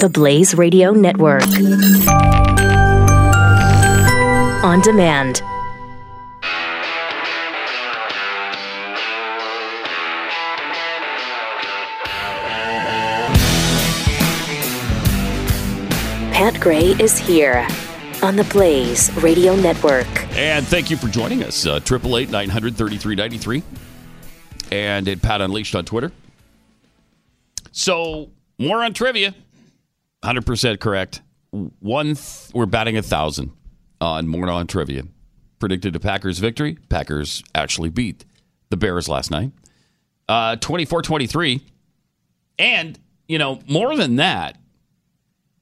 The Blaze Radio Network. On demand. Pat Gray is here on the Blaze Radio Network. And thank you for joining us. Uh, Triple eight nine hundred thirty three ninety three, and at Pat Unleashed on Twitter. So more on trivia. Hundred percent correct. One, th- we're batting a thousand on more on trivia. Predicted a Packers victory. Packers actually beat the Bears last night, uh, 24-23. and you know more than that.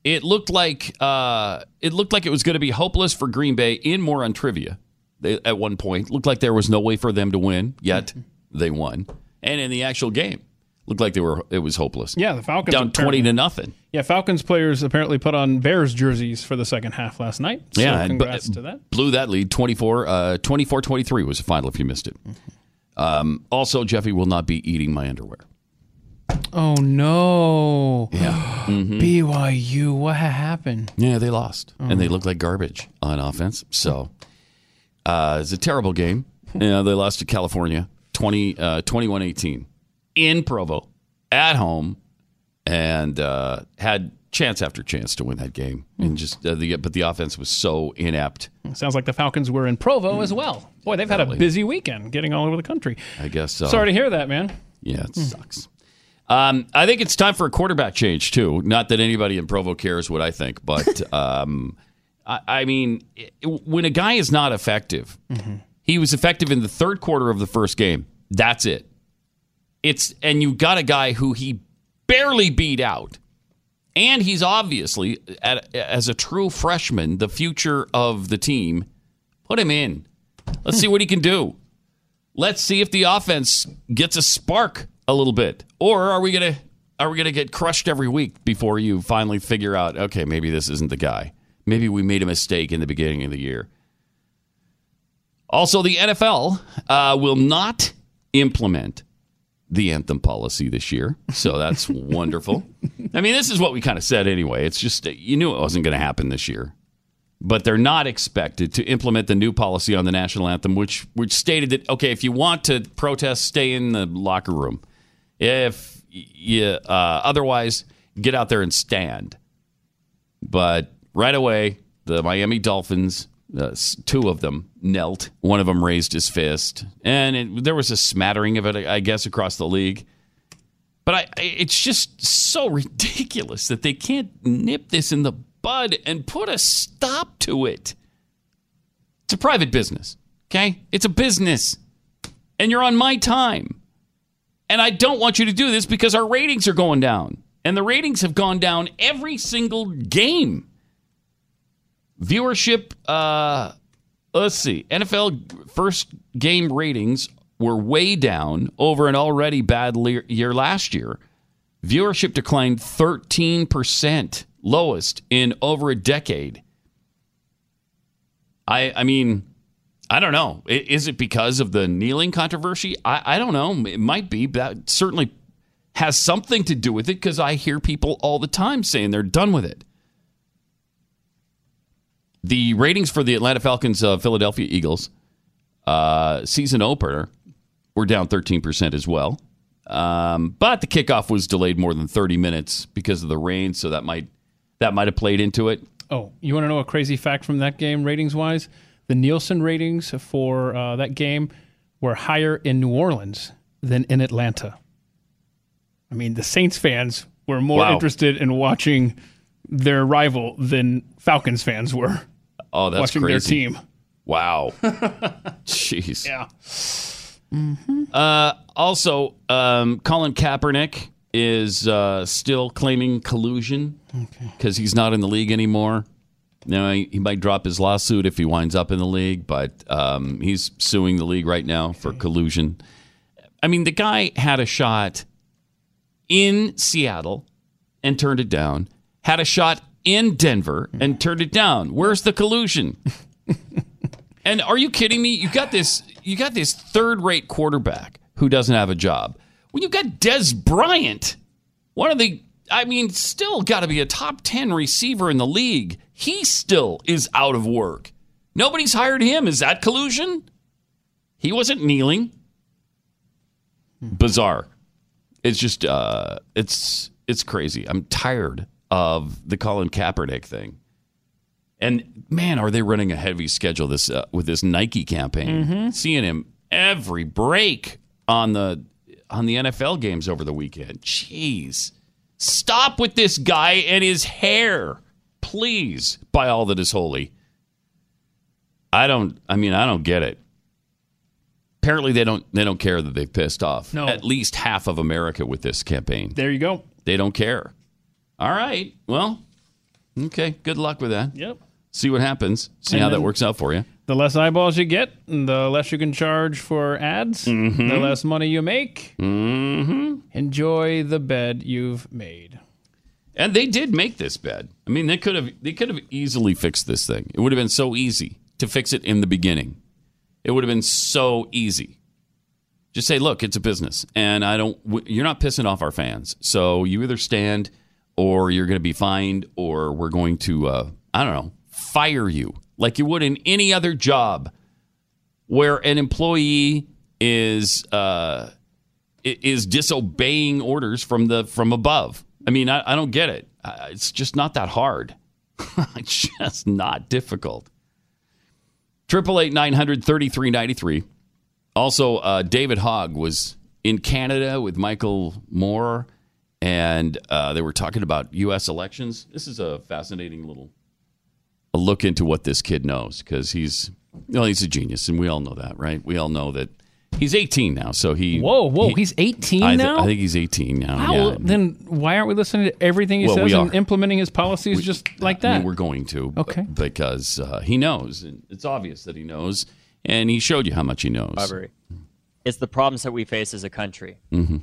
It looked like uh, it looked like it was going to be hopeless for Green Bay in more on trivia. They, at one point, looked like there was no way for them to win. Yet they won, and in the actual game, looked like they were. It was hopeless. Yeah, the Falcons down twenty to nothing. Yeah, Falcons players apparently put on Bears jerseys for the second half last night. So yeah, and congrats to that. Blew that lead 24 uh, 24-23 was the final if you missed it. Um, also, Jeffy will not be eating my underwear. Oh no! Yeah. BYU, what happened? Yeah, they lost, and Oh. they looked like garbage on offense. So uh, it's a terrible game. Yeah, they lost to California 20, uh, 21-18 in Provo at home, and uh, had chance after chance to win that game. And just uh, the but the offense was so inept. Sounds like the Falcons were in Provo as well. Boy, they've had a busy weekend, getting all over the country. I guess so. Sorry to hear that, man. Yeah, it sucks. Um, I think it's time for a quarterback change too. Not that anybody in Provo cares what I think, but um, I, I mean, it- when a guy is not effective, he was effective in the third quarter of the first game. That's it. It's and you got a guy who he barely beat out, and he's obviously at, as a true freshman the future of the team. Put him in. Let's see what he can do. Let's see if the offense gets a spark a little bit. Or are we gonna are we gonna get crushed every week before you finally figure out okay maybe this isn't the guy. Maybe we made a mistake in the beginning of the year. Also the nfl uh, will not implement the anthem policy this year so that's wonderful i mean this is what we kind of said anyway it's just you knew it wasn't going to happen this year but they're not expected to implement the new policy on the national anthem, which which stated that okay, if you want to protest, stay in the locker room. If you uh, otherwise, get out there and stand. But right away, the Miami Dolphins, uh, two of them knelt. One of them raised his fist, and it, there was a smattering of it, I guess, across the league. But I, it's just so ridiculous that they can't nip this in the bud and put a stop to it. It's a private business, okay? It's a business. And you're on my time. And I don't want you to do this because our ratings are going down. And the ratings have gone down every single game. Viewership, uh, let's see, NFL first game ratings were way down over an already bad year last year. Viewership declined 13%, lowest in over a decade. I I mean, I don't know. Is it because of the kneeling controversy? I, I don't know. It might be. That certainly has something to do with it because I hear people all the time saying they're done with it. The ratings for the Atlanta Falcons, uh, Philadelphia Eagles uh, season opener were down 13% as well. Um, but the kickoff was delayed more than 30 minutes because of the rain, so that might that might have played into it. Oh, you want to know a crazy fact from that game, ratings wise? The Nielsen ratings for uh, that game were higher in New Orleans than in Atlanta. I mean, the Saints fans were more Wow. interested in watching their rival than Falcons fans were Oh, that's watching crazy. their team. Wow. Jeez. Yeah. Uh, also, um, Colin Kaepernick is uh, still claiming collusion because he's not in the league anymore. Now he, he might drop his lawsuit if he winds up in the league, but um, he's suing the league right now for collusion. I mean, the guy had a shot in Seattle and turned it down. Had a shot in Denver and turned it down. Where's the collusion? And are you kidding me? You got this. You got this third-rate quarterback who doesn't have a job. When you got Dez Bryant, one of the I mean, still got to be a top 10 receiver in the league. He still is out of work. Nobody's hired him. Is that collusion? He wasn't kneeling. Bizarre. It's just, uh, it's it's crazy. I'm tired of the Colin Kaepernick thing. And man, are they running a heavy schedule this uh, with this Nike campaign? Seeing him every break on the on the NFL games over the weekend. Jeez, stop with this guy and his hair, please. By all that is holy. I don't. I mean, I don't get it. Apparently, they don't. They don't care that they've pissed off No. at least half of America with this campaign. There you go. They don't care. All right. Well, okay. Good luck with that. Yep. See what happens. See And how that works out for you. The less eyeballs you get, the less you can charge for ads, Mm-hmm. the less money you make. Mm-hmm. Enjoy the bed you've made. And they did make this bed. I mean, they could have they could have easily fixed this thing. It would have been so easy to fix it in the beginning. It would have been so easy. Just say, look, it's a business, and I don't. w- You're not pissing off our fans, so you either stand, or you're going to be fined, or we're going to, uh, I don't know, fire you like you would in any other job, where an employee is uh, is disobeying orders from the from above. I mean, I, I don't get it. It's just not that hard. it's just not difficult. Triple eight nine hundred thirty three ninety three. Also, uh, David Hogg was in Canada with Michael Moore, and uh, they were talking about U.S. elections. This is a fascinating little a look into what this kid knows because he's well, he's a genius, and we all know that, right? We all know that he's 18 now, so he Whoa, whoa, he- he's 18 I, thi- now? I think he's 18 now. How? yeah. Then why aren't we listening to everything he Well, says and implementing his policies just like I that? mean, we're going to. b- Okay. Because uh, he knows. And it's obvious that he knows. And he showed you how much he knows. Robbery. It's the problems that we face as a country. Mm-hmm.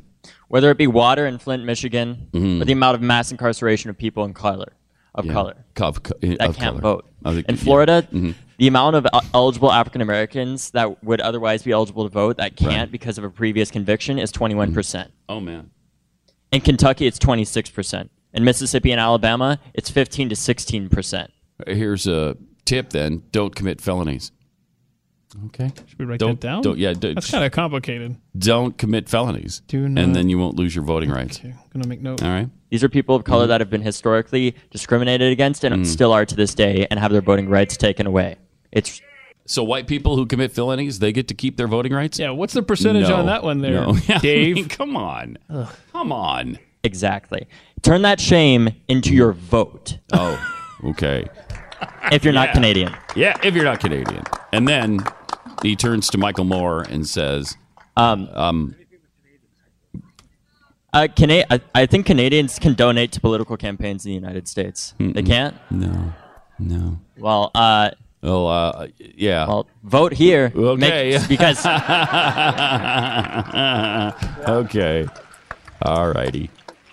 Whether it be water in Flint, Michigan, mm-hmm. or the amount of mass incarceration of people in color, of Yeah. color Of co- eh, that of can't color. vote. In yeah. Florida, Mm-hmm. the amount of uh, eligible African Americans that would otherwise be eligible to vote that can't because of a previous conviction is 21%. Mm-hmm. percent Oh, man. In Kentucky, it's 26%. In Mississippi and Alabama, it's 15 to 16%. Here's a tip then don't commit felonies. Okay. Should we write don't, that down? Don't, yeah, don't, That's kind of complicated. don't commit felonies. Do not- And then you won't lose your voting rights. Okay, gonna make note. All right. These are people of color mm-hmm. that have been historically discriminated against and mm. still are to this day and have their voting rights taken away. It's So white people who commit felonies, they get to keep their voting rights? Yeah, what's the percentage No. on that one there, No. I Dave? mean, come on. Come on. exactly. Turn that shame into your vote Oh, okay. if you're not Yeah. Canadian. Yeah, if you're not Canadian. And then he turns to Michael Moore and says, um, um, Uh, Cana- I, I think Canadians can donate to political campaigns in the United States. They can't? no, no. Well, uh, Well, uh, yeah. well, vote here. Okay. Make- because okay. All righty.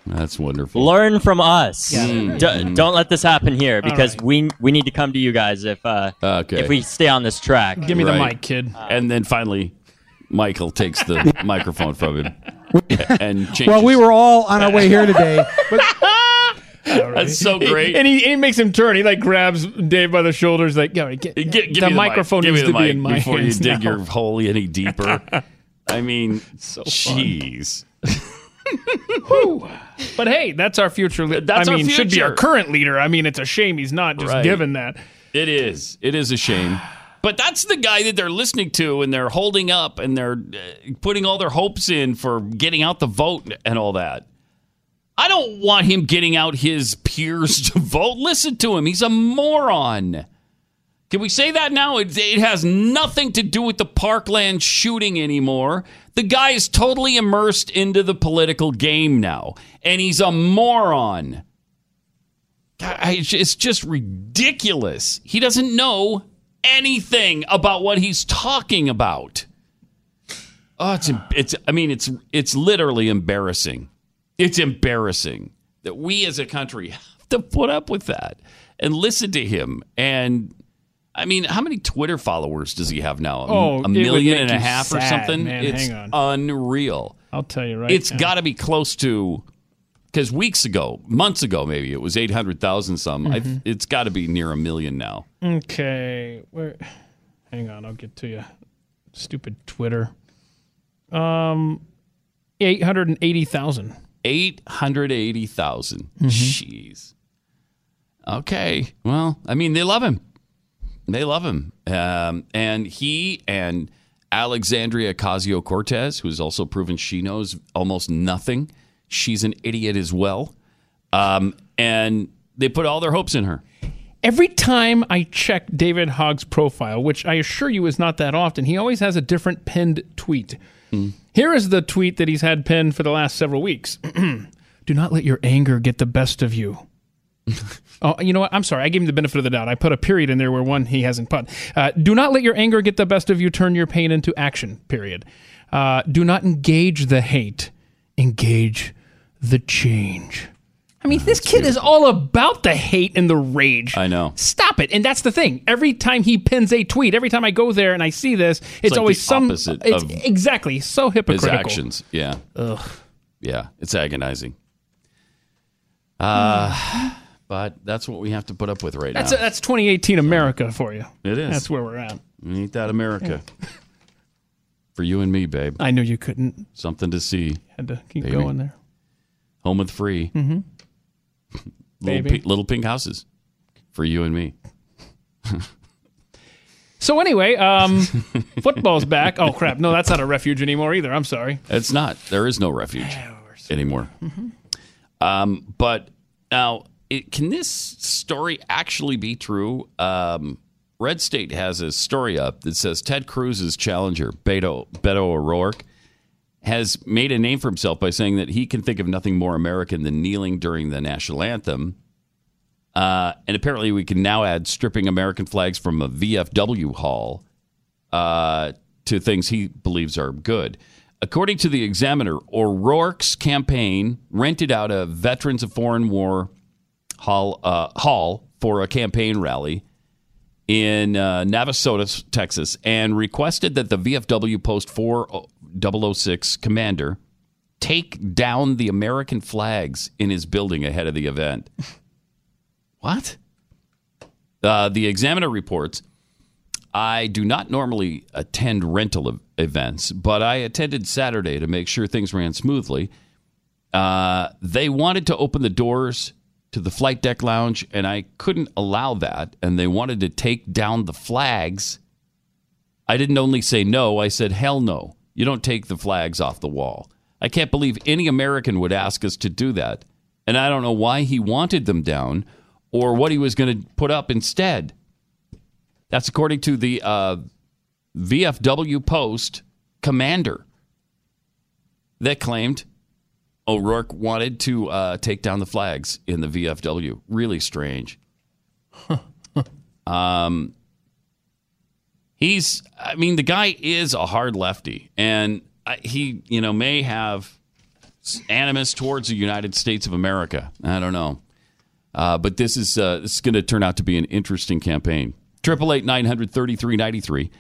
That's wonderful. learn from us. Mm. Mm. D- don't let this happen here because right. we we need to come to you guys if uh, Okay. if we stay on this track. Give me the mic, kid. Uh, and then finally, Michael takes the microphone from him and changes. Well, we were all on our way here today. But That's so great. And he, he makes him turn. He like grabs Dave by the shoulders, like, "Yo, get, Gi- give me the mic. microphone Give me needs the to be mic in my before hands you dig now." your hole any deeper. I mean, so jeez. But hey, that's our future. Li- That's I our mean, should be our current leader. I mean, it's a shame he's not just Right. given that. It is. It is a shame. But that's the guy that they're listening to and they're holding up and they're uh, putting all their hopes in for getting out the vote and all that. I don't want him getting out his peers to vote. Listen to him. He's a moron. Can we say that now? It, it has nothing to do with the Parkland shooting anymore. The guy is totally immersed into the political game now, and he's a moron. It's just ridiculous. He doesn't know anything about what he's talking about. Oh, it's it's. I mean, it's it's literally embarrassing. It's embarrassing that we as a country have to put up with that and listen to him. And I mean, how many Twitter followers does he have now? A, Oh, a million and a half or something. man. It's Hang on. unreal. I'll tell you right. It's got to be close to because weeks ago, months ago, maybe it was eight hundred thousand some. Mm-hmm. It's got to be near a million now. Okay, where? Hang on, I'll get to you. Stupid Twitter. Um, eight hundred and eighty thousand. Eight hundred eighty thousand. Mm-hmm. Jeez. Okay. Well, I mean, they love him. They love him. Um, and he and Alexandria Ocasio Cortez, who's also proven she knows almost nothing. She's an idiot as well. Um, and they put all their hopes in her. Every time I check David Hogg's profile, which I assure you is not that often, he always has a different pinned tweet. Here is the tweet that he's had pinned for the last several weeks. Do not let your anger get the best of you. oh, you know what? I'm sorry. I gave him the benefit of the doubt. I put a period in there where one he hasn't put. Uh, do not let your anger get the best of you. Turn your pain into action. Period. Uh, do not engage the hate. Engage the change. I mean, this kid is all about the hate and the rage. I know. Stop it. And that's the thing. Every time he pins a tweet, every time I go there and I see this, it's, like always some. opposite it's exactly so hypocritical. His actions. Yeah. Ugh. Yeah. It's agonizing. Uh, but that's what we have to put up with right That's now. that's 2018 America for you. It is. That's where we're at. Ain't that America? For you and me, babe. I knew you couldn't. Something to see. Had to keep Baby. going there. Home with free. Mm-hmm. little, Baby. pink, little pink houses for you and me. So anyway, um, football's back. Oh crap! No, that's not a refuge anymore either. I'm sorry. It's not. There is no refuge anymore. Um, but now, it, can this story actually be true? Um, Red State has a story up that says Ted Cruz's challenger, Beto, Beto O'Rourke, has made a name for himself by saying that he can think of nothing more American than kneeling during the national anthem. Uh, and apparently, we can now add stripping American flags from a VFW hall uh, to things he believes are good. According to the Examiner, O'Rourke's campaign rented out a Veterans of Foreign War hall, uh, hall for a campaign rally in uh, Navasota, Texas, and requested that the VFW Post 4006 commander take down the American flags in his building ahead of the event. What? Uh, the Examiner reports I do not normally attend rental ev- events, but I attended Saturday to make sure things ran smoothly. Uh, they wanted to open the doors to the flight deck lounge, and I couldn't allow that. And they wanted to take down the flags. I didn't only say no, I said, hell no. You don't take the flags off the wall. I can't believe any American would ask us to do that. And I don't know why he wanted them down or what he was going to put up instead. That's according to the uh, VFW Post commander that claimed O'Rourke wanted to uh, take down the flags in the VFW. Really strange. um, he's, I mean, the guy is a hard lefty, and he, you know, may have animus towards the United States of America. I don't know. Uh, but this is uh, this is going to turn out to be an interesting campaign. Triple eight nine hundred thirty three ninety three.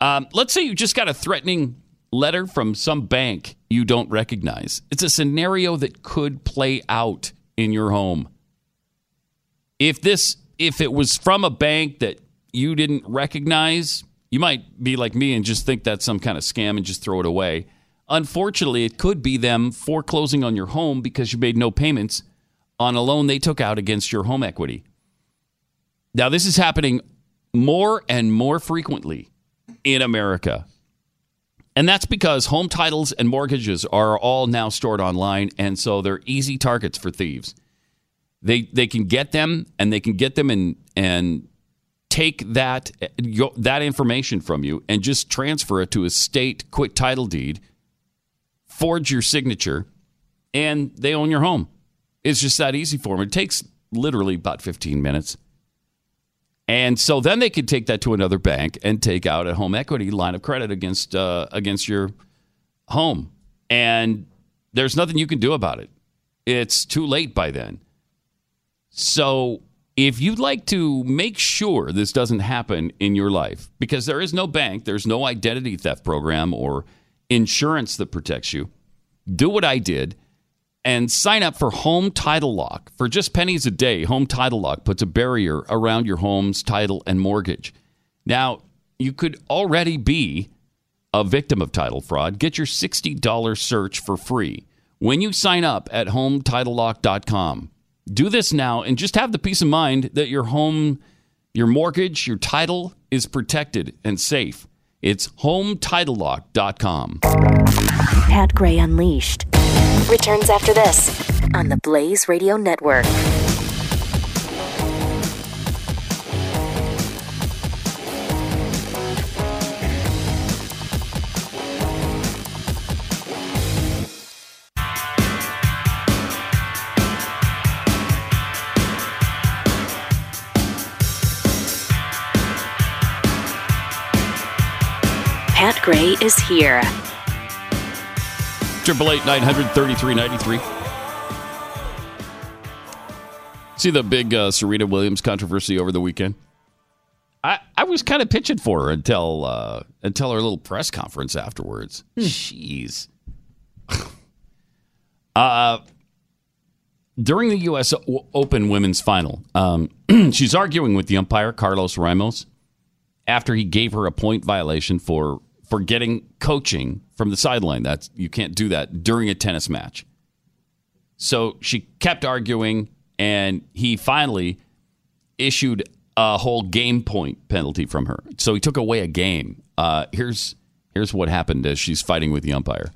Um, let's say you just got a threatening letter from some bank you don't recognize. It's a scenario that could play out in your home. If this if it was from a bank that you didn't recognize, you might be like me and just think that's some kind of scam and just throw it away. Unfortunately, it could be them foreclosing on your home because you made no payments on a loan they took out against your home equity. Now, this is happening more and more frequently in America. And that's because home titles and mortgages are all now stored online, and so they're easy targets for thieves. They they can get them, and they can get them and and take that that information from you and just transfer it to a state quick title deed, forge your signature, and they own your home. It's just that easy for them. It takes literally about 15 minutes. And so then they could take that to another bank and take out a home equity line of credit against uh, against your home. And there's nothing you can do about it. It's too late by then. So if you'd like to make sure this doesn't happen in your life, because there is no bank, there's no identity theft program or insurance that protects you, do what I did and sign up for Home Title Lock. For just pennies a day, Home Title Lock puts a barrier around your home's title and mortgage. Now, you could already be a victim of title fraud. Get your $60 search for free when you sign up at hometitlelock.com. Do this now and just have the peace of mind that your home, your mortgage, your title is protected and safe. It's hometitlelock.com. Pat Gray Unleashed returns after this on the Blaze Radio Network. Pat Gray is here. Triple eight nine hundred thirty three ninety three. See the big uh, Serena Williams controversy over the weekend. I, I was kind of pitching for her until uh, until her little press conference afterwards. Jeez. uh, during the U.S. O- Open Women's Final, um, she's arguing with the umpire Carlos Ramos after he gave her a point violation for for getting coaching from the sideline. That's you can't do that during a tennis match. So she kept arguing, and he finally issued a whole game point penalty from her. So he took away a game. Uh, here's here's what happened as she's fighting with the umpire.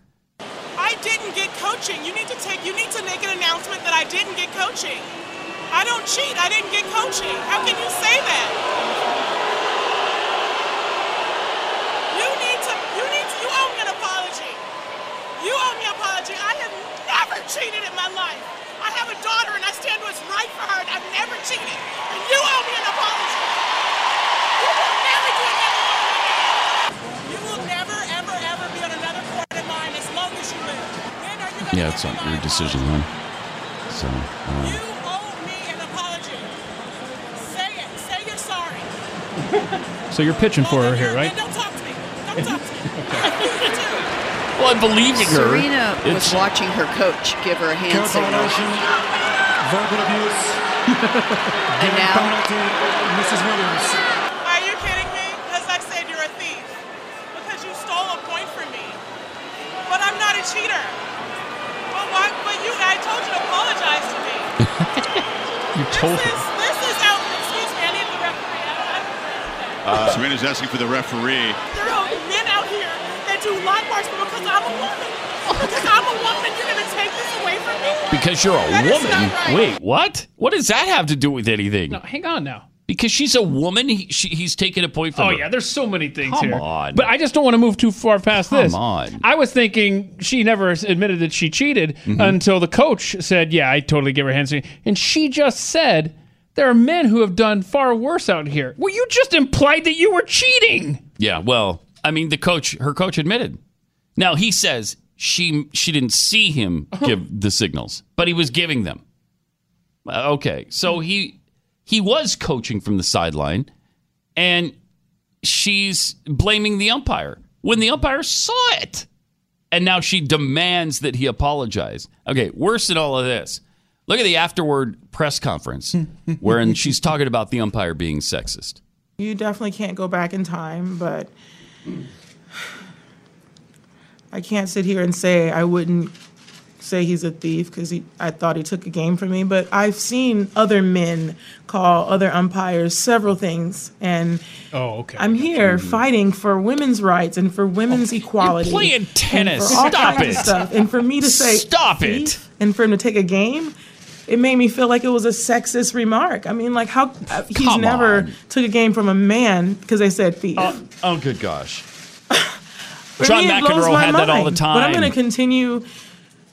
I didn't get coaching. You need to take. You need to make an announcement that I didn't get coaching. I don't cheat. I didn't get coaching. How can you say that? You need to. You need to. You owe me an apology. You owe me an apology. I have never cheated in my life. I have a daughter, and I stand what's right for her, and I've never cheated. And you owe me an apology. You will never do another again. You will never, ever, ever be on another court of mine as long as you live. When are you gonna Yeah, it's get not your decision, hon. So uh, You owe me an apology. Say it. Say you're sorry. So you're pitching for her Oh, here, right? Don't talk to me. Don't talk to me. I believe you too. Well, I'm believing her. Serena was It's- watching her coach give her a hand signal. verbal abuse, And now, penalty, Mrs. Williams. Are you kidding me? Because I said you're a thief. Because you stole a point from me. But I'm not a cheater. But why? But you, I told you to apologize to me. You told This her. is, this is out. Excuse me. I need the referee. I I don't Serena's uh, asking for the referee. There do light bars, but because I'm a woman. Because I'm a woman, you're going to take this away from me? because you're a That is woman. not right. Wait, what? What does that have to do with anything? No, hang on now. Because she's a woman, he, she, he's taking a point from Oh her. yeah, there's so many things here. Come here. on. But I just don't want to move too far past Come this. on. I was thinking she never admitted that she cheated Mm-hmm. until the coach said, "Yeah, I totally give her hands." And she just said, "There are men who have done far worse out here." Well, you just implied that you were cheating. Yeah, well, I mean, the coach, her coach admitted. Now he says she she didn't see him give the signals, but he was giving them. Uh, Okay, so he he was coaching from the sideline, and she's blaming the umpire when the umpire saw it, and now she demands that he apologize. Okay, worse than all of this. Look at the afterward press conference wherein she's talking about the umpire being sexist. You definitely can't go back in time, but I can't sit here and say I wouldn't say he's a thief because I thought he took a game from me. But I've seen other men call other umpires several things, and Oh, okay. I'm here fighting for women's rights and for women's equality. playing and tennis. for all Stop kinds it. Of stuff. And for me to say Stop it. thief and for him to take a game. It made me feel like it was a sexist remark. I mean, like how uh, he's Come never on. took a game from a man because they said thief. Oh, good gosh. John me, McEnroe had that all the time. But I'm going to continue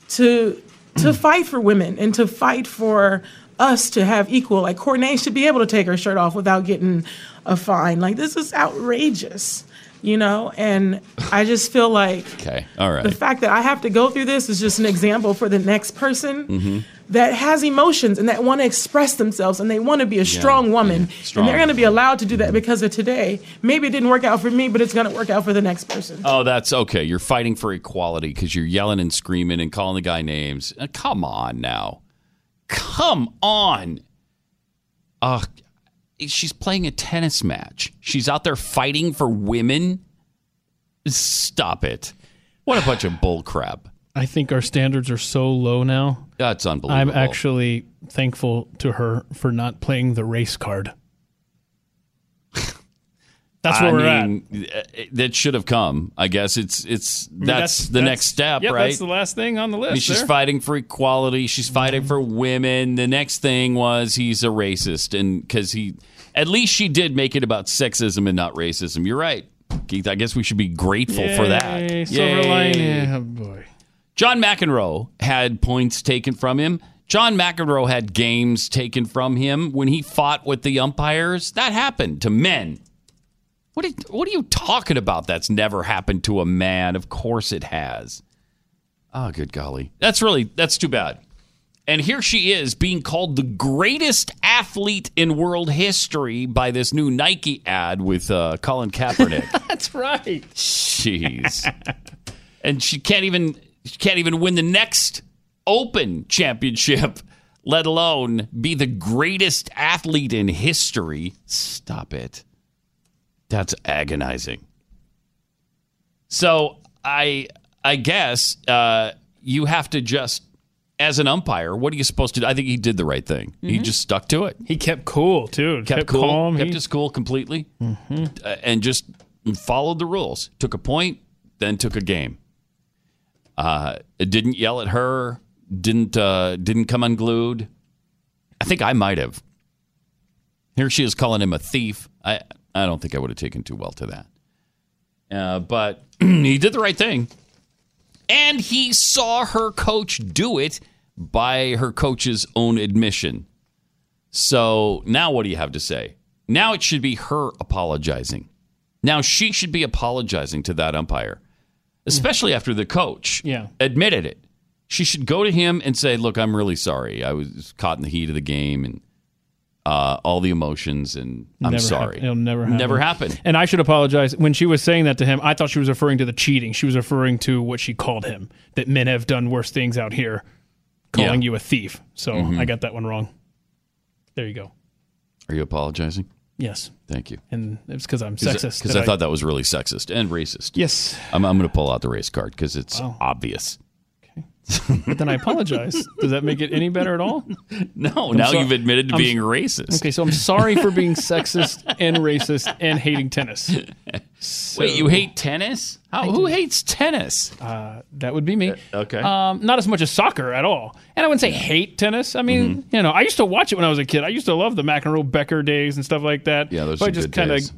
to to fight for women and to fight for us to have equal. Like Cornet should be able to take her shirt off without getting a fine. Like this is outrageous, you know. And I just feel like Okay. All right. the fact that I have to go through this is just an example for the next person Mm-hmm. that has emotions and that want to express themselves and they want to be a strong woman. strong. And they're going to be allowed to do that because of today. Maybe it didn't work out for me, but it's going to work out for the next person. Oh, that's okay. You're fighting for equality because you're yelling and screaming and calling the guy names. Uh, come on now. Come on. Uh, she's playing a tennis match. She's out there fighting for women. Stop it. What a bunch of bull crap. I think our standards are so low now. That's unbelievable. I'm actually thankful to her for not playing the race card. That's where I we're mean, uh, that should have come. I guess it's it's at. that's, the next step, yep, right? That's the last thing on the list. I mean, she's there. fighting for equality. She's fighting for women. The next thing was he's a racist, and because he, at least she did make it about sexism and not racism. You're right, Keith. I guess we should be grateful for that. Silver lining. Oh, boy. John McEnroe had points taken from him. John McEnroe had games taken from him when he fought with the umpires. That happened to men. What are, what are you talking about? That's never happened to a man. Of course it has. Oh, good golly. That's really, that's too bad. And here she is being called the greatest athlete in world history by this new Nike ad with uh, Colin Kaepernick. That's right. Jeez. and she can't even she can't even win the next Open championship, let alone be the greatest athlete in history. Stop it. That's agonizing. So I I guess uh, you have to just as an umpire, what are you supposed to do? I think he did the right thing. He just stuck to it. He kept cool, too. Kept, cool. calm. Kept He- his cool completely. uh, and just followed the rules. Took a point, then took a game. Uh, didn't yell at her. Didn't uh, didn't come unglued. I think I might have. Here she is calling him a thief. I I don't think I would have taken too well to that. Uh, but he did the right thing, and he saw her coach do it by her coach's own admission. So now what do you have to say? Now it should be her apologizing. Now she should be apologizing to that umpire, especially after the coach Yeah. admitted it. She should go to him and say, "Look, I'm really sorry. I was caught in the heat of the game and uh, all the emotions, and I'm Never sorry. hap- it'll never happen. Never happen." And I should apologize. When she was saying that to him, I thought she was referring to the cheating. She was referring to what she called him, that men have done worse things out here, calling Yeah. Mm-hmm. you a thief. So I got that one wrong. There you go. Are you apologizing? Yes. Thank you. And it's because I'm sexist. Because I thought that was really sexist and racist. Yes. I'm, I'm going to pull out the race card because it's obvious. But then I apologize. Does that make it any better at all? No, now so- you've admitted to I'm- being racist. Okay, so I'm sorry for being sexist and racist and hating tennis. Wait, you hate tennis? How, who hates tennis? Uh, that would be me. okay. Um, not as much as soccer at all. And I wouldn't say hate tennis. I mean, Mm-hmm. you know, I used to watch it when I was a kid. I used to love the McEnroe Becker days and stuff like that. Yeah, those but are I just good days.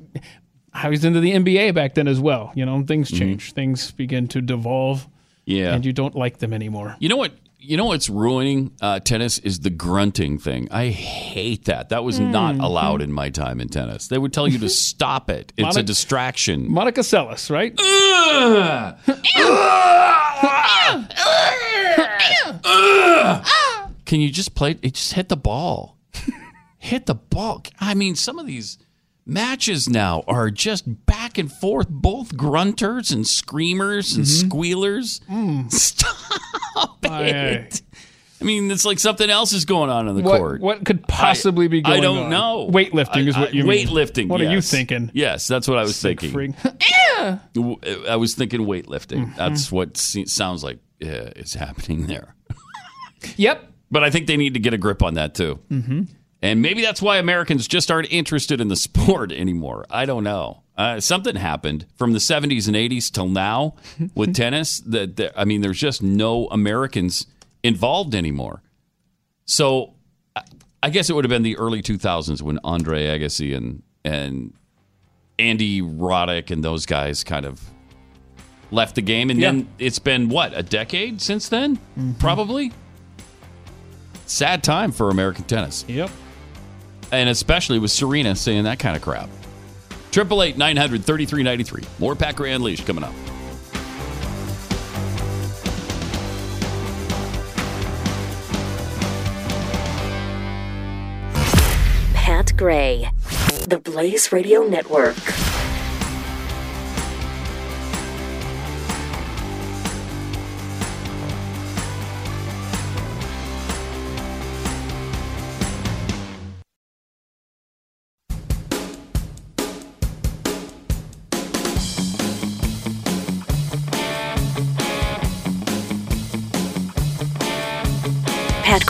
I was into the NBA back then as well. You know, things Mm-hmm. change. Things begin to devolve, yeah. and you don't like them anymore. You know what? You know what's ruining uh, tennis is the grunting thing. I hate that. That was not allowed in my time in tennis. They would tell you to stop it. It's a distraction. Monica Seles, right? Can you just play? Just hit the ball. hit the ball. I mean, some of these matches now are just back and forth, both grunters and screamers and squealers. Stop Aye, it. I mean, it's like something else is going on in the What, court. what could possibly be going on? I don't on? know. Weightlifting is what I- you mean. Weightlifting. What are you thinking? Yes, that's what I was Sick thinking. I was thinking weightlifting. Mm-hmm. That's what sounds like uh, is happening there. yep. But I think they need to get a grip on that too. Mm-hmm. And maybe that's why Americans just aren't interested in the sport anymore. I don't know. Uh, something happened from the 70s and 80s till now with tennis. That that- I mean, there's just no Americans involved anymore. So I- guess it would have been the early 2000s when Andre Agassi and and Andy Roddick and those guys kind of left the game, and Yeah. then it's been what a decade since then, probably. sad time for American tennis. Yep. And especially with Serena saying that kind of crap. Triple eight nine hundred thirty three ninety three. More Packer Unleashed coming up. Pat Gray, the Blaze Radio Network.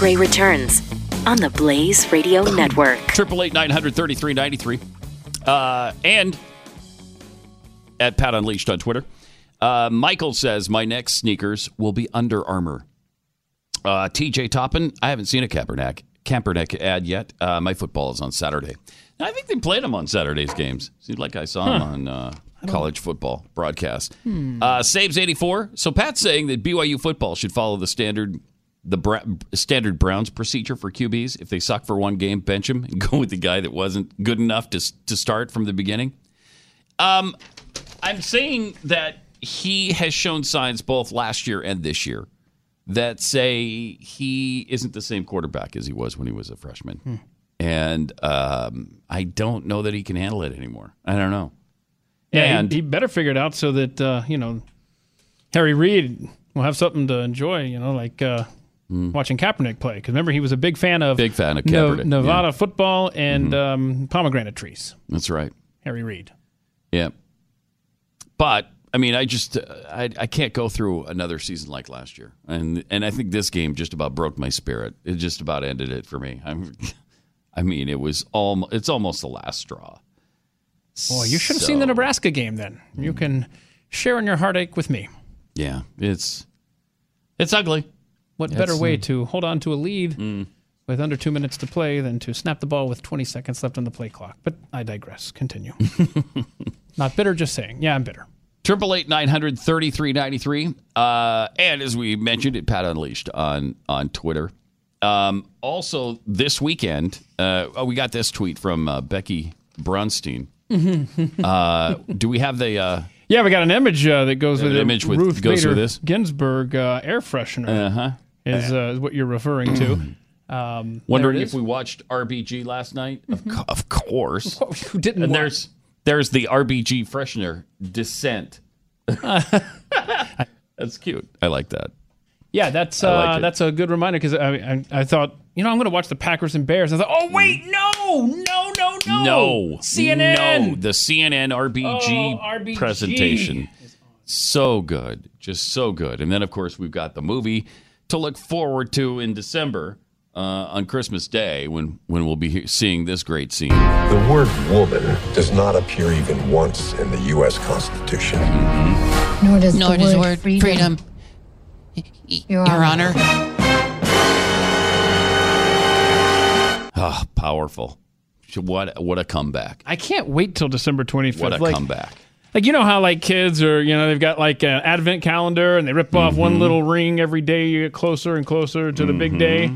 Gray returns on the Blaze Radio Network. Triple eight nine hundred thirty three ninety three, uh, and at Pat Unleashed on Twitter. Uh, Michael says my next sneakers will be Under Armour. Uh, TJ Toppin, I haven't seen a Kaepernick Kaepernick ad yet. Uh, my football is on Saturday. I think they played him on Saturday's games. Seemed like I saw him on uh, college football broadcast. Uh, saves eighty four. So Pat's saying that BYU football should follow the standard the Bra- standard Browns procedure for QBs. If they suck for one game, bench him and go with the guy that wasn't good enough to to start from the beginning. Um, I'm saying that he has shown signs both last year and this year that say he isn't the same quarterback as he was when he was a freshman. And um, I don't know that he can handle it anymore. I don't know. Yeah, and he, he better figure it out so that uh, you know Harry Reid will have something to enjoy. You know, like uh, watching Kaepernick play. Because remember, he was a big fan of big fan of No- Kaepernick. Mm-hmm. Nevada football and um, pomegranate trees. That's right. Harry Reid. Yeah. But I mean, I just uh, I, I can't go through another season like last year, and and I think this game just about broke my spirit. It just about ended it for me. I'm, I mean, it was all it's almost the last straw. Boy, you should have seen the Nebraska game then. You can share in your heartache with me. Yeah, it's it's ugly. What better way mm. to hold on to a lead with under two minutes to play than to snap the ball with 20 seconds left on the play clock? But I digress. Continue. Not bitter, just saying. Yeah, I'm bitter. Triple eight nine hundred thirty three ninety three. Uh, and as we mentioned, it Pat Unleashed on on Twitter. Um, also, this weekend, uh, oh, we got this tweet from uh, Becky Brunstein. uh, do we have the? Uh, Yeah, we got an image uh, that goes with it. image with- Ruth goes Bader with this? Ginsburg uh, air freshener uh-huh. Is, uh, is what you're referring to. Um, Wondering if we watched RBG last night. Of, co- of course. who didn't And watch- there's there's the RBG freshener descent. That's cute. I like that. Yeah, that's I like uh, that's a good reminder because I, I I thought you know I'm going to watch the Packers and Bears. I thought, oh wait, no, no, no, no, No, CNN. No, the CNN RBG, Oh, RBG. presentation. So good, just so good. And then of course we've got the movie to look forward to in December uh, on Christmas Day when when we'll be seeing this great scene. The word woman does not appear even once in the U.S. Constitution. Nor does Nor the does word, word freedom. freedom. Your, Your Honor. Ah, powerful. What what a comeback! I can't wait till December 25th. What a like, comeback! Like you know how like kids are, you know, they've got like an advent calendar and they rip off Mm-hmm. one little ring every day. You get closer and closer to the big day.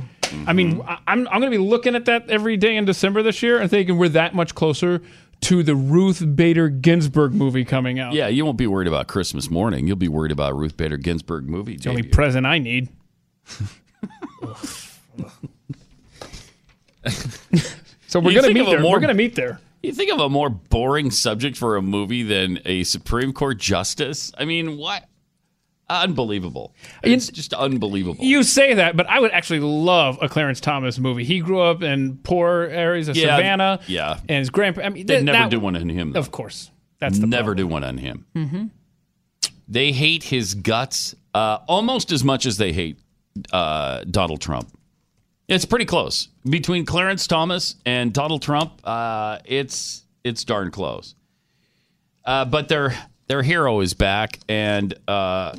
I mean, Mm-hmm. I- I'm I'm going to be looking at that every day in December this year and thinking we're that much closer to the Ruth Bader Ginsburg movie coming out. Yeah, you won't be worried about Christmas morning. You'll be worried about Ruth Bader Ginsburg movie. the only present I need. so we're gonna meet there. more- We're gonna meet there. You think of a more boring subject for a movie than a Supreme Court justice? I mean, what? Unbelievable. It's just unbelievable. You say that, but I would actually love a Clarence Thomas movie. He grew up in poor areas of Yeah, Savannah. yeah. and his grandpa. I mean, They'd th- never that- do one on him. Though. Of course, that's the never do one on him. Mm-hmm. They hate his guts uh, almost as much as they hate uh, Donald Trump. It's pretty close between Clarence Thomas and Donald Trump. Uh, it's it's darn close. Uh, but their their hero is back, and uh,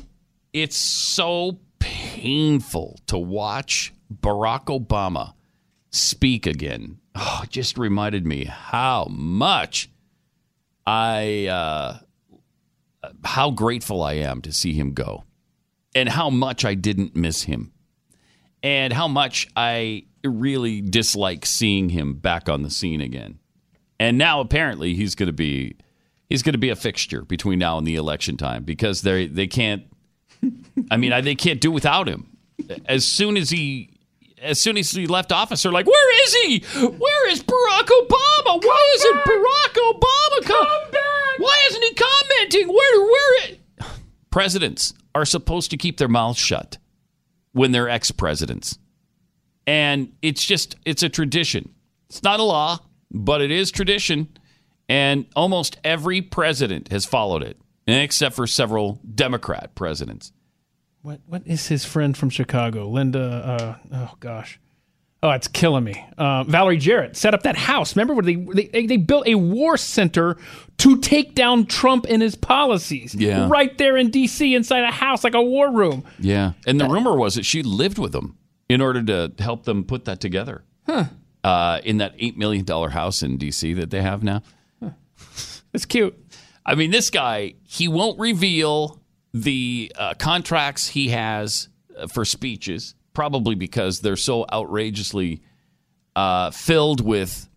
it's so painful to watch Barack Obama speak again. Oh, just reminded me how much I uh, how grateful I am to see him go, and how much I didn't miss him. And how much I really dislike seeing him back on the scene again. And now apparently he's going to be he's going to be a fixture between now and the election time because they they can't. I mean, I- they can't do without him. As soon as he as soon as he left office, they're like, "Where is he? Where is Barack Obama? Why isn't Barack Obama come back? Why isn't he commenting? Where where?" It? Presidents are supposed to keep their mouths shut when they're ex-presidents, and it's just it's a tradition. It's not a law, but it is tradition, and almost every president has followed it, except for several Democrat presidents. What what is his friend from Chicago? Linda. Uh, oh gosh. Oh, it's killing me. Uh, Valerie Jarrett set up that house. Remember when they, they they built a war center to take down Trump and his policies? Yeah. right there in D.C. inside a house like a war room. Yeah. And the rumor was that she lived with them in order to help them put that together. Huh. Uh, in that $8 million house in D.C. that they have now. It's cute. I mean, this guy, he won't reveal the uh, contracts he has uh, for speeches, probably because they're so outrageously uh, filled with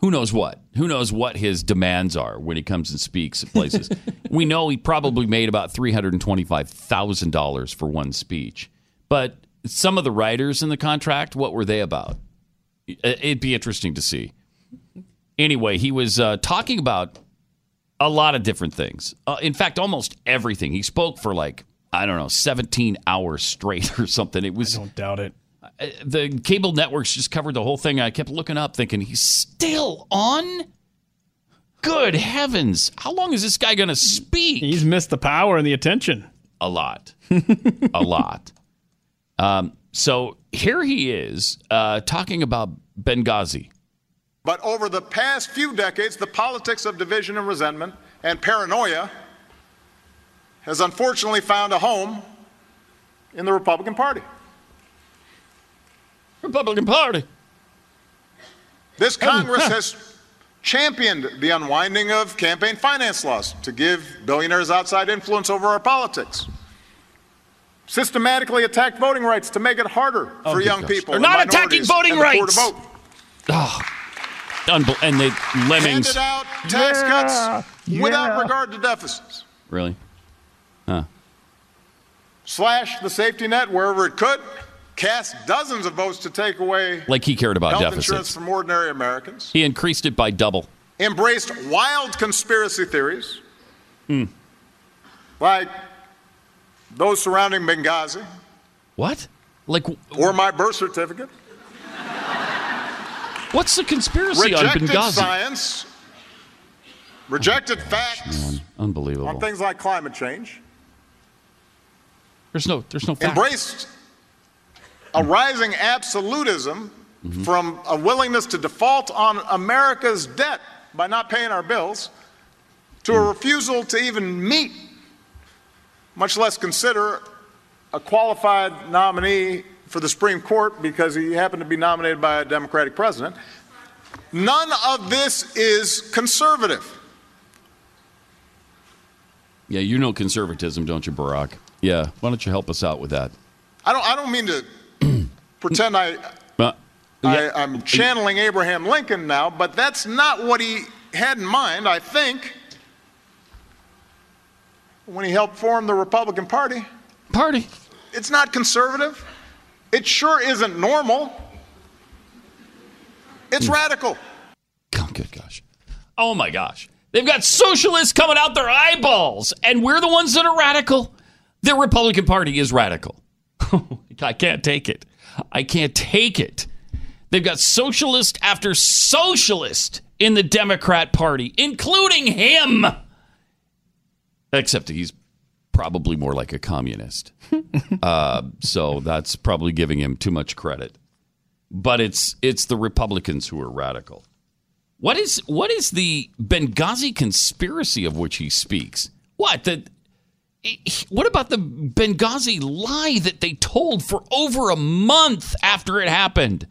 who knows what. Who knows what his demands are when he comes and speaks at places. we know he probably made about $325,000 for one speech. But some of the writers in the contract, what were they about? It'd be interesting to see. Anyway, he was uh, talking about a lot of different things. Uh, in fact, almost everything. He spoke for like I don't know, 17 hours straight or something. It was. I don't doubt it. The cable networks just covered the whole thing. I kept looking up, thinking he's still on. Good heavens! How long is this guy going to speak? He's missed the power and the attention. A lot, a lot. Um, so here he is uh, talking about Benghazi. But over the past few decades, the politics of division and resentment and paranoia has unfortunately found a home in the Republican Party. Republican Party. This Congress has championed the unwinding of campaign finance laws to give billionaires outside influence over our politics. Systematically attacked voting rights to make it harder Oh, for young gosh. people. They're and not attacking voting and the poor rights. To vote. Oh, unbel- and the lemmings. Handed out tax Yeah, cuts without regard to deficits. Really? Slash the safety net wherever it could. Cast dozens of votes to take away Like he cared about health insurance from ordinary Americans. He increased it by double. Embraced wild conspiracy theories Hmm. like those surrounding Benghazi What? Like, or my birth certificate. what's the conspiracy on Rejected Benghazi? science. Rejected facts Unbelievable. on things like climate change. There's no, there's no fact. embraced a rising absolutism Mm-hmm. from a willingness to default on America's debt by not paying our bills to a Mm. refusal to even meet, much less consider a qualified nominee for the Supreme Court because he happened to be nominated by a Democratic president. None of this is conservative. Yeah, you know conservatism, don't you, Barack? Yeah. Why don't you help us out with that? I don't, I don't mean to pretend I, Uh, I, I'm channeling Abraham Lincoln now, but that's not what he had in mind, I think, when he helped form the Republican Party. Party. It's not conservative. It sure isn't normal. It's radical. Oh, good gosh. Oh my gosh. They've got socialists coming out their eyeballs, and we're the ones that are radical. The Republican Party is radical. I can't take it. I can't take it. They've got socialist after socialist in the Democrat Party, including him. Except he's probably more like a communist. uh, so that's probably giving him too much credit. But it's it's the Republicans who are radical. What is what is the Benghazi conspiracy of which he speaks? What the what about the Benghazi lie that they told for over a month after it happened?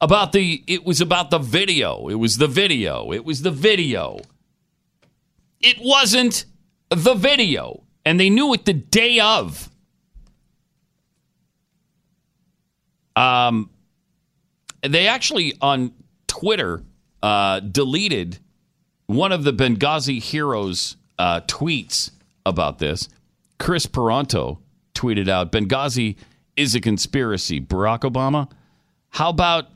About the it was about the video. It was the video. It was the video. It wasn't the video. And they knew it the day of. Um, they actually on Twitter uh, deleted one of the Benghazi heroes' uh, tweets about this. Kris Paronto tweeted out, "Benghazi is a conspiracy." Barack Obama, how about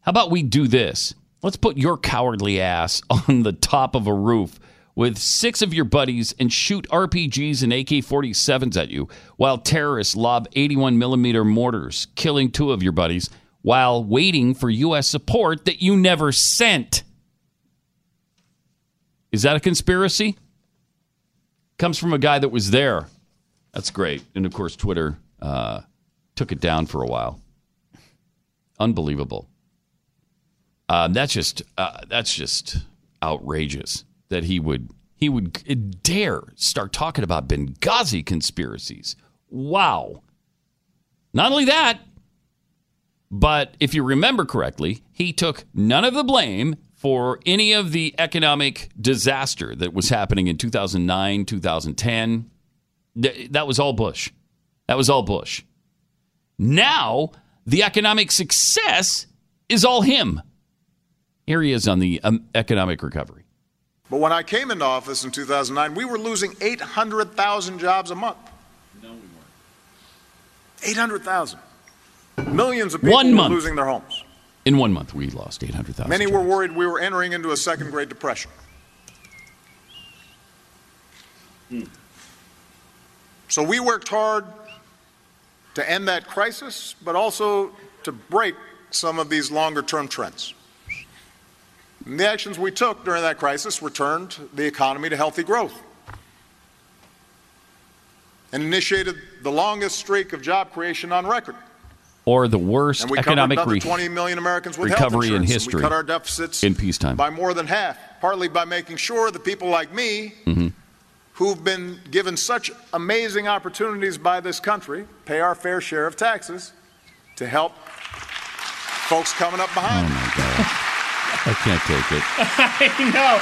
how about we do this? Let's put your cowardly ass on the top of a roof with six of your buddies and shoot RPGs and AK 47s at you while terrorists lob 81 millimeter mortars, killing two of your buddies while waiting for U.S. support that you never sent. Is that a conspiracy? Comes from a guy that was there. That's great. And of course, Twitter uh, took it down for a while. Unbelievable. Uh, that's just uh, that's just outrageous that he would he would dare start talking about Benghazi conspiracies. Wow. Not only that, but if you remember correctly, he took none of the blame for any of the economic disaster that was happening in 2009, 2010. Th- That was all Bush. That was all Bush. Now, the economic success is all him. Here he is on the um, economic recovery. But when I came into office in 2009, we were losing 800,000 jobs a month. No, we weren't. 800,000. Millions of people One month. losing their homes. In one month, we lost 800,000. Many were worried we were entering into a second Great Depression. Hmm. So we worked hard to end that crisis, but also to break some of these longer term trends. And the actions we took during that crisis returned the economy to healthy growth and initiated the longest streak of job creation on record. Or the worst And we economic re- 20 million Americans with recovery in history We cut our deficits in peacetime. by more than half, partly by making sure that people like me, Mhm. who've been given such amazing opportunities by this country, pay our fair share of taxes to help folks coming up behind. Oh, my God. I can't take it. I know.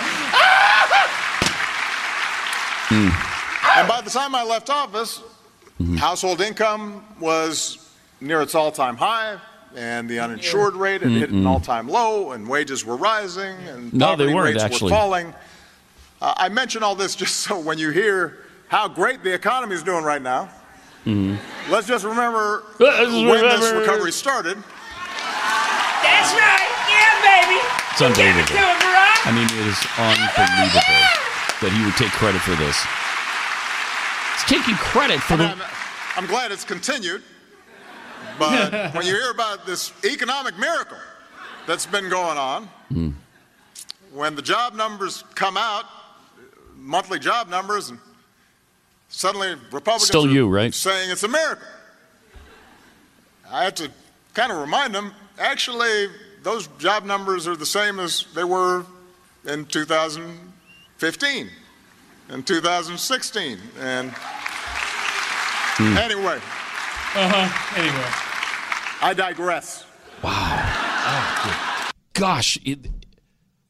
Hmm. And by the time I left office, Mm-hmm. household income was near its all time high, and the uninsured rate had hit an all time low, and wages were rising, and No, they poverty weren't, rates actually. were falling. Uh, I mention all this just so when you hear how great the economy is doing right now, Mhm. let's just remember Let's when this remember. recovery started. That's right. Yeah, baby. It's unbelievable. Do it, Barack. I mean, it is unbelievable that he would take credit for this. He's taking credit for I the. I'm, I'm glad it's continued, but when you hear about this economic miracle that's been going on, Hmm. when the job numbers come out, monthly job numbers, and suddenly Republicans Still are you, right? saying it's a miracle. I have to kind of remind them, actually, those job numbers are the same as they were in 2015 and 2016. And Hmm. anyway, Uh-huh. Anyway. I digress. Wow. Oh, gosh, it,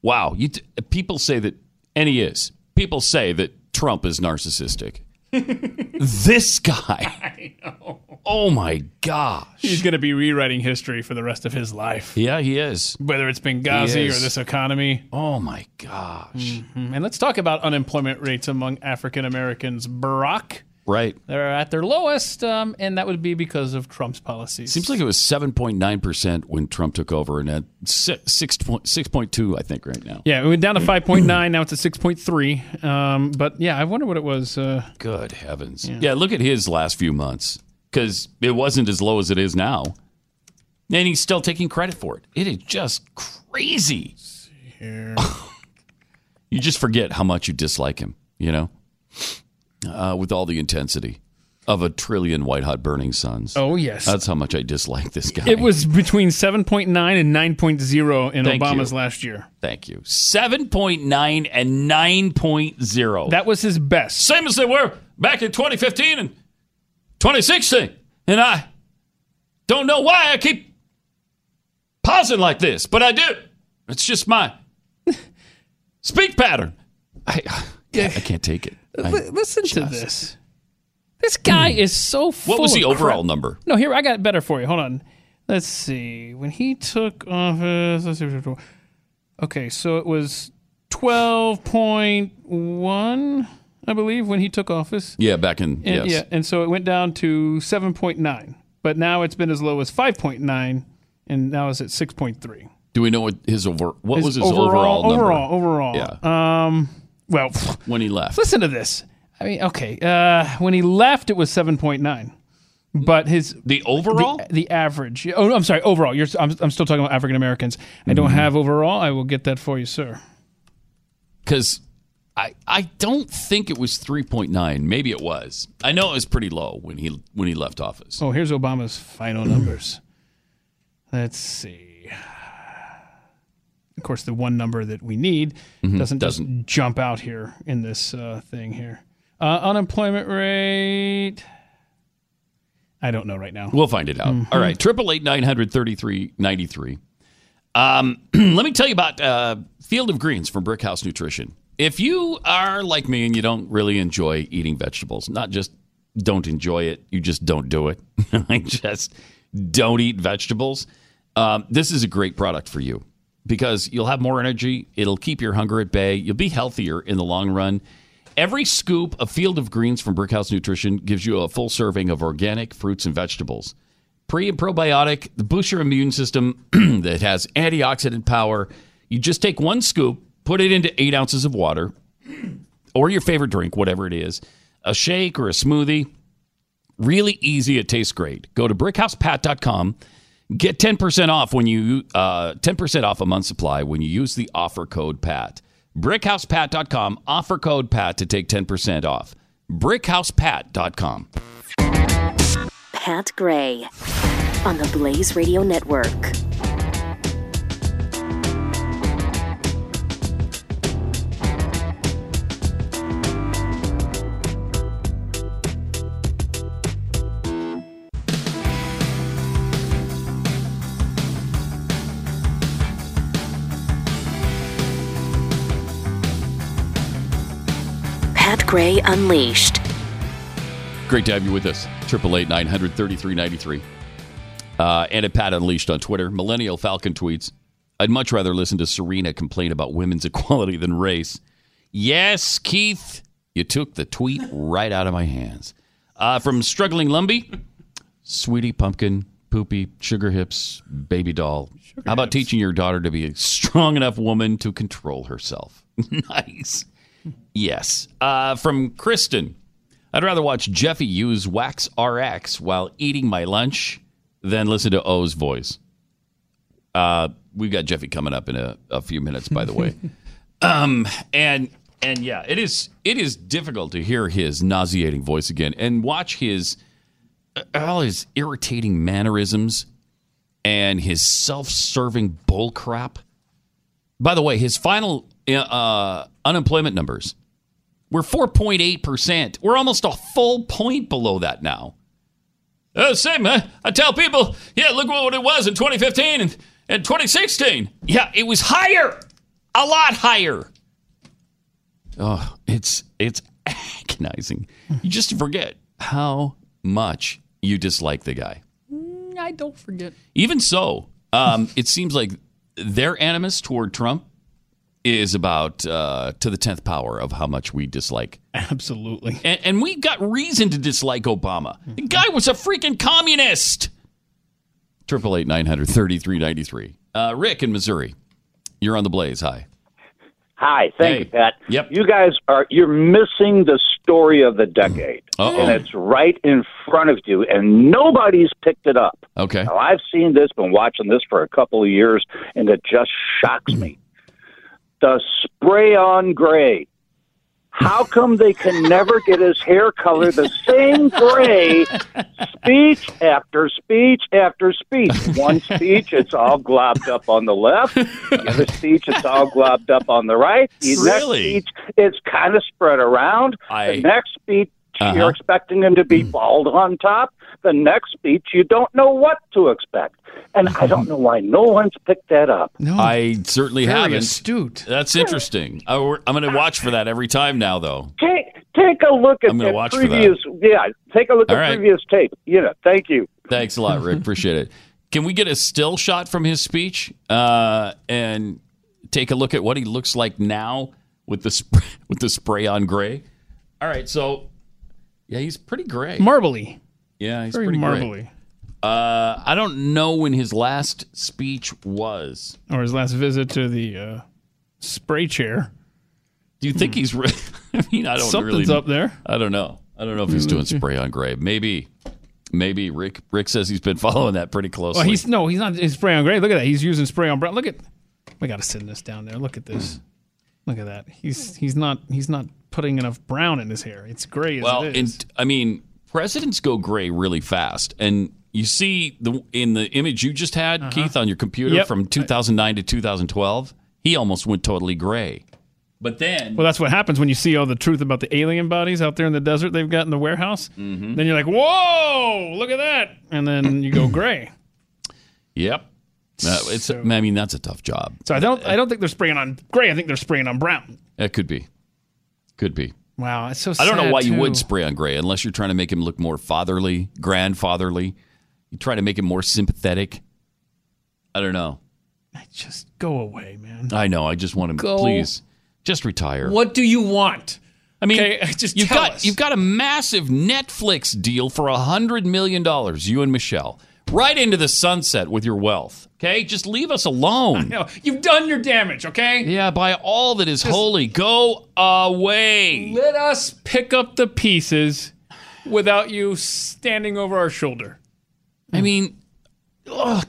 wow! You t- people say that, and he is. People say that Trump is narcissistic. this guy. Oh my gosh. He's going to be rewriting history for the rest of his life. Yeah, he is. Whether it's Benghazi or this economy. Oh my gosh. Mhm. And let's talk about unemployment rates among African Americans. Barack, Right. they're at their lowest, um, and that would be because of Trump's policies. Seems like it was seven point nine percent when Trump took over, and at six point six point two, I think, right now. Yeah, it went down to 5.9. Now it's at 6.3. Um, but yeah, I wonder what it was. Uh, Good heavens! Yeah. look at his last few months because it wasn't as low as it is now, and he's still taking credit for it. It is just crazy. you just forget how much you dislike him. You know, uh, with all the intensity of a trillion white hot burning suns. Oh, yes. that's how much I dislike this guy. it was between 7.9 and 9.0 in Thank Obama's you. last year. Thank you. 7.9 and 9.0. That was his best. Same as they were back in 2015 and 2016. And I don't know why I keep pausing like this, but I do. It's just my speak pattern. I, I, I can't take it. Li- listen to this. This guy is so full What was the overall crap. number? No, here I got it better for you. Hold on. Let's see. When he took office, let's see. Okay, so it was twelve point one, I believe, when he took office. Yeah, back in And, yes. Yeah, and so it went down to seven point nine, but now it's been as low as five point nine, and now it's at six point three. Do we know what his over? What His was his overall, number? Overall, overall. Yeah. Um. Well, when he left. listen to this. I mean, okay. Uh, when he left, it was seven point nine, but his the overall, the, the average. Oh, I'm sorry. Overall, you're. I'm, I'm still talking about African Americans. I don't Mhm. have overall. I will get that for you, sir. because I I don't think it was three point nine. Maybe it was. I know it was pretty low when he when he left office. Oh, here's Obama's final numbers. Let's see. Of course, the one number that we need Mhm, doesn't doesn't. just jump out here in this uh, thing here. Uh, unemployment rate. I don't know right now. We'll find it out. Mhm. All right, triple eight nine hundred thirty three ninety three. Um, let me tell you about uh, Field of Greens from Brickhouse Nutrition. If you are like me and you don't really enjoy eating vegetables, not just don't enjoy it, you just don't do it. I just don't eat vegetables. Um, this is a great product for you because you'll have more energy. It'll keep your hunger at bay. You'll be healthier in the long run. Every scoop of Field of Greens from Brickhouse Nutrition gives you a full serving of organic fruits and vegetables. Pre and probiotic, the boosts your immune system that has antioxidant power. You just take one scoop, put it into eight ounces of water, or your favorite drink, whatever it is, a shake or a smoothie. Really easy. It tastes great. Go to brickhousepat.com. Get 10% off when you uh, 10% off a month supply when you use the offer code PAT. brickhousepat.com offer code PAT to take 10% off. brickhousepat.com. Pat Gray on the Blaze Radio Network. Gray Unleashed. Great to have you with us. Triple eight nine hundred thirty three ninety three. Uh, and at Pat Unleashed on Twitter. Millennial Falcon tweets. I'd much rather listen to Serena complain about women's equality than race. Yes, Keith, you took the tweet right out of my hands. Uh, from Struggling Lumby, Sweetie Pumpkin, Poopy, Sugar Hips, Baby Doll. How about teaching your daughter to be a strong enough woman to control herself? nice. Yes. Uh, from Kristen, I'd rather watch Jeffy use Wax RX while eating my lunch than listen to O's voice. Uh, we've got Jeffy coming up in a, a few minutes, by the way. um, and and yeah, it is it is difficult to hear his nauseating voice again and watch his uh, all his irritating mannerisms and his self-serving bull crap. By the way, his final uh, unemployment numbers were 4.8%. We're almost a full point below that now. Uh, same, huh? I tell people, yeah, look what it was in 2015 and, and 2016. Yeah, it was higher, a lot higher. Oh, it's it's agonizing. You just forget how much you dislike the guy. I don't forget. Even so, um, it seems like their animus toward Trump is about uh, to the tenth power of how much we dislike. Absolutely. And, and we've got reason to dislike Obama. The guy was a freaking communist. Triple eight nine hundred thirty three ninety three. Uh, Rick in Missouri, you're on the blaze. Hi. Hi, thank Hey. you, Pat. Yep. You guys are you're missing the story of the decade. Uh-oh. And it's right in front of you and nobody's picked it up. Okay. Now I've seen this, been watching this for a couple of years, and it just shocks me. The spray on gray. How come they can never get his hair color the same gray speech after speech after speech? One speech, it's all globbed up on the left. The other speech, it's all globbed up on the right. The Really? next speech, it's kind of spread around. I- the next speech, Uh-huh. you're expecting him to be bald on top. The next speech, you don't know what to expect. And I don't know why no one's picked that up. No. I certainly Very haven't. astute. That's interesting. I, am going to watch for that every time now, though. Take take a look at I'm gonna the watch for that. previous. Yeah, take a look All at right. previous tape. You know, thank you. Thanks a lot, Rick. Appreciate it. Can we get a still shot from his speech uh, and take a look at what he looks like now with the sp- with the spray on gray? All right, so yeah, he's pretty gray. Marbly. Yeah, he's Very pretty marbly. Uh, I don't know when his last speech was. Or his last visit to the uh, spray chair. Do you think he's? Re- I mean, I don't Hmm. Something's really. up there. I don't know. I don't know if he's doing spray on gray. Maybe, maybe Rick. Rick says he's been following that pretty closely. Well, he's no, he's not. He's spray on gray. Look at that. He's using spray on brown. Look at. We got to send this down there. Look at this. Look at that. He's he's not he's not putting enough brown in his hair. It's gray as well, it and I mean, presidents go gray really fast, and you see the in the image you just had, Keith, on your computer Uh-huh. Yep. from 2009 to 2012. He almost went totally gray. But then, well, that's what happens when you see all the truth about the alien bodies out there in the desert they've got in the warehouse. Mm-hmm. Then you're like, whoa, look at that, and then you go gray. yep, Uh, it's. I mean, that's a tough job. So I don't I don't think they're spraying on gray. I think they're spraying on brown. That could be, could be. Wow, it's so. I don't know sad, why you would spray on Gray unless you're trying to make him look more fatherly, grandfatherly. You try to make him more sympathetic. I don't know. Just go away, man. I know. I just want him. Go. Please, just retire. What do you want? I mean, Okay, just you've tell got us. you've got a massive Netflix deal for a hundred million dollars. You and Michelle, right into the sunset with your wealth. Okay, just leave us alone. No, you've done your damage. Okay. Yeah, by all that is holy, go away. Let us pick up the pieces without you standing over our shoulder. I mean, ugh,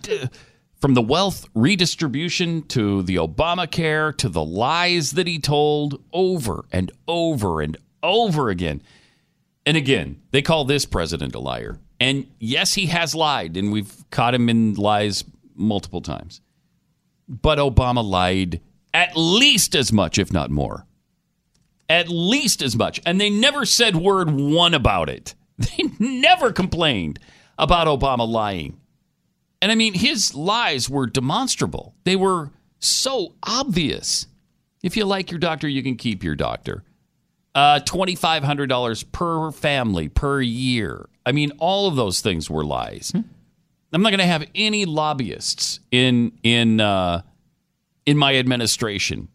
from the wealth redistribution to the Obamacare to the lies that he told over and over and over again. And again, they call this president a liar. And yes, he has lied, and we've caught him in lies multiple times. But Obama lied at least as much, if not more. At least as much. And they never said word one about it. They never complained about Obama lying. And I mean, his lies were demonstrable. They were so obvious. If you like your doctor, you can keep your doctor. Uh, $2,500 per family per year. I mean, all of those things were lies. I'm not going to have any lobbyists in in uh, in my administration.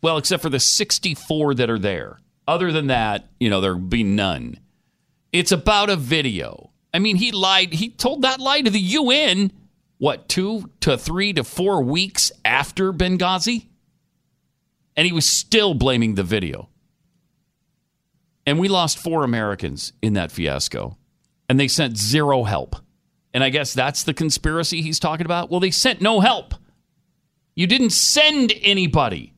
Well, except for the 64 that are there. Other than that, you know, there'll be none. It's about a video. I mean, he lied. He told that lie to the UN, what, two to three to four weeks after Benghazi? And he was still blaming the video. And we lost four Americans in that fiasco. And they sent zero help. And I guess that's the conspiracy he's talking about. Well, they sent no help. You didn't send anybody.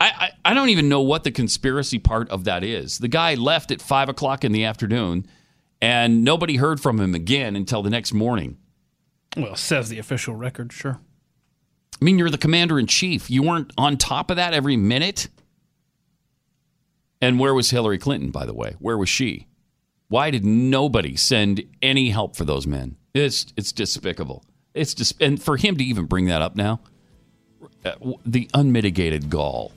I, I, I don't even know what the conspiracy part of that is. The guy left at five o'clock in the afternoon, and nobody heard from him again until the next morning. Well, says the official record, sure. I mean, you're the commander in chief. You weren't on top of that every minute. And where was Hillary Clinton, by the way? Where was she? Why did nobody send any help for those men? It's it's despicable. It's dis- and for him to even bring that up now, uh, the unmitigated gall.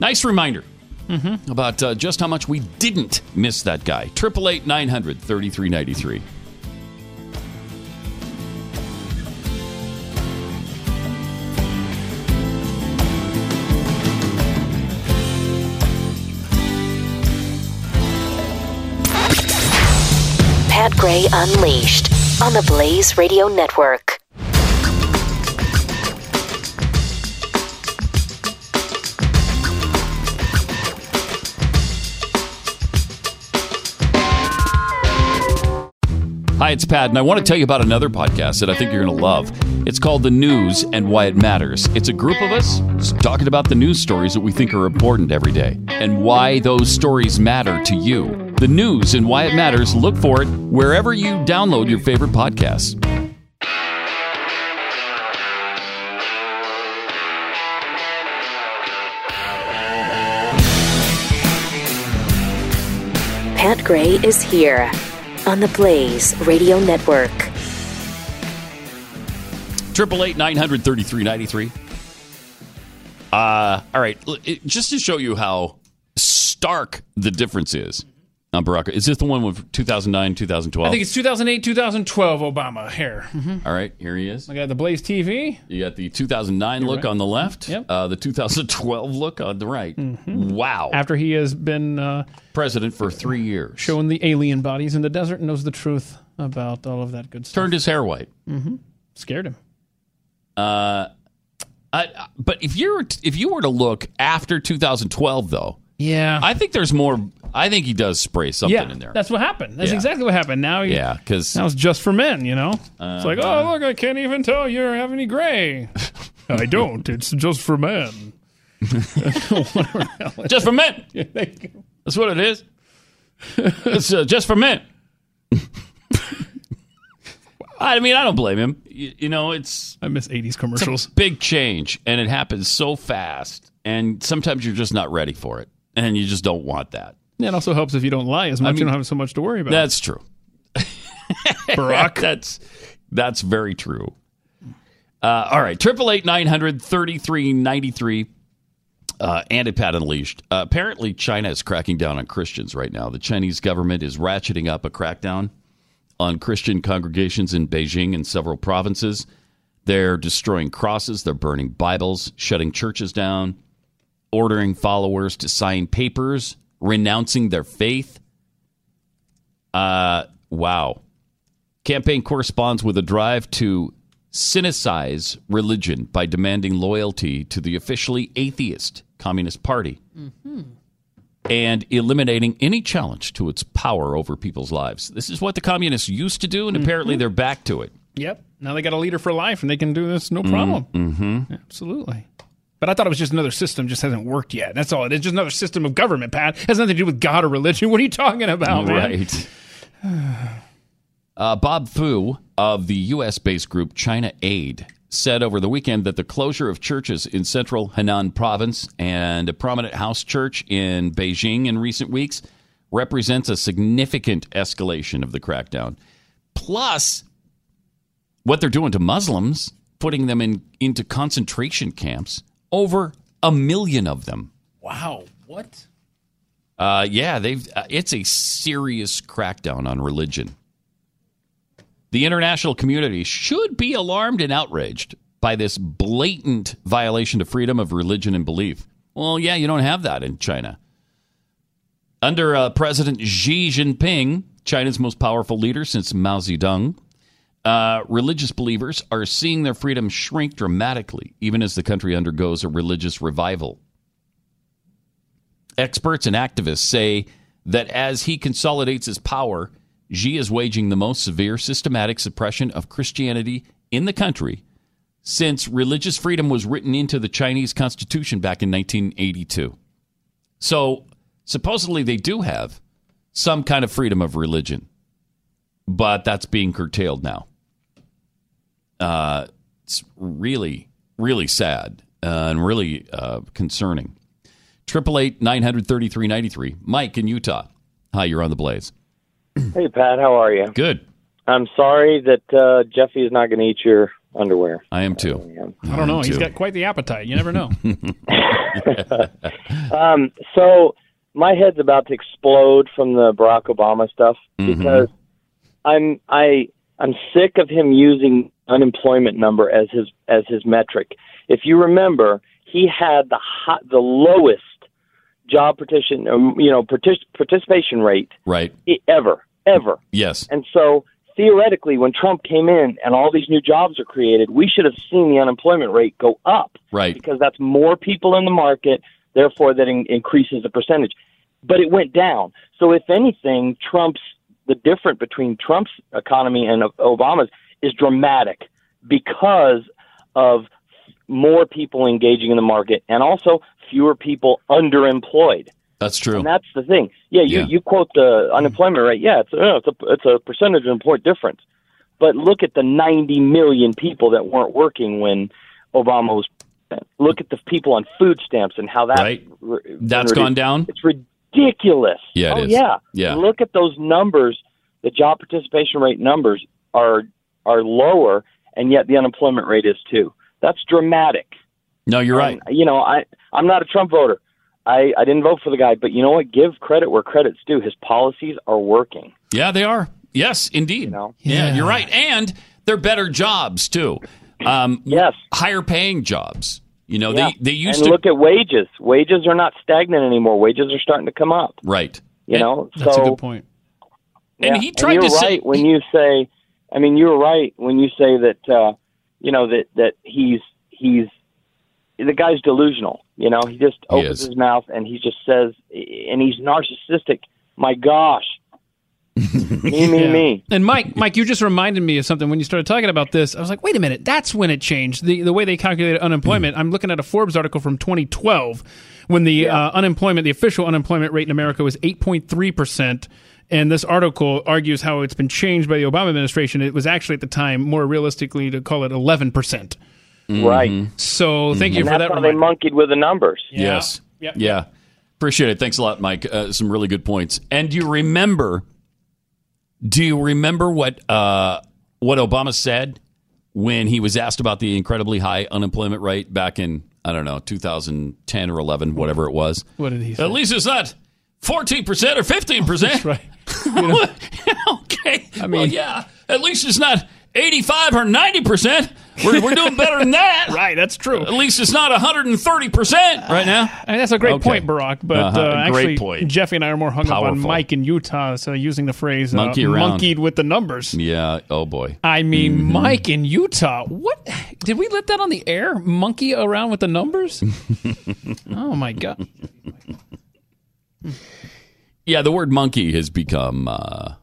Nice reminder about uh, just how much we didn't miss that guy. Triple eight nine hundred thirty three ninety three. Gray Unleashed on the Blaze Radio Network. Hi, it's Pat, and I want to tell you about another podcast that I think you're going to love. It's called The News and Why It Matters. It's a group of us talking about the news stories that we think are important every day and why those stories matter to you. The News and Why It Matters, look for it wherever you download your favorite podcasts. Pat Gray is here on the Blaze Radio Network. Triple eight nine hundred thirty three ninety three. Uh, all right. Just to show you how stark the difference is on Barack. Is this the one with 2009, 2012? I think it's 2008, 2012 Obama hair. All right, here he is. I got the Blaze TV. You got the 2009 You're look right. on the left, Yep. uh, the 2012 look on the right. Wow. After he has been uh, President for three years. showing the alien bodies in the desert and knows the truth about all of that good stuff. Turned his hair white. hmm Scared him. Uh, I, but if you're if you were to look after 2012, though, Yeah. I think there's more. I think he does spray something yeah, in there. that's what happened. That's Yeah. exactly what happened. Now, he, Yeah, because now it's just for men. You know, it's like, Uh-huh. oh look, I can't even tell you have any gray. I don't. It's just for men. just for men. That's what it is. it's uh, just for men. I mean, I don't blame him. You, you know, it's I miss '80s it's commercials. a big change, and it happens so fast, and sometimes you're just not ready for it, and you just don't want that. Yeah, it also helps if you don't lie as much. mean, you don't have so much to worry about. That's true. Barack. that's that's very true. Uh, all right, triple eight nine hundred thirty three ninety three. Uh, Andy Pat Unleashed. Uh, apparently, China is cracking down on Christians right now. The Chinese government is ratcheting up a crackdown on Christian congregations in Beijing and several provinces. They're destroying crosses, they're burning Bibles, shutting churches down, ordering followers to sign papers renouncing their faith. Uh, wow. Campaign corresponds with a drive to sinicize religion by demanding loyalty to the officially atheist Communist Party and eliminating any challenge to its power over people's lives. This is what the communists used to do, and apparently they're back to it. Yep. Now they got a leader for life, and they can do this no problem. Mm-hmm. Absolutely. But I thought it was just another system, just hasn't worked yet. That's all. It is just another system of government, Pat. It has nothing to do with God or religion. What are you talking about? Right. Uh, Bob Fu of the U.S. based group China Aid said over the weekend that the closure of churches in central Henan province and a prominent house church in Beijing in recent weeks represents a significant escalation of the crackdown. Plus, what they're doing to Muslims, putting them in into concentration camps, over a million of them. Wow. What? Uh, yeah, they've. Uh, it's a serious crackdown on religion. The international community should be alarmed and outraged by this blatant violation of freedom of religion and belief. Well, yeah, you don't have that in China. Under uh, President Xi Jinping, China's most powerful leader since Mao Zedong, uh, religious believers are seeing their freedom shrink dramatically, even as the country undergoes a religious revival. Experts and activists say that as he consolidates his power, Xi is waging the most severe systematic suppression of Christianity in the country since religious freedom was written into the Chinese constitution back in 1982. So, supposedly, they do have some kind of freedom of religion, but that's being curtailed now. Uh, it's really, really sad uh, and really uh, concerning. Triple eight nine hundred thirty three ninety three. Mike in Utah. Hi, you're on the Blaze. Hey, Pat, how are you? Good. I'm sorry that uh, Jeffy is not going to eat your underwear. I am too. I don't know. He's got quite the appetite. You never know. um, so my head's about to explode from the Barack Obama stuff Mm-hmm. because I'm I I'm sick of him using unemployment number as his as his metric. If you remember, he had the hot, the lowest job partition um, you know partic- participation rate Right. ever ever. Yes. And so theoretically, when Trump came in and all these new jobs are created, we should have seen the unemployment rate go up Right. because that's more people in the market. Therefore, that in- increases the percentage. But it went down. So if anything, Trump's the difference between Trump's economy and Obama's is dramatic because of more people engaging in the market and also fewer people underemployed. That's true. And that's the thing. Yeah, you, Yeah. you quote the unemployment rate. Yeah, it's, uh, it's a it's a percentage of point difference. But look at the 90 million people that weren't working when Obama was. Look at the people on food stamps and how that Right. That's gone down? It's ridiculous. Yeah, it oh is. yeah, Yeah. Look at those numbers. The job participation rate numbers are are lower, and yet the unemployment rate is too. That's dramatic. No, you're right. And, you know, I I'm not a Trump voter. I, I didn't vote for the guy, but you know what? Give credit where credit's due. His policies are working. Yeah, they are. Yes, indeed. yeah. Yeah. you're right. And they're better jobs too. Um, yes, higher paying jobs. You know, Yeah. they they used and to look at wages. Wages are not stagnant anymore. Wages are starting to come up. right. You know, That's so a good point. And he tried you're to say- when you say. I mean, you're right when you say that. Uh, you know that that he's he's the guy's delusional. You know, he just He opens is. his mouth and he just says, and he's narcissistic. My gosh, me, me, Yeah. me. And Mike, Mike, you just reminded me of something when you started talking about this. I was like, wait a minute, that's when it changed. The the way they calculated unemployment. I'm looking at a Forbes article from 2012 when the uh, unemployment, the official unemployment rate in America was 8.3 percent. And this article argues how it's been changed by the Obama administration. It was actually at the time more realistically to call it 11 percent. Right. So thank you and for that's that. how they monkeyed with the numbers. Yes. Yep. Yeah. Appreciate it. Thanks a lot, Mike. Uh, some really good points. And do you remember? Do you remember what uh, what Obama said when he was asked about the incredibly high unemployment rate back in I don't know 2010 or 11, whatever it was? What did he say? At least it's not 14 percent or 15 percent. That's right. You know, okay. I mean, well, yeah. At least it's not 85 or 90 percent. We're, we're doing better than that. right. That's true. At least it's not 130 percent right now. I mean, that's a great Okay. point, Barack. But Uh-huh. uh, Great actually, point. Jeffy and I are more hung up on Mike in Utah, so using the phrase uh, Monkey around. monkeyed with the numbers. Yeah. Oh boy. I mean, Mm-hmm. Mike in Utah. What did we let that on the air? Monkey around with the numbers? oh my god! Yeah, the word monkey has become uh,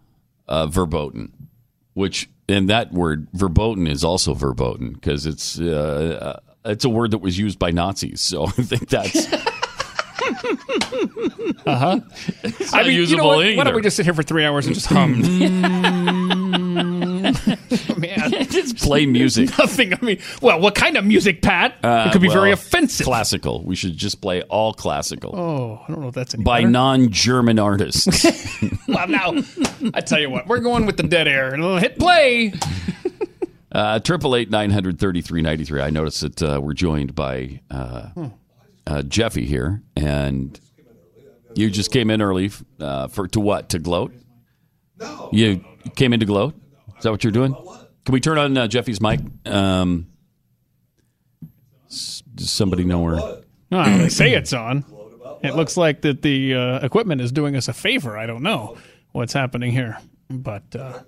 uh, verboten, which and that word verboten is also verboten because it's uh, uh, it's a word that was used by Nazis. So I think that's Uh huh. it's I not mean, you usable know what? Why don't we just sit here for three hours and just hum? Man, just play music? nothing. I mean, well, what kind of music, Pat? Uh, it could be very offensive. Classical. We should just play all classical Oh, I don't know if that's any by better. non-German artists. well, now I tell you what, we're going with the dead air. And Hit play. Uh, Triple eight nine hundred thirty three ninety three. I noticed that uh, we're joined by uh, uh, Jeffy here, and you just came in early uh, for to what? To gloat? No. You came in to gloat. Is that what you're doing? Can we turn on uh, Jeffy's mic? Um, s- does somebody know where? No, they say it's on. It looks like that the uh, equipment is doing us a favor. I don't know what's happening here, but uh,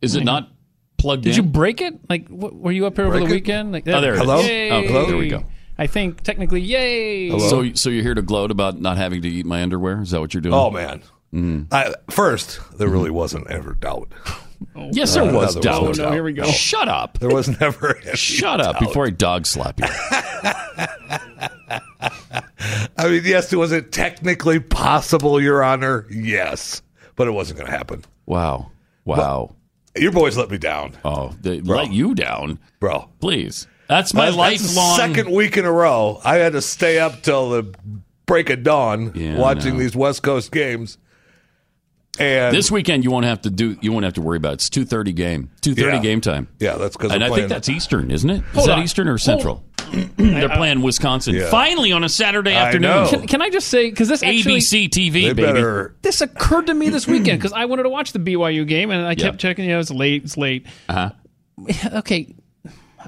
Is it not plugged did in? you break it? Like, what, were you up here over Break the it? weekend? Like, Oh, there it is. Hello? Oh, hello? There we go. I think technically, yay. So, so you're here to gloat about not having to eat my underwear? Is that what you're doing? Oh man. Mm. I, first, there really wasn't ever doubt. Yes, there Uh, was no, doubt. no doubt. Oh, here we go. Shut up. There was never. any Shut up before I dog slap you. I mean, yes, it was it technically possible, Your Honor? Yes, but it wasn't going to happen. Wow. Wow. Your boys let me down. Oh, they let you down, bro. Please. That's my That's- that's the second week in a row. I had to stay up till the break of dawn Yeah, watching know. these West Coast games. And This weekend you won't have to do. You won't have to worry about. it. It's two thirty game. Two thirty Yeah. game time. Yeah, that's 'cause And I think that's Eastern, isn't it? Is Hold that on. Eastern or Central? They're playing Wisconsin Yeah. finally on a Saturday afternoon. know. Can, can I just say because this actually ABC TV, baby. better. this occurred to me this weekend because I wanted to watch the BYU game and I kept Yep. checking. You know, it's late. It's late. Uh-huh. okay.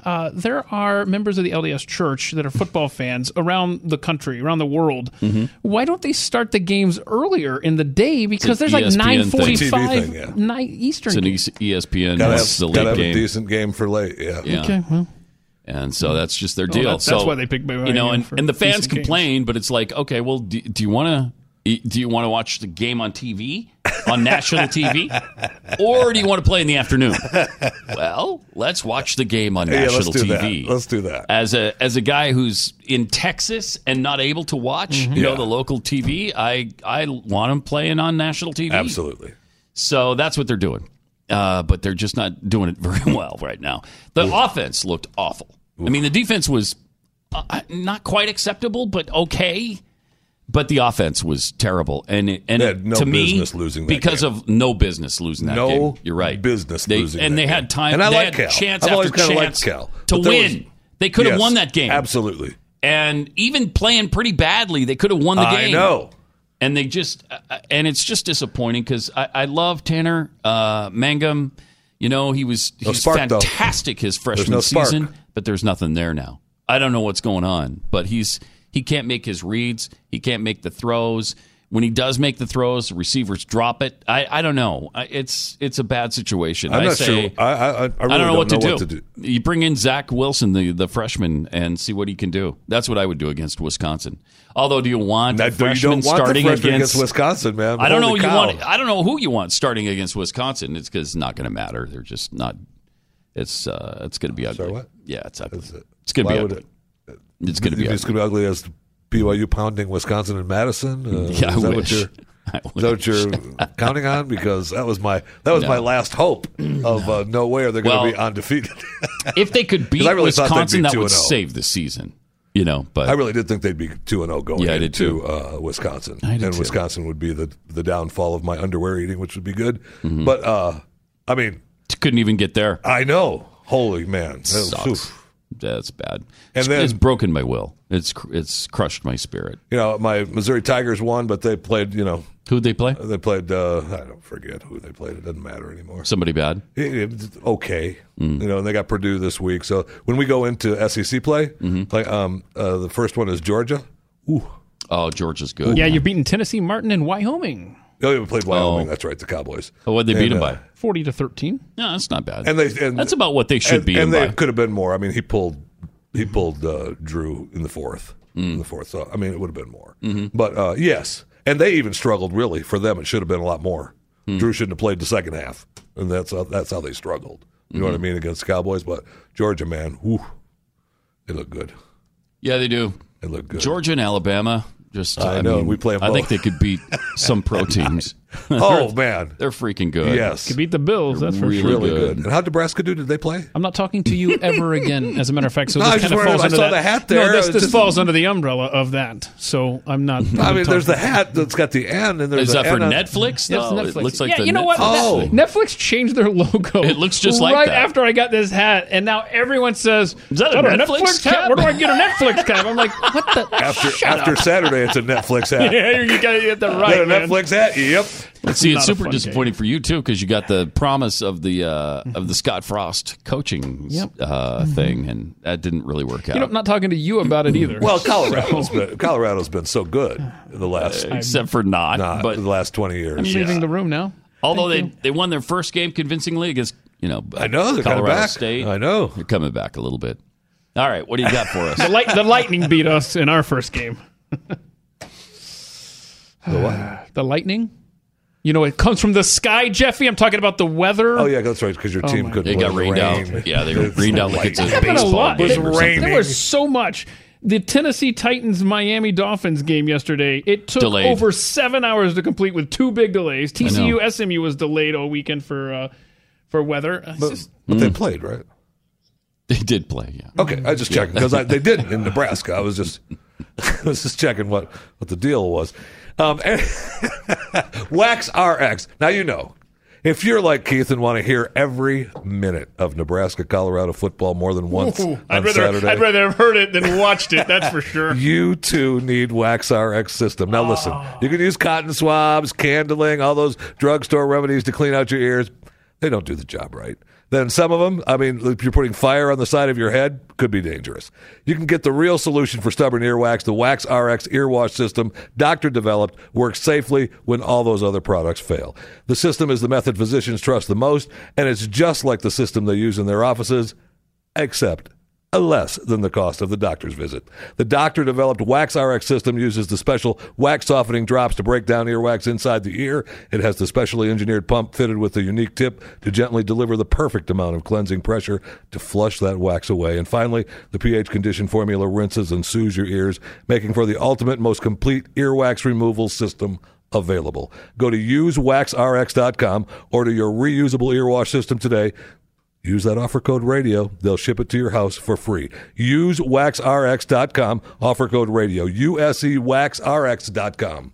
Uh, there are members of the LDS Church that are football fans around the country, around the world. Mm-hmm. Why don't they start the games earlier in the day? Because there's an like ESPN nine thing. TV forty-five thing, yeah. night Eastern. It's an games. ESPN. Gotta It's the have, gotta late have a decent game for late. Yeah. Yeah. Okay, well, And so that's just their Oh, deal. that- that's so why they picked BYU You know, and, and the fans decent games. complain, but it's like, okay, well, do, do you want to? Do you want to watch the game on TV, on national TV, or do you want to play in the afternoon? Well, let's watch the game on Yeah, let's national TV. that. Let's do that. As a as a guy who's in Texas and not able to watch, you know, Yeah. the local TV, I I want them playing on national TV. Absolutely. So that's what they're doing. Uh, but they're just not doing it very well right now. The offense looked awful. I mean, the defense was uh, not quite acceptable, but okay. But the offense was terrible, and it, and no to me, business losing that because game. of no business losing that No game. You're right, business They, losing and they game. had time. And I like Cal. chance I've after always kinda liked chance Cal. to win. was- they could have Yes, won that game. Absolutely. and even playing pretty badly, they could have won the game. I know. and they just uh, and it's just disappointing because I, I love Tanner uh, Mangum. You know, he was No he's spark, though. fantastic his freshman no season, but there's nothing there now. I don't know what's going on, but he's he can't make his reads. He can't make the throws. When he does make the throws, the receivers drop it. I, I don't know. It's it's a bad situation. I'm I not say, sure. I, I, I, really I don't know, what, to, know do. You bring in Zach Wilson, the, the freshman, and see what he can do. That's what I would do against Wisconsin. Although, do you want Now, a you don't freshman want starting freshman against, against Wisconsin, man. I don't know. You want? I don't know who you want starting against Wisconsin. It's because it's not going to matter. They're just not. It's uh, it's going to be ugly. what? Yeah, it's ugly. It's going to be would ugly. It's going to be It's going to be ugly as BYU pounding Wisconsin and Madison. Uh, Yeah, I that wish. what you're? Is that what you're counting on? Because that was my that was No. my last hope of uh, no way are they going to Well, be undefeated. if they could beat really Wisconsin, be that would save the season. You know, but I really did think they'd be two and zero going Yeah, into too. uh, Wisconsin, and too. Wisconsin would be the the downfall of my underwear eating, which would be good. Mm-hmm. But uh, I mean, couldn't even get there. I know. Holy man, That Sucks. oof. That's bad. And it's, then- it's broken my will. It's it's crushed my spirit. You know, my Missouri Tigers won, but they played. You know, who'd they play? They played. Uh, I don't forget who they played. It doesn't matter anymore. Somebody bad. It- it- okay, Mm. you know, and they got Purdue this week. So when we go into SEC play, Mm-hmm. like um, uh, the first one is Georgia. Ooh, Oh, Georgia's good. Yeah, you're beating Tennessee, Martin, and Wyoming. Oh, we played Wyoming. Oh. That's right, the Cowboys. Oh, what'd they beat And, them uh, by? Forty to thirteen. No, that's not bad. And they and that's about what they should and, beat And them they by. could have been more. I mean, he pulled he pulled uh, Drew in the fourth. In the fourth, so I mean, it would have been more. Mhm. But uh, yes, and they even struggled. Really, for them, it should have been a lot more. Drew shouldn't have played the second half, and that's how, that's how they struggled. You know what I mean against the Cowboys, but Georgia, man, whew, they look good. Yeah, they do. They look good. Georgia and Alabama. Just I I, know, mean, we play I think they could beat some pro teams. Oh man, they're freaking good. Yes, Could beat the Bills. They're That's for really sure. really good. good. And how Nebraska do? Did they play? I'm not talking to you ever again. As a matter of fact, so No, this just kind of wondered- falls I under saw that. the hat there. No, this, this just- falls under the umbrella of that. So I'm not. I mean, there's the hat that's got the N, and there's Is a that for N Netflix? Yes, though? Netflix. It looks like yeah, the you know what? Netflix Oh. Netflix changed their logo. It looks just like right that. after I got this hat, and now everyone says, Is that a Netflix hat? cap?" Where do I get a Netflix cap?" I'm like, "What the?" After after. Saturday, it's a Netflix hat. yeah, you got to get that Is right, that a. Netflix hat? Yep. See, it's super fun disappointing for you too because you got the promise of the uh, of the Scott Frost coaching Yep. uh, thing, and that didn't really work out. You know, I'm not talking to you about it either. Well, Colorado's been Colorado's been so good in the last except for not. not but the last twenty years. I'm leaving the room now. although they Thank they won their first game convincingly against you know I know they're coming Colorado back. State. I know. they're coming back a little bit. All right, what do you got for us? The, light, the Lightning beat us in our first game. The what? The Lightning? You know, it comes from the sky, Jeffy. I'm talking about the weather. Oh yeah, that's right. Because your Oh, team my couldn't. It got rained Rain. out. Yeah, they rained out like it's a It baseball game It was raining. There was so much. The Tennessee Titans Miami Dolphins game yesterday, it took Delayed. over seven hours to complete with two big delays. TCU SMU was delayed all weekend for uh, for weather. But, just- but they played right. They did play. Yeah. Okay, I just checking because they did in Nebraska. I was just I was just checking what what the deal was. Um, Wax RX. Now you know if you're like Keith and want to hear every minute of Nebraska Colorado football more than once Ooh, on I'd rather Saturday. I'd rather have heard it than watched it. That's for sure. You too need Wax RX system. Now listen, you can use cotton swabs, candling, all those drugstore remedies to clean out your ears. They don't do the job right. Then some of them, I mean, you're putting fire on the side of your head, could be dangerous. You can get the real solution for stubborn earwax. The Wax RX ear wash system, doctor developed, works safely when all those other products fail. The system is the method physicians trust the most, and it's just like the system they use in their offices, except Uh, less than the cost of the doctor's visit. The doctor developed Wax RX system uses the special wax softening drops to break down earwax inside the ear. It has the specially engineered pump fitted with a unique tip to gently deliver the perfect amount of cleansing pressure to flush that wax away. And finally, the pH conditioned formula rinses and soothes your ears, making for the ultimate, most complete earwax removal system available. Go to usewaxrx.com, order your reusable ear wash system today. Use that offer code radio. They'll ship it to your house for free. Use waxrx.com. Offer code radio. E USEwaxrx.com.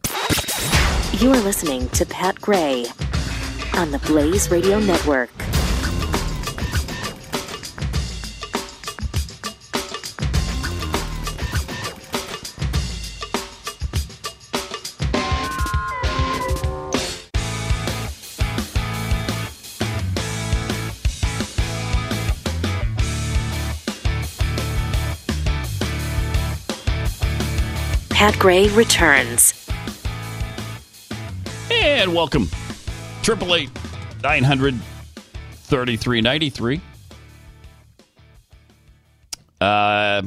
You are listening to Pat Gray on the Blaze Radio Network. Pat Gray returns. And welcome. Triple eight nine hundred thirty three ninety three. Uh,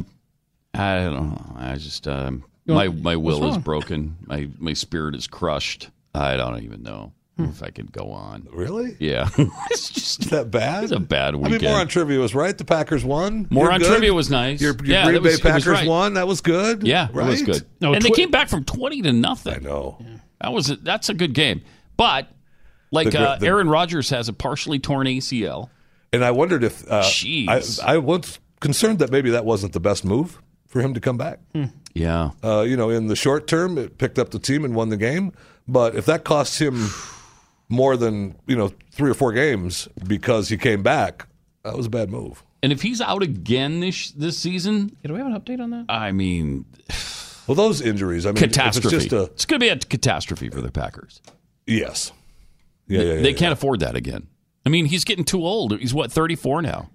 I don't know. I just um, my my will is broken. My my spirit is crushed. I don't even know if I could go on. Really? Yeah, it's just that bad. It's a bad I weekend. mean, more on trivia was right. The Packers won. More You're on good. trivia was nice. Your, your Yeah, Green Bay was Packers right. won. That was good. Yeah, right? it was good. No, and they came back from twenty to nothing. I know. That was a, that's a good game. But like The gr- uh, the- Aaron Rodgers has a partially torn ACL. And I wondered if uh, I, Jeez. I was concerned that maybe that wasn't the best move for him to come back. Yeah. Uh, you know, in the short term, it picked up the team and won the game. But if that costs him more than you know three or four games because he came back, that was a bad move. And if he's out again this this season, do we have an update on that? I mean, Well, those injuries, I mean, catastrophe. It's a it's going to be a catastrophe for the Packers. yes. Yeah, yeah, yeah, they yeah. can't afford that again. I mean, he's getting too old. He's what thirty four now.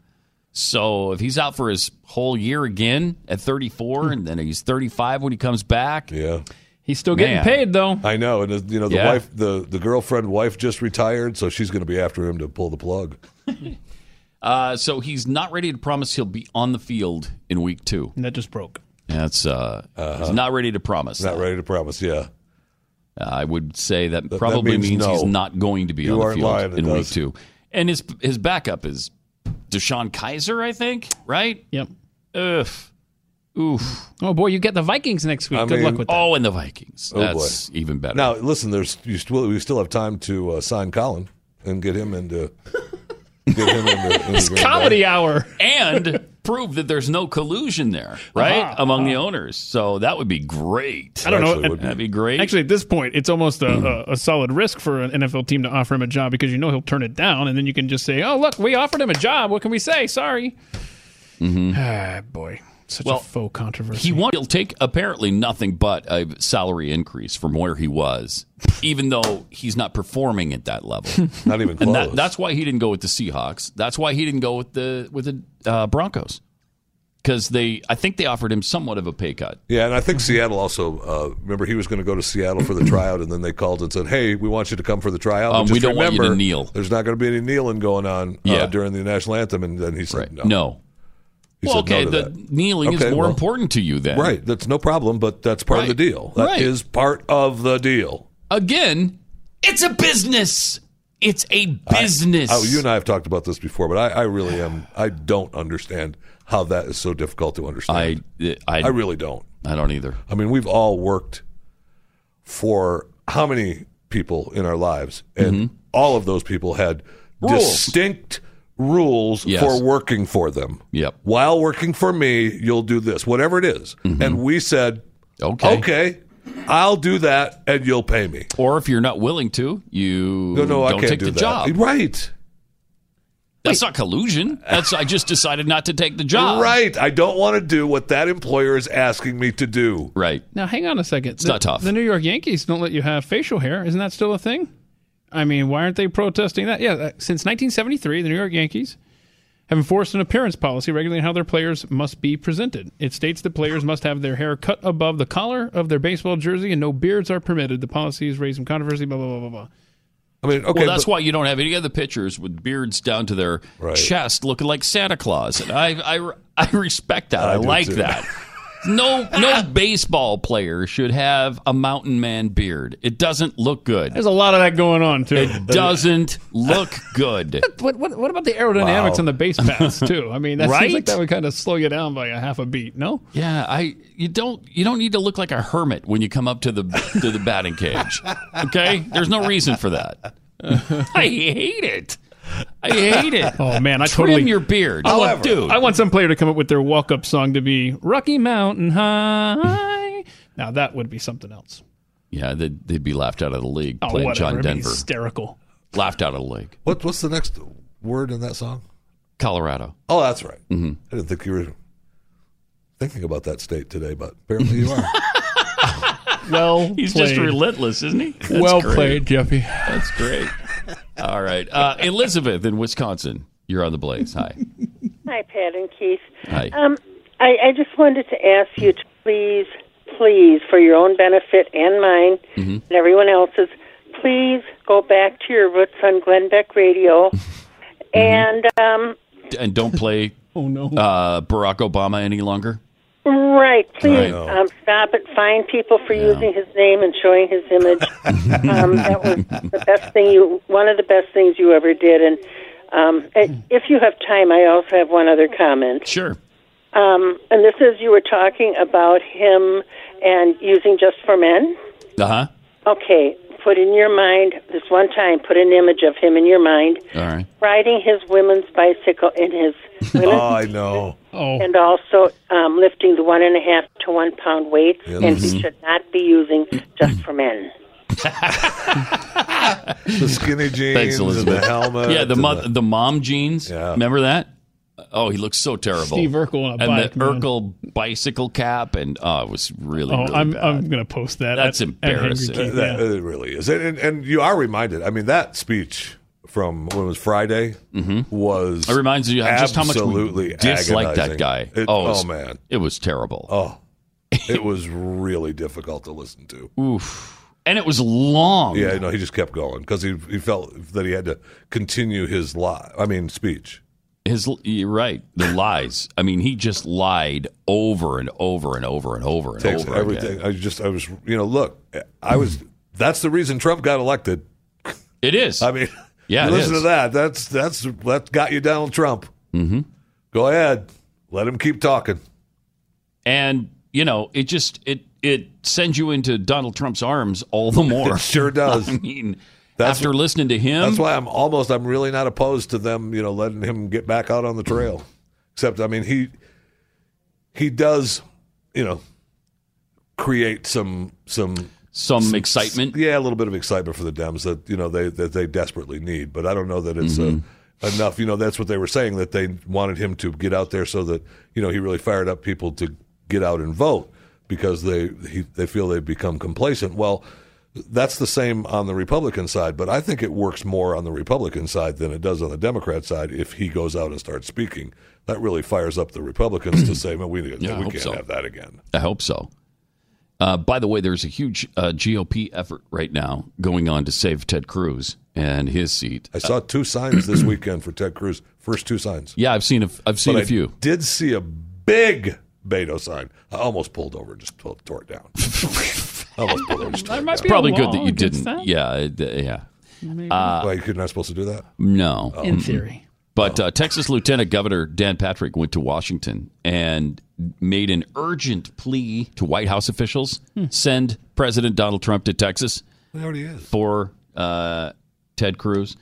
So if he's out for his whole year again at thirty four, hmm. and then he's thirty five when he comes back, Yeah. He's still getting Man. paid though. I know, and uh, you know the Yeah. wife, the the girlfriend wife just retired, so she's going to be after him to pull the plug. Uh, so he's not ready to promise he'll be on the field in week two. And that just broke. That's uh, he's not ready to promise. Not that. ready to promise. Yeah, I would say that, that probably means means, he's no. not going to be You on the aren't field lying, it in week does. two. And his his backup is DeShone Kizer, I think. Right? Yep. Ugh. Oof. Oh boy, you get the Vikings next week. I Good mean- luck with that. Oh, and the Vikings. Oh, That's even better. Now, listen, there's you still we still have time to uh, sign Colin and get him into get him into, into it's Green Bay. comedy hour. and prove that there's no collusion there, right, Uh-huh, among the owners. So that would be great. I don't know. Actually, would be. That'd be great. Actually, at this point, it's almost a, a, a solid risk for an NFL team to offer him a job because you know he'll turn it down, and then you can just say, "Oh, look, we offered him a job. What can we say? Sorry." Ah, boy, such Well, a faux controversy. he won't. He'll take apparently nothing but a salary increase from where he was, even though he's not performing at that level. Not even close. and that, that's why he didn't go with the Seahawks. That's why he didn't go with the with the uh, Broncos because they. I think they offered him somewhat of a pay cut. yeah, and I think Seattle also. Uh, remember, he was going to go to Seattle for the tryout, and then they called and said, "Hey, we want you to come for the tryout. Um, we don't want you to kneel." There's not going to be any kneeling going on uh, Yeah. during the national anthem." And then he said, "No." No. He well, no okay. to the that. kneeling Okay, is more well, important to you then, Right, that's no problem, but that's part of the deal. That is Right. part of the deal. Again, it's a business. It's a business. Oh, you and I have talked about this before, but I, I really am. I don't understand how that is so difficult to understand. I, I, I really don't. I don't either. I mean, we've all worked for how many people in our lives, and all of those people had Mm-hmm. Rules. distinct rules Yes. for working for them. Yep. While working for me, you'll do this, whatever it is. And we said, Mm-hmm. Okay. okay, I'll do that, and you'll pay me. Or if you're not willing to, you No, no, I don't can't take do the that. job. Right. That's not collusion. That's I just decided not to take the job. Right. I don't want to do what that employer is asking me to do. Right. Now, hang on a second. It's not tough. The New York Yankees don't let you have facial hair. Isn't that still a thing? I mean, why aren't they protesting that? Yeah, uh, since 1973, the New York Yankees have enforced an appearance policy regulating how their players must be presented. It states that players must have their hair cut above the collar of their baseball jersey and no beards are permitted. The policy has raised some controversy, blah, blah, blah, blah, blah. I mean, okay. well, that's but- why you don't have any other pitchers with beards down to their Right. chest, looking like Santa Claus. And I, I, I respect that. I I, like too. that. No, no baseball player should have a mountain man beard. It doesn't look good. There's a lot of that going on, too. It doesn't look good. What, what, what about the aerodynamics Wow. on the base paths, too? I mean, that Right? seems like that would kind of slow you down by a half a beat, no? Yeah, I you don't you don't need to look like a hermit when you come up to the to the batting cage. Okay, there's no reason for that. I hate it. I hate it. Oh man, I Trim totally your beard, I want, dude. I want some player to come up with their walk-up song to be "Rocky Mountain High." now that would be something else. yeah, they'd, they'd be laughed out of the league Oh, playing whatever. John It'd be Denver. hysterical. Laughed out of the league. What, what's the next word in that song? Colorado. Oh, that's right. Mm-hmm. I didn't think you were thinking about that state today, but apparently you are. Well, He's played. just relentless, isn't he? That's well great. played, Jeffy. That's great. All right, uh, Elizabeth in Wisconsin. You're on the blaze. Hi. Hi, Pat and Keith. Hi. Um, I, I just wanted to ask you to please please, for your own benefit and mine Mm-hmm. and everyone else's, please go back to your roots on Glenn Beck Radio. Mm-hmm. And um, And don't play oh, no. uh, Barack Obama any longer. Right, please um, stop it. Fine people for using his name and showing his image. um, that was the best thing you, one of the best things you ever did. And um, and if you have time, I also have one other comment. Sure. Um, and this is you were talking about him and using just for men. Uh huh. Okay, put in your mind this one time. Put an image of him in your mind All right. riding his women's bicycle in his women's Oh, I know. Oh. and also um, lifting the one and a half to one pound weights. Yeah, and this he should not be using just for men. The skinny jeans Thanks, and Elizabeth. the helmet. Yeah, the and mo- the mom jeans. Yeah. Remember that? Oh, he looks so terrible. Steve Urkel on a and bike, the man. Urkel bicycle cap, and oh, it was really, Oh, really I'm bad. I'm gonna post that. That's at- at embarrassing. King, That, yeah. It really is. And, and, and you are reminded. I mean, that speech from when it was Friday mm-hmm. was. It reminds you just how much absolutely dislike that guy. It- oh, it oh, man. it was terrible. Oh, it was really difficult to listen to. Oof. And it was long. Yeah, no, he just kept going because he he felt that he had to continue his lie. I mean, speech. His, you're right. The lies. I mean, he just lied over and over and over and over and Takes over everything. again. I just, I was, you know, look, I was. That's the reason Trump got elected. It is. I mean, Yeah, listen is. to that. That's that's that got you Donald Trump. Mm-hmm. Go ahead, let him keep talking. And you know, it just it it sends you into Donald Trump's arms all the more. It sure does. I mean, That's after listening to him, That's why I'm almost. I'm really not opposed to them. You know, letting him get back out on the trail. Except, I mean, he he does. You know, create some some some excitement. Yeah, a little bit of excitement for the Dems that you know they that they desperately need. But I don't know that it's uh, enough. You know, that's what they were saying that they wanted him to get out there so that you know he really fired up people to get out and vote because they he, they feel they've become complacent. Well. That's the same on the Republican side, but I think it works more on the Republican side than it does on the Democrat side. If he goes out and starts speaking, that really fires up the Republicans to say, "Man, we, Yeah, we can't so. have that again." I hope so. Uh, by the way, there's a huge uh, GOP effort right now going on to save Ted Cruz and his seat. I saw two signs this weekend for Ted Cruz. First two signs. Yeah, I've seen a, I've seen But a few. I did see a big Beto sign. I almost pulled over and just tore it down. almost pulled over. and Just tore It's down. probably good that you didn't. Yeah, it- yeah. Uh, Why you're not supposed to do that? No. In theory. But uh, Texas Lieutenant Governor Dan Patrick went to Washington and made an urgent plea to White House officials send President Donald Trump to Texas He already is. for uh, Ted Cruz.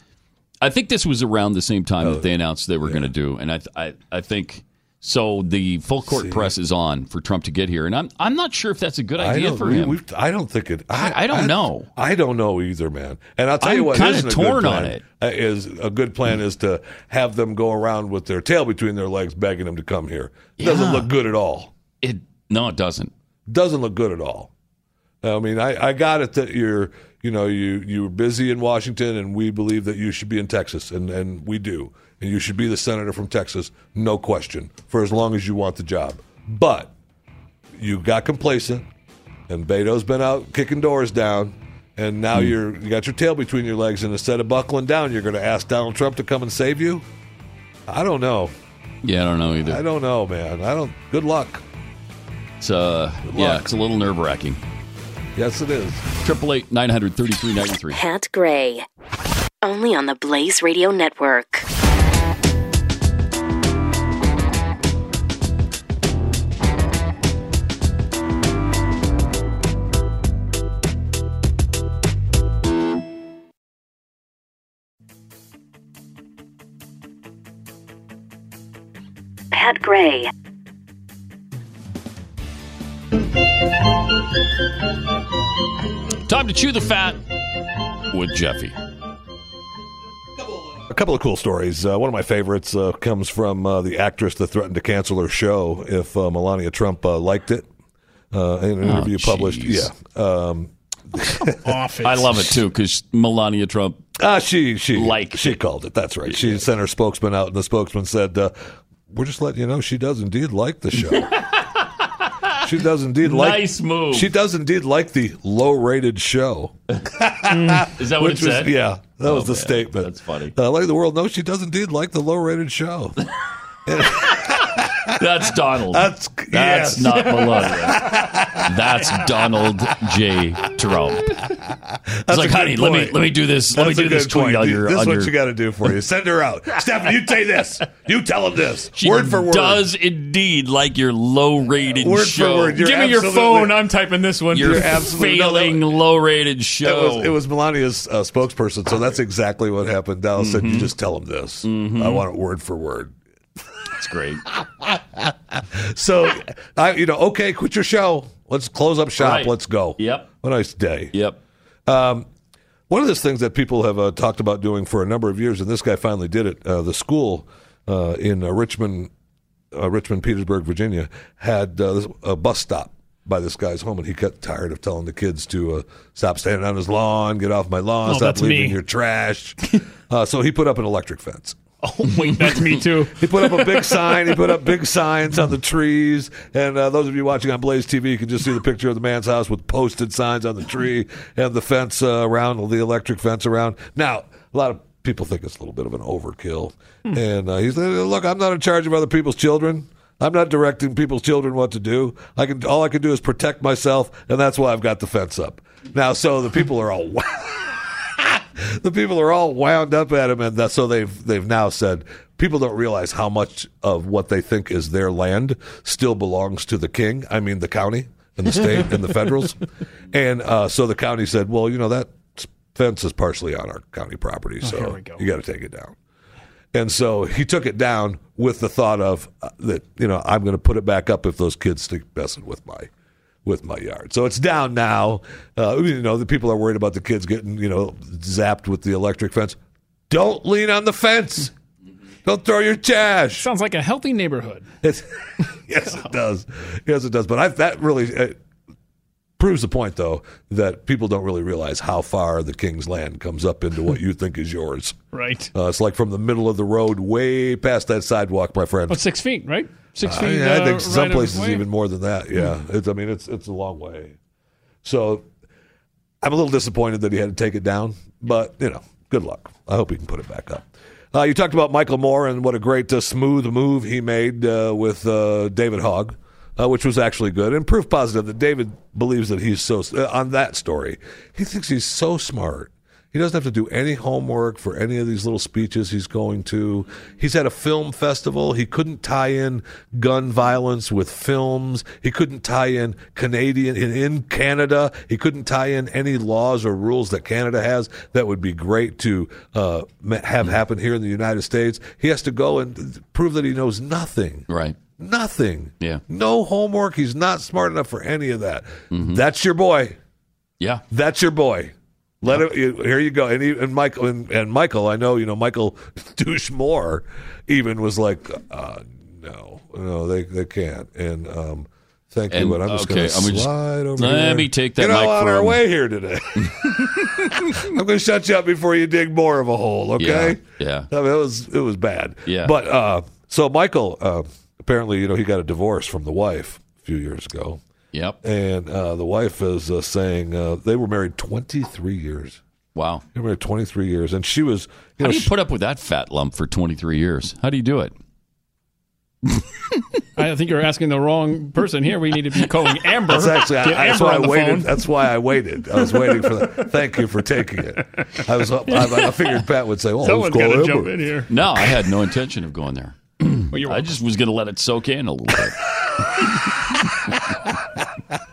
I think this was around the same time that they announced they were going to do, and I, I, I think so. The full court press is on for Trump to get here, and I'm, I'm not sure if that's a good idea for him. we've- I don't think it. I- I don't know. I don't know either, man. And I'll tell you I'm what, kinda isn't a torn good on it. uh, Is a good plan is to have them go around with their tail between their legs, begging them to come here. It doesn't look good at all. It no, it doesn't. Doesn't look good at all. I mean, I, I got it that you're, you know, you you were busy in Washington, and we believe that you should be in Texas, and and we do, and you should be the senator from Texas, no question, for as long as you want the job. But you got complacent, and Beto's been out kicking doors down, and now Hmm. you're you got your tail between your legs, and instead of buckling down, you're going to ask Donald Trump to come and save you. I don't know. Yeah, I don't know either. I don't know, man. I don't. Good luck. It's uh, yeah, it's a little nerve wracking. Yes, it is. Triple eight nine hundred thirty three ninety three. Pat Gray. Only on the Blaze Radio Network. Pat Gray. Time to chew the fat with Jeffy. A couple of cool stories. Uh, one of my favorites uh, comes from uh, the actress that threatened to cancel her show if uh, Melania Trump uh, liked it. Uh, in an Oh, interview published, yeah. Um, Off it. I love it too because Melania Trump. Ah, she she Liked she it. called it. That's right. She sent her spokesman out, and the spokesman said, uh, "We're just letting you know she does indeed like the show." She does indeed like. Nice move. She does indeed like the low-rated show. Is that what it was- said? Yeah, that Oh, was the man, statement. That's funny. Uh, like the world knows, she does indeed like the low-rated show. That's Donald. That's That's yes. not Melania. That's Donald J. Trump. It's That's like, honey, let me let me do this. Let me do this tweet point. on your. This is what your- you got to do for you. Send her out, Stephanie. You say this. You tell him this. She word for word. Does indeed like your low-rated Word for show. word. You're Give me your phone. I'm typing this one. Your You're absolutely- no, failing low-rated It show. was, it was Melania's uh, spokesperson, so that's exactly what happened. Dallas said, Mm-hmm. "You just tell him this. I want it word for word." That's great. So, I, you know, okay, quit your show. Let's close up shop. Right. Let's go. Yep. A nice day. Yep. Um, one of those things that people have uh, talked about doing for a number of years, and this guy finally did it. Uh, the school uh, in uh, Richmond, uh, Richmond, Petersburg, Virginia, had uh, a bus stop by this guy's home, and he got tired of telling the kids to uh, stop standing on his lawn, get off my lawn, Oh, stop leaving me. your trash. uh, so he put up an electric fence. Oh, wait, that's me too. He put up a big sign. He put up big signs on the trees. And uh, those of you watching on Blaze TV, you can just see the picture of the man's house with posted signs on the tree and the fence uh, around, the electric fence around. Now, a lot of people think it's a little bit of an overkill. And uh, he's like, look, I'm not in charge of other people's children. I'm not directing people's children what to do. I can all I can do is protect myself, and that's why I've got the fence up. Now, so the people are all the people are all wound up at him, and that, so they've they've now said people don't realize how much of what they think is their land still belongs to the king. I mean, the county and the state and the federals, and uh, so the county said, well, you know that fence is partially on our county property, so we go. you got to take it down. And so he took it down with the thought of uh, that you know I'm going to put it back up if those kids stick messing with my with my yard. So it's down now. Uh, you know the people are worried about the kids getting you know zapped with the electric fence. Don't lean on the fence. Don't throw your trash. Sounds like a healthy neighborhood. It's, yes, it does. Yes, it does. But I, that really uh, proves the point, though, that people don't really realize how far the king's land comes up into what you think is yours. Right. Uh, it's like from the middle of the road, way past that sidewalk, my friend. But six feet, right? Six Uh, feet. I uh, think some right places even more than that. Yeah, it's, I mean it's it's a long way. So I'm a little disappointed that he had to take it down, but you know, good luck. I hope he can put it back up. Uh, you talked about Michael Moore and what a great uh, smooth move he made uh, with uh, David Hogg, uh, which was actually good and proof positive that David believes that he's so uh, on that story. He thinks he's so smart. He doesn't have to do any homework for any of these little speeches he's going to. He's at a film festival. He couldn't tie in gun violence with films. He couldn't tie in Canadian in, in Canada. He couldn't tie in any laws or rules that Canada has that would be great to uh, have happen here in the United States. He has to go and prove that he knows nothing. Right. Nothing. Yeah. No homework. He's not smart enough for any of that. That's your boy. Yeah. That's your boy. Let him. Here you go. And, he, and Michael and, and Michael. I know. You know. Michael Douche Moore even was like, uh, no, no, they they can't. And um, thank And, you. But I'm just okay, going to I'm just- slide over let here. me take that You know, on our from- way here today. I'm going to shut you up before you dig more of a hole. Okay. Yeah. I mean, it was it was bad. Yeah. But uh, so Michael uh, apparently, you know, he got a divorce from the wife a few years ago. Yep. And uh, the wife is uh, saying uh, they were married 23 years. Wow. They were married 23 years, and she was. You How know, do you she- put up with that fat lump for 23 years? How do you do it? I think you're asking the wrong person here. We need to be calling Amber. That's actually I, Get that's Amber why I waited. phone. That's why I waited. I was waiting for that. Thank you for taking it. I was. I, I figured Pat would say, "Oh, Someone's let's got to jump in here. No, I had no intention of going there. Well, I just was going to let it soak in a little bit.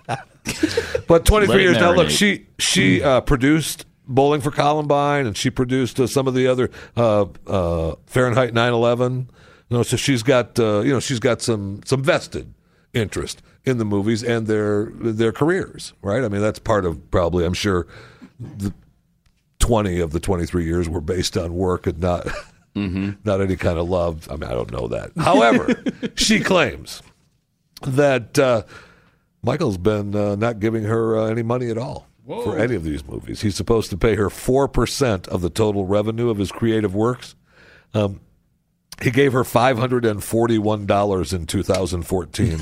But 23 Let years now. Look, she she uh, produced Bowling for Columbine, and she produced uh, some of the other uh, uh, Fahrenheit 9/11. You know, so she's got uh, you know she's got some some vested interest in the movies and their their careers, right? I mean, that's part of probably I'm sure the 20 of the 23 years were based on work and not not any kind of love. I mean, I don't know that. However, she claims that uh, Michael's been uh, not giving her uh, any money at all for any of these movies. He's supposed to pay her 4% of the total revenue of his creative works. Um, he gave her $541 in 2014.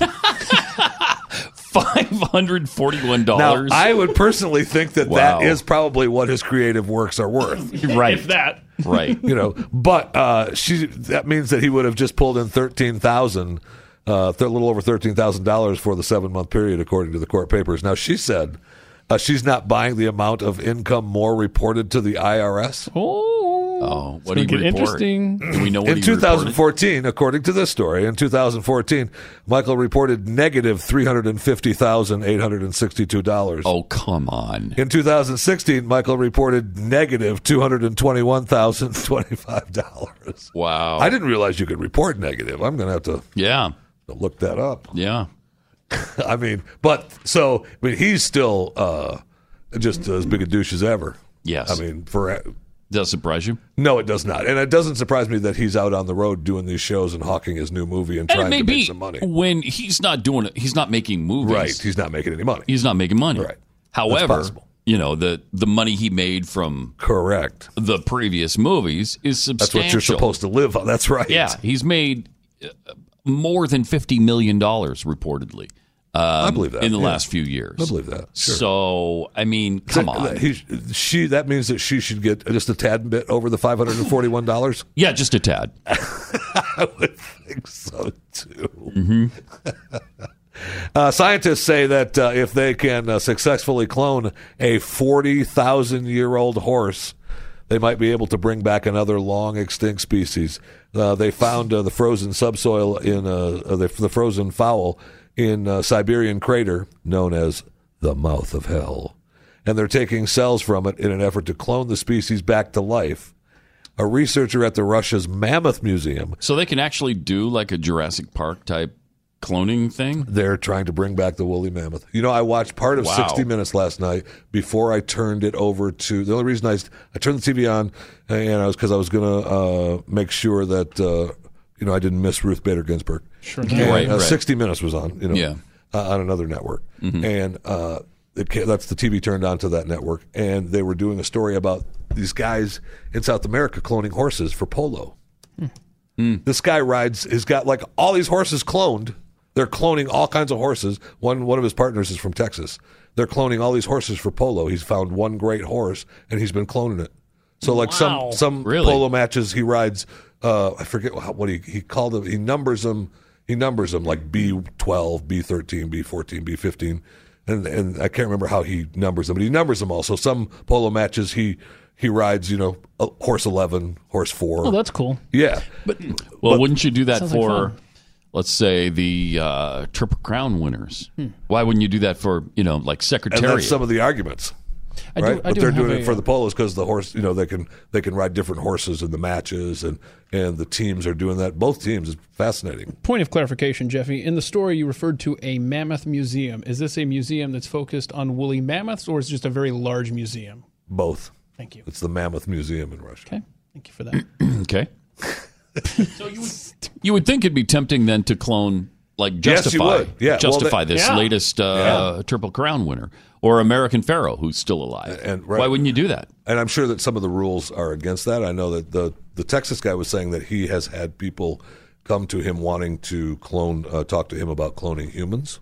Five hundred forty-one Now, dollars. I would personally think that Wow. that is probably what his creative works are worth. right. If that. Right. you know, but uh, she that means that he would have just pulled in thirteen thousand, uh, a little over thirteen thousand dollars for the seven month period, according to the court papers. Now she said uh, she's not buying the amount of income more reported to the IRS. Oh, what do you get report? interesting. Do we know what in he 2014, according to this story, in 2014, Michael reported negative three hundred and fifty thousand eight hundred and sixty-two dollars. Oh, come on! In 2016, Michael reported negative two hundred and twenty-one thousand twenty-five dollars. Wow. I didn't realize you could report negative. I'm going to have to Yeah. Look that up. Yeah. I mean, but so I mean, he's still uh, just as big a douche as ever. Yes. I mean, for Does it surprise you? no, it does not, and it doesn't surprise me that he's out on the road doing these shows and hawking his new movie and And trying to make some money. when he's not doing it. He's not making movies. Right, he's not making any money. He's not making money. Right. However, you know the the money he made from Correct. the previous movies is substantial. That's what you're supposed to live on. That's right. Yeah, he's made uh, more than fifty million dollars reportedly. Um, I believe that, in the yeah. last few years. I believe that, sure. So I mean, come on. He, she that means that she should get just a tad bit over the five hundred and forty-one dollars. Yeah, just a tad. I would think so too. Mm-hmm. Uh, scientists say that uh, if they can uh, successfully clone a 40,000 year old horse, they might be able to bring back another long extinct species. Uh, they found uh, the frozen subsoil in uh, uh, the, the frozen fowl in uh, Siberian crater known as the mouth of hell. And they're taking cells from it in an effort to clone the species back to life. A researcher at the Russia's Mammoth Museum So they can actually do like a Jurassic Park type cloning thing. They're trying to bring back the woolly mammoth. You know, I watched part of Wow. 60 Minutes last night before I turned it over to. The only reason I I turned the TV on and I was because I was going to uh, make sure that uh, you know I didn't miss Ruth Bader Ginsburg. Sure. And, Right, uh, right. 60 Minutes was on. You know, Yeah. uh, on another network, Mhm. and uh, it, that's the TV turned on to that network, and they were doing a story about these guys in South America cloning horses for polo. This guy rides. He's got like all these horses cloned. They're cloning all kinds of horses. One one of his partners is from Texas. They're cloning all these horses for polo. He's found one great horse, and he's been cloning it. So like Wow. some some Really? polo matches, he rides. Uh, I forget how, what he he called them. He numbers them. He numbers them like B twelve, B thirteen, B fourteen, B fifteen, and and I can't remember how he numbers them, but he numbers them all. So some polo matches he he rides, you know, a horse eleven, horse four. Oh, that's cool. yeah, But Well, wouldn't you do that Sounds like for, fun. Let's say, the uh, Triple Crown winners? Why wouldn't you do that for, you know, like and that's some of the arguments. I right, I but do they're have doing a, it for uh, the polos because the horse, you know, they can they can ride different horses in the matches, and and the teams are doing that. Both teams is fascinating. Point of clarification, Jeffy. In the story, you referred to a mammoth museum. Is this a museum that's focused on woolly mammoths, or is it just a very large museum? Both. Thank you. It's the Mammoth Museum in Russia. Okay. Thank you for that. okay. So you would, you would think it'd be tempting then to clone, like, Justify, you would. Yeah, well, Justify they- this Yeah. latest uh, Triple Crown winner or American Pharoah who's still alive. And- right. Why wouldn't you do that? And I'm sure that some of the rules are against that. I know that the the Texas guy was saying that he has had people come to him wanting to clone, uh, talk to him about cloning humans,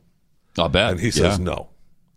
I'll bet. and he says Yeah. no.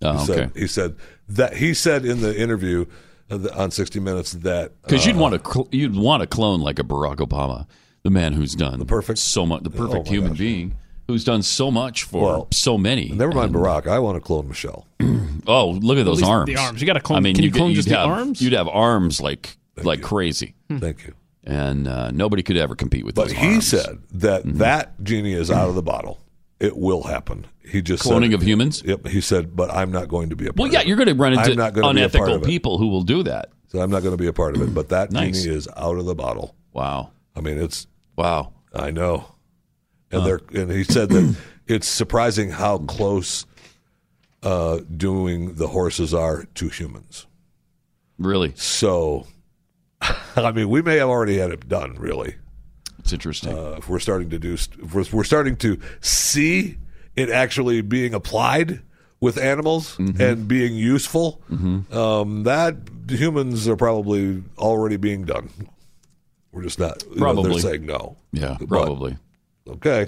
Oh, he said, okay. He said that he said in the interview uh, on 60 Minutes that Because uh, you'd want to cl- you'd want to clone like a Barack Obama, the man who's done the perfect- so much, the perfect my human gosh. being who's done so much for Well, so many. Never mind And- Barack. I want to clone Michelle. Oh, look at those least arms! the arms. You gotta clone- I mean, can you could- clone you'd just the have, arms? You'd have arms like like crazy, Thank you. and uh, nobody could ever compete with But those he arms. said that that genie is out of the bottle. It will happen. He just said Cloning it. of humans? Yep. He said, but I'm not going to be a part Well, yeah, it. you're going to run into not gonna be a part unethical people who will do that. So I'm not going to be a part of it. But that Nice. genie is out of the bottle. Wow, I mean, it's wow. I know. And they're and he said that it's surprising how close uh, doing the horses are to humans. Really, So, I mean, we may have already had it done. Really, it's interesting. uh, if we're starting to do, if we're, we're starting to see it actually being applied with animals Mm-hmm. and being useful, um, that humans are probably already being done. We're just not. you know, Probably. they're saying no. yeah, But- probably. Okay.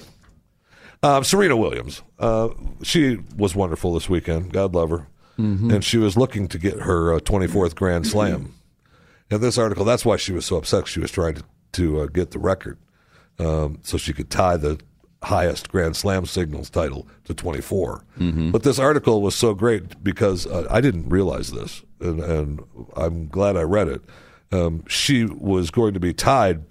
Um, Serena Williams. Uh, she was wonderful this weekend. God love her. Mhm. And she was looking to get her uh, 24th Grand Slam. And this article, that's why she was so upset. She was trying to, to uh, get the record um, so she could tie the highest Grand Slam singles title to 24. Mhm. But this article was so great because uh, I didn't realize this, and, and I'm glad I read it. Um, she was going to be tied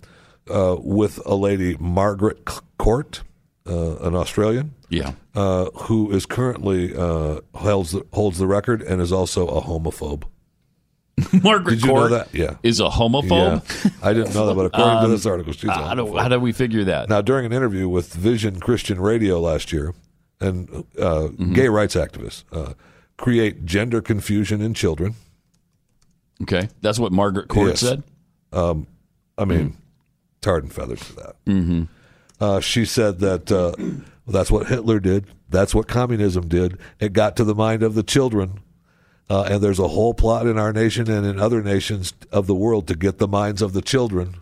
uh, with a lady, Margaret Court, uh, an Australian. Yeah. Uh, who is currently uh, holds the, holds the record and is also a homophobe. Margaret Did you know Court that? Yeah. is a homophobe. Yeah. I didn't know that, but according to Um, this article, she's a homophobe. how do we figure that? Now, during an interview with Vision Christian Radio last year, and uh, Mm-hmm. gay rights activists uh, create gender confusion in children. Okay, that's what Margaret Court Yes. said. Um, I mean, tarred and feathers for that. Mm-hmm. Uh, she said that uh, that's what Hitler did. That's what communism did. It got to the mind of the children. Uh, and there's a whole plot in our nation and in other nations of the world to get the minds of the children.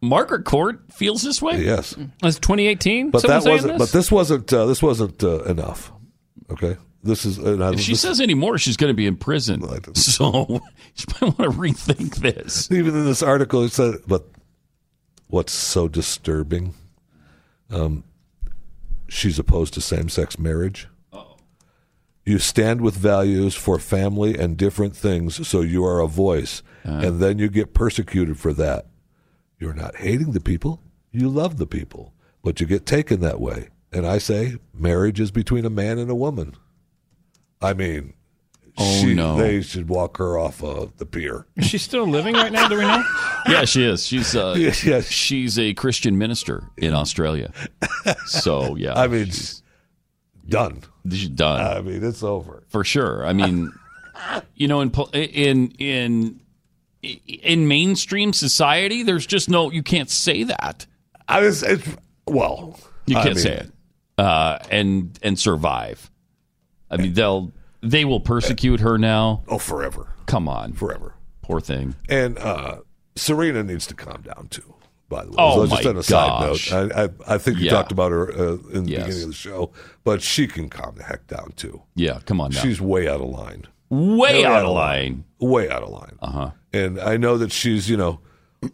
Margaret Court feels this way. Yes, That's 2018. but that wasn't. this? But this wasn't. Uh, this wasn't uh, enough. Okay, this is. Uh, If she this- says any more, she's going to be in prison. So she might want to rethink this. even in this article, it said. But what's so disturbing? Um, she's opposed to same-sex marriage. You stand with values for family and different things, so you are a voice, and then you get persecuted for that. You're not hating the people, you love the people, but you get taken that way. And I say, marriage is between a man and a woman. I mean, Oh, she- no. they should walk her off of the pier. Is she still living right now? Do we know? Yeah, she is. She's uh, Yes, yes. she's a Christian minister in Australia. So yeah, I mean, she's, done. she's done I mean, it's over. for sure. I mean, you know, in in in in mainstream society, there's just no. You can't say that. I was. It's, well, You can't mean- say it uh, and and survive. I mean, they'll they will persecute her now. Oh, forever, Come on, forever. poor thing. And uh, Serena needs to calm down too. By the way, Oh, so just my on a side gosh. note, I, I, I think you Yeah. talked about her uh, in the Yes. beginning of the show, but she can calm the heck down too. Yeah, come on now. She's way out of line. way out of line. Way out of line. Uh huh. And I know that she's, you know,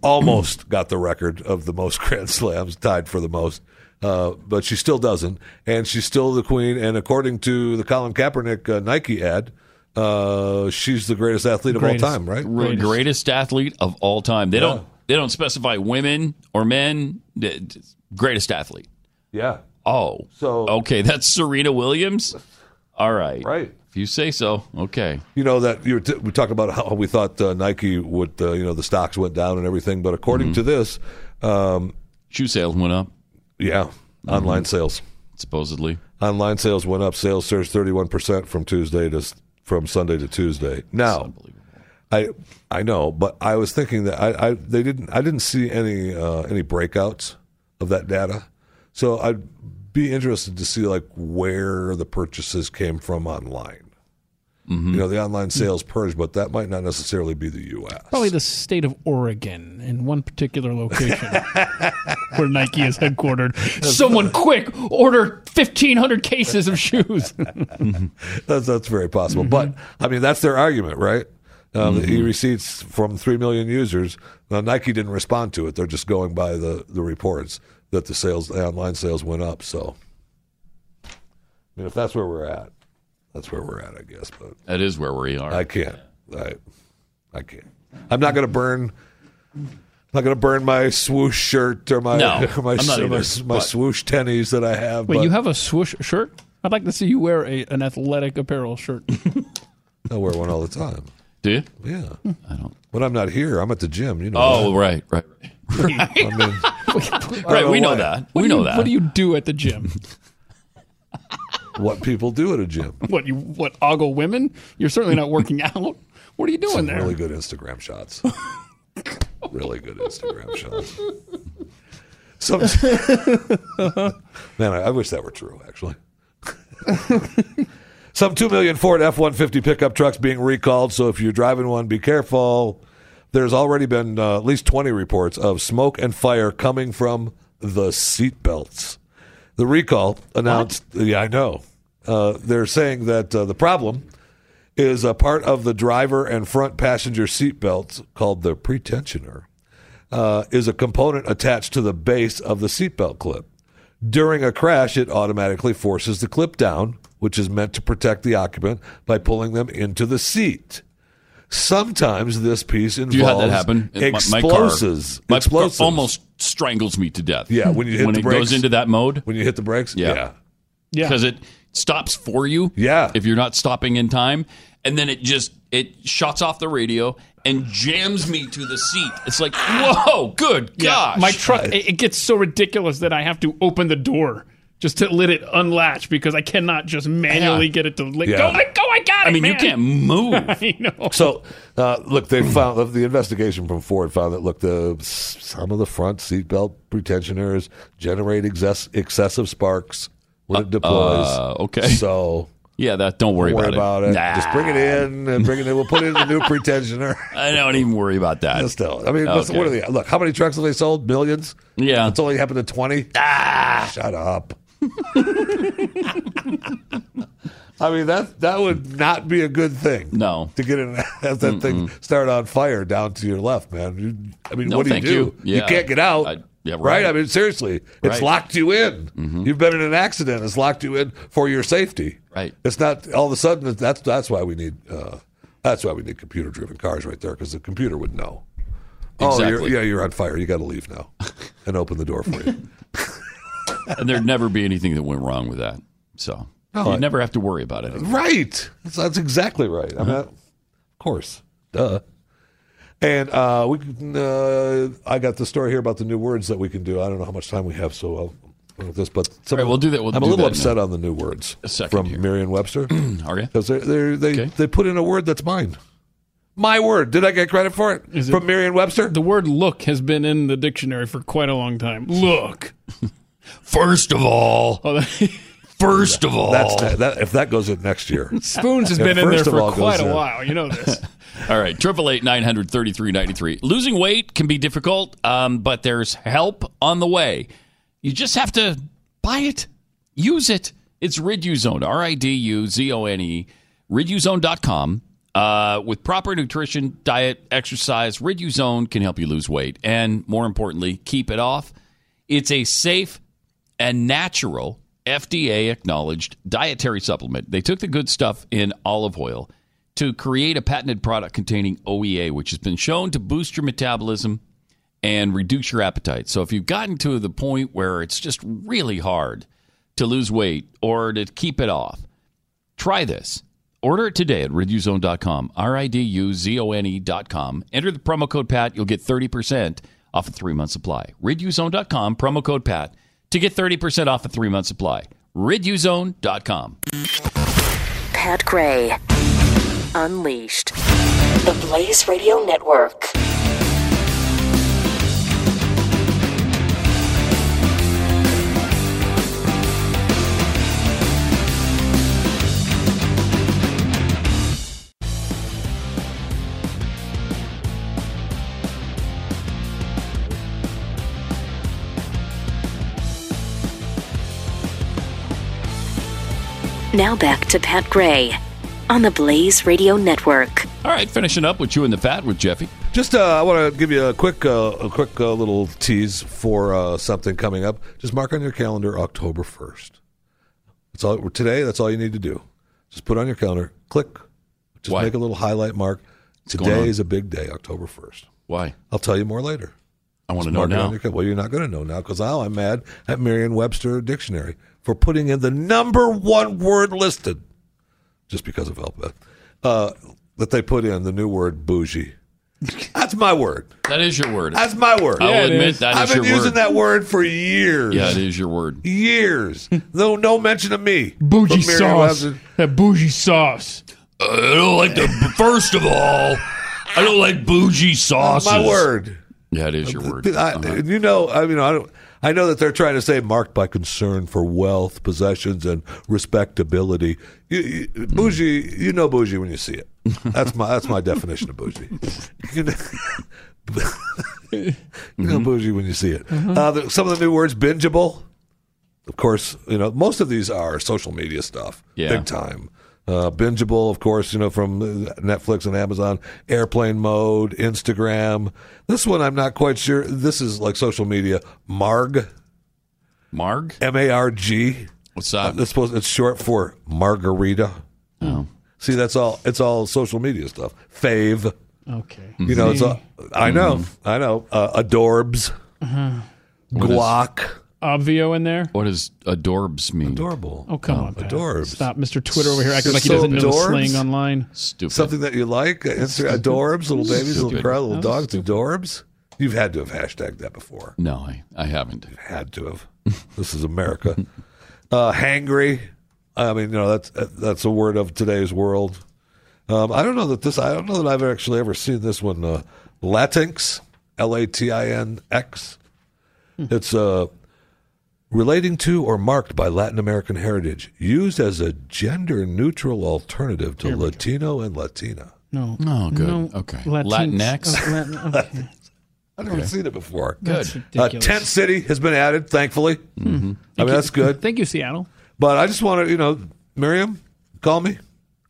almost got the record of the most Grand Slams, tied for the most, uh, but she still doesn't. And she's still the queen. And according to the Colin Kaepernick uh, Nike ad, uh, she's the greatest athlete Greatest. of all time, right? Greatest. greatest athlete of all time. They Yeah. don't they don't specify women or men. D- d- Greatest athlete. Yeah. Oh, So- okay, that's Serena Williams. All right, Right. If you say so, okay. You know that you were t- we talked about how we thought uh, Nike would, uh, you know, the stocks went down and everything, but according Mm-hmm. to this, um, Shoe sales went up yeah, Mm-hmm. online sales, supposedly. online sales went up. Sales surged thirty one percent from Tuesday to from Sunday to Tuesday. Now, I I know, but I was thinking that I, I they didn't I didn't see any uh, any breakouts of that data, so I'd be interested to see like where the purchases came from online. Mm-hmm. You know, the online sales purge, but that might not necessarily be the U.S. Probably the state of Oregon in one particular location where Nike is headquartered. Someone quick order 1,500 cases of shoes. that's that's very possible. But I mean, that's their argument, right? Um, The e-receipts from three million users. Now, Nike didn't respond to it; they're just going by the the reports that the sales, the online sales, went up. So, I mean, if that's where we're at, that's where we're at, I guess. But That is where we are. I can't. I I can't. I'm not going to burn. I'm not going to burn my swoosh shirt or my No, or my, I'm my, my swoosh tennies that I have. Wait, but you have a swoosh shirt? I'd like to see you wear a, an athletic apparel shirt. I wear one all the time. Do you? Yeah. I don't. When I'm not here, I'm at the gym. You know. Oh, that. right, right, I mean, right. We know why. that. What we know you, that. What do you do at the gym? What people do at a gym. what you what ogle women? You're certainly not working out. What are you doing Some there? really good Instagram shots. really good Instagram shots. Some, man, I, I wish that were true. Actually, some two million Ford F one fifty pickup trucks being recalled. So if you're driving one, be careful. There's already been uh, at least 20 reports of smoke and fire coming from the seat belts. The recall announced. Yeah, I know. Uh, they're saying that uh, the problem is a part of the driver and front passenger seat belts called the pretensioner. Uh, is a component attached to the base of the seatbelt clip. During a crash, it automatically forces the clip down, which is meant to protect the occupant by pulling them into the seat. Sometimes this piece involves Do you have that happen? My- my car- explosives. My car almost strangles me to death. Yeah, when you hit when the it brakes. goes into that mode. When you hit the brakes. Yeah. yeah. Yeah. Because it stops for you. Yeah. If you're not stopping in time. And then it just it shuts off the radio and jams me to the seat. It's like, whoa, good Yeah, gosh. my truck it, it gets so ridiculous that I have to open the door just to let it unlatch because I cannot just manually Yeah. get it to let Yeah. go. Let go! I got it. I mean, you can't move. I know. So, uh, look, they found the investigation from Ford found that look, the some of the front seatbelt pretensioners generate excess, excessive sparks when it deploys. uh, okay. so Yeah, that don't worry, don't worry about, about it. Nah. Just bring it in and bring it in. We'll put it in the new pretensioner. I don't even worry about that. Still, I mean, Okay. what are they? Look, how many trucks have they sold? Millions. Yeah. It's only happened to twenty. Ah, shut up. I mean that that would not be a good thing. No. to get in have that thing start on fire down to your left, man. You, I mean, No, what do you do? you. Yeah. can't get out. I- yeah, right. right. I mean, seriously, it's Right. Mm-hmm. locked you in. You've been in an accident. It's locked you in for your safety. Right. It's not all of a sudden. That's that's why we need uh, that's why we need computer driven cars right there because the computer would know. Oh, you're, Exactly. yeah, you're on fire. You got to leave now, and open the door for you. and there'd never be anything that went wrong with that. So No, you'd I- never have to worry about it. Right. That's, that's exactly right. I mean, of course. Duh. And uh, we, uh, I got the story here about the new words that we can do. I don't know how much time we have, so I'll with this. But some, All right, we'll do that. We'll I'm do a little upset a- on the new words from. Merriam-Webster Are you? because they they they put in a word that's mine. My word. Did I get credit for it Is it- from Merriam-Webster? The word "look" has been in the dictionary for quite a long time. Look. First of all, first of all, That's that, if that goes in next year. Spoons has been in there for quite goes a in. while. You know this. All right, triple eight nine hundred thirty three ninety three. Losing weight can be difficult, um, but there's help on the way. You just have to buy it, use it. It's Riduzone, R I D U Z O N E, riduzone.com. Uh, with proper nutrition, diet, exercise, Riduzone can help you lose weight and, more importantly, keep it off. It's a safe and natural FDA acknowledged dietary supplement. They took the good stuff in olive oil to create a patented product containing OEA, which has been shown to boost your metabolism and reduce your appetite. So if you've gotten to the point where it's just really hard to lose weight or to keep it off, try this. Order it today at riduzone.com, R I D U Z O N E.com. Enter the promo code PAT. You'll get 30% off a three month supply. Riduzone.com, promo code PAT to get 30% off a three month supply. Riduzone.com. Pat Gray. Unleashed. The Blaze Radio Network. Now back to Pat Gray on the Blaze Radio Network. All right, finishing up with you and the fat with Jeffy. Just, uh, I want to give you a quick, uh, a quick uh, little tease for uh, something coming up. Just mark on your calendar October first. That's all. Today, that's all you need to do. Just put on your calendar, click, just Why? make a little highlight mark. going? Today is a big day, October first. Why? I'll tell you more later. I want to know mark it on now. your well, you're not going to know now because now I'm mad at Merriam-Webster Dictionary for putting in the number one word listed, just because of help uh, that they put in the new word bougie. That's my word. That is your word. That's my word. I'll admit that I've is been your using word. that word for years. Yeah, it is your word. Years. no, no mention of me. Bougie But Merriam-Webster- sauce. That bougie sauce. Uh, I don't like the. First of all, I don't like bougie sauces. My word. Yeah, it is your word. I, Uh-huh. You know, I mean, I don't. I know that they're trying to say marked by concern for wealth, possessions, and respectability. You, you, bougie, you know bougie when you see it. That's my that's my definition of bougie. You know, you know bougie when you see it. Uh, the, some of the new words: bingeable. of course, you know most of these are social media stuff, Yeah. big time. Uh, bingeable, of course, you know from Netflix and Amazon. Airplane mode, Instagram. This one I'm not quite sure. This is like social media. Marg, Marg, M A R G. What's that? it's supposed. It's short for margarita. Oh. See, that's all. It's all social media stuff. Fave. Okay. You know, it's See? all. I know. I know. Uh, adorbs. Uh-huh. What is- Guac. Obvio in there. What does adorbs mean? Adorable. Oh come on, Pat. adorbs. Stop, Mr. Twitter over here acting Just like he so doesn't know the adorbs? slang online. Stupid. Something that you like? Uh, Insta- adorbs, little babies, little Stupid. cry, little That dogs, adorbs. You've had to have hashtagged that before. No, I, I haven't. Had to have. this is America. Uh, hangry. I mean, you know that's that's a word of today's world. Um, I don't know that this. I don't know that I've actually ever seen this one. Uh, Latinx, L A T I N X. It's uh, relating to or marked by Latin American heritage, used as a gender neutral alternative to Latino and Latina. No. Oh, good. No. Okay. Latinx. Latinx. Uh, Latin, okay. I've never seen it before. That's Uh. Tent City has been added, thankfully. Mm-hmm. I mean, that's good. Thank you, Seattle. But I just want to, you know, Merriam, call me.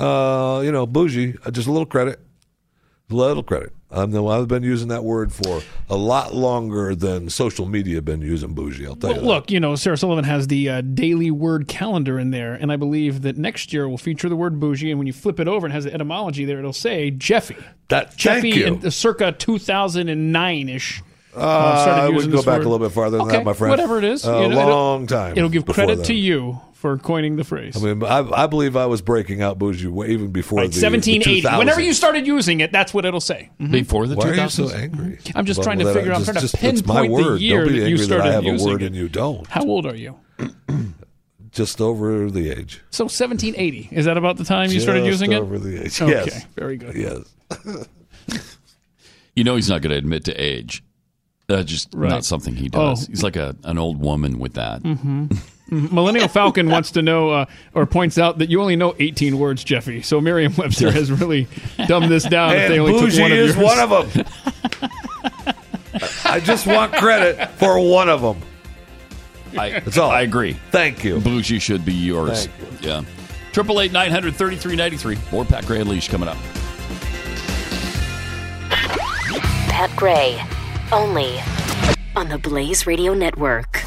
Uh, you know, bougie. uh, Just a little credit. A little credit. I'm the I've been using that word for a lot longer than social media been using bougie. I'll tell Well, you. that. look, you know, Sarah Sullivan has the uh, daily word calendar in there, and I believe that next year will feature the word bougie. And when you flip it over and has the etymology there, it'll say Jeffy. That Jeffy thank you. in the circa 2009 ish. Uh, I would go back a little bit farther than okay, that, my friend. Whatever it is, A you know, it'll- long time. It'll give credit then. to you for coining the phrase. I mean, I, I believe I was breaking out bougie way, even before Right, the, 1780. the Whenever you started using it, that's what it'll say. Mhm. Before the Why are you so angry? I'm just About trying to figure out- I'm Just- trying to just- it's my pinpoint the year Don't be that you angry that I started have a using word it. and you don't. How old are you? Just over the age. So 1780. Is that about the time you started using it? over the age. Okay, Yes. very good. Yes. You know he's not going to admit to age. That's just Right. not something he does. Oh. He's like a an old woman with that. hmm Millennial Falcon wants to know uh, or points out that you only know 18 words, Jeffy. So Merriam-Webster has really dumbed this down. if And they only took bougie one of is yours. one of them. I just want credit for one of them. I, That's all. I agree. Thank you. Bougie should be yours. Yeah. Triple eight nine hundred thirty three ninety three. More Pat Gray Unleashed coming up. Pat Gray, only on the Blaze Radio Network.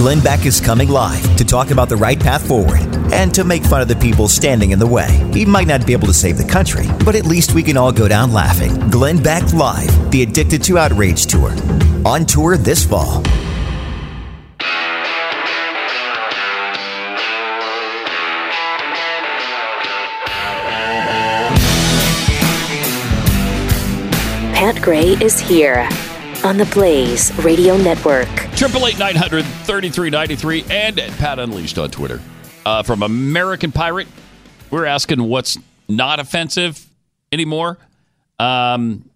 Glenn Beck is coming live to talk about the right path forward and to make fun of the people standing in the way. He might not be able to save the country, but at least we can all go down laughing. Glenn Beck Live, the Addicted to Outrage Tour. On tour this fall. Pat Gray is here on the Blaze Radio Network. Triple eight nine hundred thirty three ninety three and at Pat Unleashed on Twitter. Uh, from American Pirate, we're asking what's not offensive anymore. Um,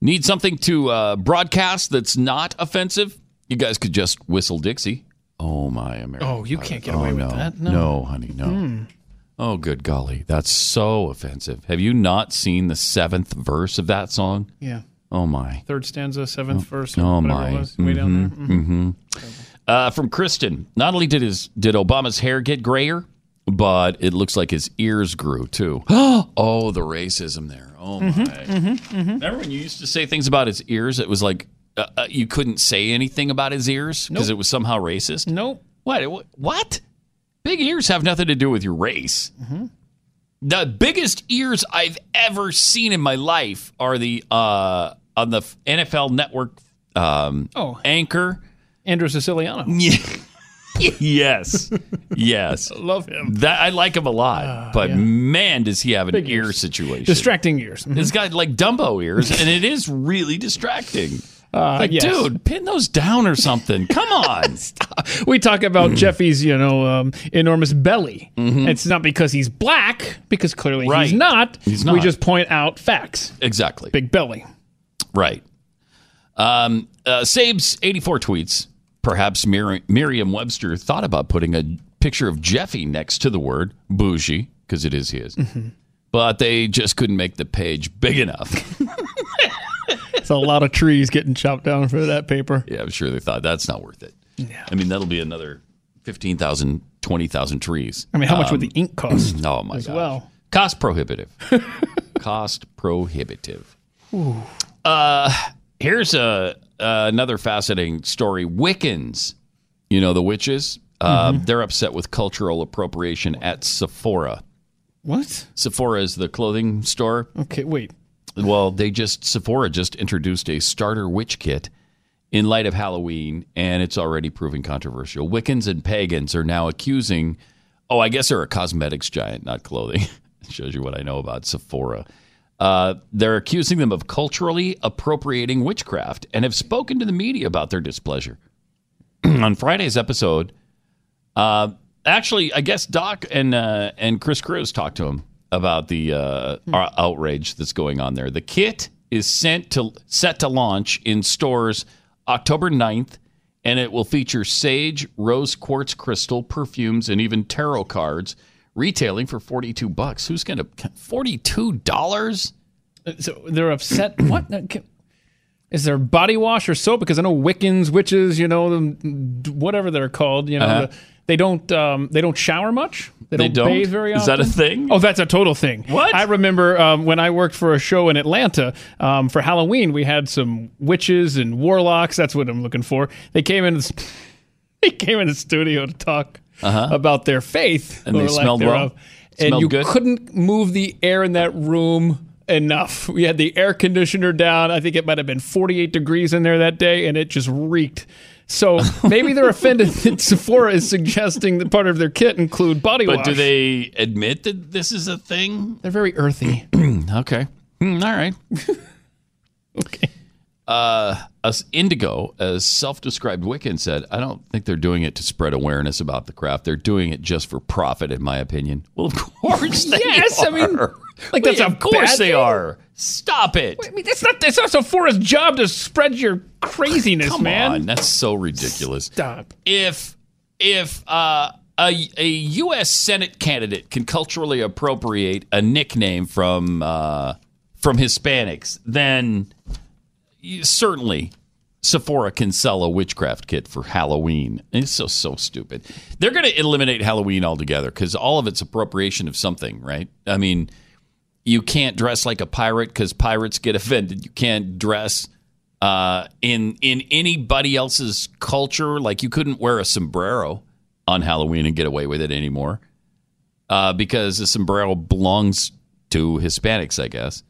need something to uh, broadcast that's not offensive? You guys could just whistle Dixie. Oh my American! Oh, you Pirate. can't get Oh, away with no. that. No. No. honey, no. Hmm. Oh, good golly, that's so offensive. Have you not seen the seventh verse of that song? Yeah. Oh my. Third stanza, seventh verse. Oh whatever my! It was, way down there. Mhm. hmm Uh, from Kristen, not only did his did Obama's hair get grayer, but it looks like his ears grew too. oh, the racism there! Oh my! Mhm, mhm. Remember when you used to say things about his ears? It was like uh, uh, you couldn't say anything about his ears because Nope. it was somehow racist. Nope. What? What? Big ears have nothing to do with your race. Mm-hmm. The biggest ears I've ever seen in my life are the uh, on the NFL Network um, Oh. anchor. Andrew Siciliano. yes, yes, Love him. That I like him a lot, but yeah. man, does he have an Big ear ears. situation? Distracting ears. Mhm. He's got like Dumbo ears, and it is really distracting. Uh, like, yes. dude, pin those down or something. Come on. We talk about Jeffy's, you know, um, enormous belly. Mhm. It's not because he's black, because clearly Right. he's not. He's not. We just point out facts. Exactly. Big belly. Right. Um, uh, Sabes, 84 tweets. Perhaps Mir- Merriam Webster thought about putting a picture of Jeffy next to the word bougie because it is his. Mm-hmm. But they just couldn't make the page big enough. It's a lot of trees getting chopped down for that paper. yeah, I'm sure they thought that's not worth it. Yeah. I mean, that'll be another 15,000, 20,000 trees. I mean, how much would Um, the ink cost? Oh, my as God. well? Cost prohibitive. Cost prohibitive. Ooh. Uh, here's a uh, another fascinating story. Wiccans, you know the witches. Uh, Mhm. They're upset with cultural appropriation at Sephora. What? Sephora is the clothing store. Okay, wait. Well, they just Sephora just introduced a starter witch kit in light of Halloween, and it's already proving controversial. Wiccans and pagans are now accusing. Oh, I guess they're a cosmetics giant, not clothing. Shows you what I know about Sephora. Uh, they're accusing them of culturally appropriating witchcraft and have spoken to the media about their displeasure. On Friday's episode, uh, actually, I guess Doc and uh, and Chris Cruz talked to him about the uh, ou- outrage that's going on there. The kit is sent to set to launch in stores October 9th, and it will feature sage, rose quartz crystal, perfumes, and even tarot cards, retailing for 42 bucks. Who's going to $42? So they're upset. what? Is there body wash or soap? Because I know Wiccans, witches, you know, whatever they're called, you know, Uh-huh. the- they don't um, they don't shower much. They They don't, don't? bathe very often. Is that a thing? Oh, that's a total thing. What? I remember um, when I worked for a show in Atlanta um, for Halloween. We had some witches and warlocks. That's what I'm looking for. They came in. They came in the studio to talk Uh-huh. about their faith And they smelled well? And Smelled you good? couldn't move the air in that room enough. We had the air conditioner down. I think it might have been 48 degrees in there that day, and it just reeked. So maybe they're offended that Sephora is suggesting that part of their kit include body But wash. do they admit that this is a thing? They're very earthy. okay. Hmm, all right. okay. Uh, us Indigo, as self-described Wiccan, said, "I don't think they're doing it to spread awareness about the craft. They're doing it just for profit, in my opinion." Well, of course they Yes, are. I mean, like that's of course they thing. are. Stop it. I mean, it's not. It's not Sephora's job to spread your craziness, Come man. on, that's so ridiculous. Stop. If if uh, a a U.S. Senate candidate can culturally appropriate a nickname from uh, from Hispanics, then certainly Sephora can sell a witchcraft kit for Halloween. It's so so stupid. They're going to eliminate Halloween altogether because all of it's appropriation of something, right? I mean, you can't dress like a pirate because pirates get offended. You can't dress uh, in in anybody else's culture. Like you couldn't wear a sombrero on Halloween and get away with it anymore uh, because the sombrero belongs to Hispanics, I guess.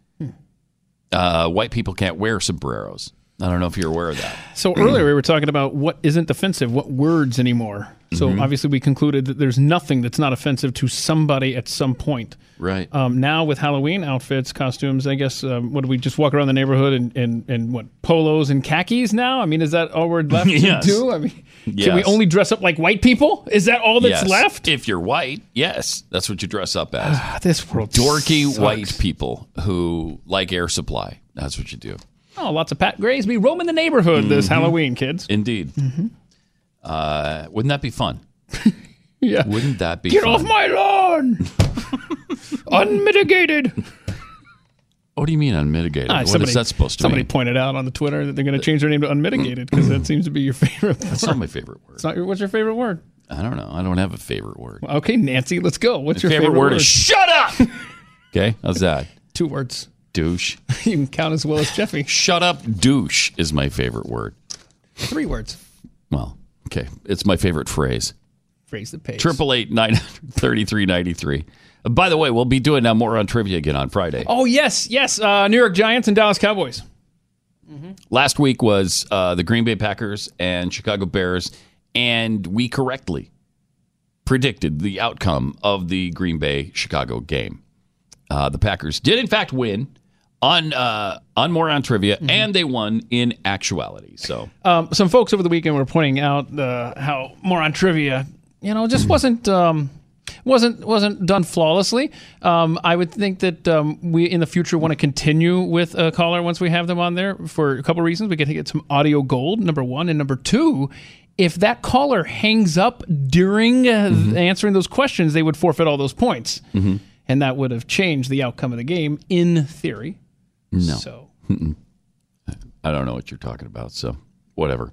Uh, white people can't wear sombreros. I don't know if you're aware of that. So earlier we were talking about what isn't offensive, what words anymore. So Mhm. obviously we concluded that there's nothing that's not offensive to somebody at some point. Right. Um, now with Halloween outfits, costumes, I guess um, what do we just walk around the neighborhood and, and, and what polos and khakis now? I mean, is that all we're left Yes. to do? I mean, can we only dress up like white people? Is that all that's Yes. left? If you're white, yes, that's what you dress up as. this world dorky sucks. white people who like air supply. That's what you do. Oh, lots of Pat Grays be roaming the neighborhood this Mhm. Halloween, kids. Indeed. Uh, wouldn't that be fun? Yeah. Wouldn't that be Get fun? off my lawn! Unmitigated. What do you mean unmitigated? Ah, what somebody- is that supposed to Somebody mean? pointed out on the Twitter that they're going to change their name to unmitigated because that seems to be your favorite. That's word. not my favorite word. It's not your, what's your favorite word? I don't know. I don't have a favorite word. Okay, Nancy, let's go. What's My your favorite, word, word? is shut up. okay, how's that? Two words. Douche. you can count as well as Jeffy. Shut up, douche is my favorite word. Three words. Well, okay, it's my favorite phrase. Phrase the page. Triple eight nine thirty three ninety three. By the way, we'll be doing now more on trivia again on Friday. Oh yes, yes. Uh, New York Giants and Dallas Cowboys. Last week was uh, the Green Bay Packers and Chicago Bears, and we correctly predicted the outcome of the Green Bay Chicago game. Uh, the Packers did, in fact, win on uh, on more on trivia, and they won in actuality. So Um, some folks over the weekend were pointing out uh, how more on trivia, you know, just wasn't um, wasn't wasn't done flawlessly. Um, I would think that um, we in the future want to continue with a caller once we have them on there for a couple reasons. We can get some audio gold, number one, and number two. if that caller hangs up during uh, answering those questions, they would forfeit all those points. Mm-hmm. And that would have changed the outcome of the game in theory. No. So Mm-mm. I don't know what you're talking about. So whatever.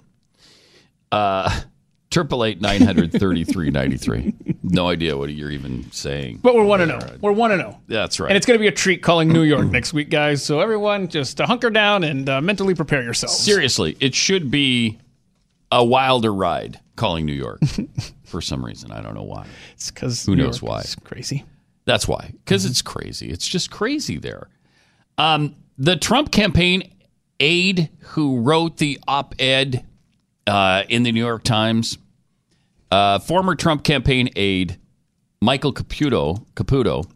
Uh, triple eight nine hundred thirty three ninety three. No idea what you're even saying. But we're one to know. We're one to know. That's right. And it's going to be a treat calling New York next week, guys. So everyone, just uh, hunker down and uh, mentally prepare yourselves. Seriously, it should be a wilder ride calling New York for some reason. I don't know why. It's because who New knows York why. is crazy. That's why. Because it's crazy. It's just crazy there. Um, the Trump campaign aide who wrote the op-ed uh, in the New York Times, uh, former Trump campaign aide Michael Caputo, Caputo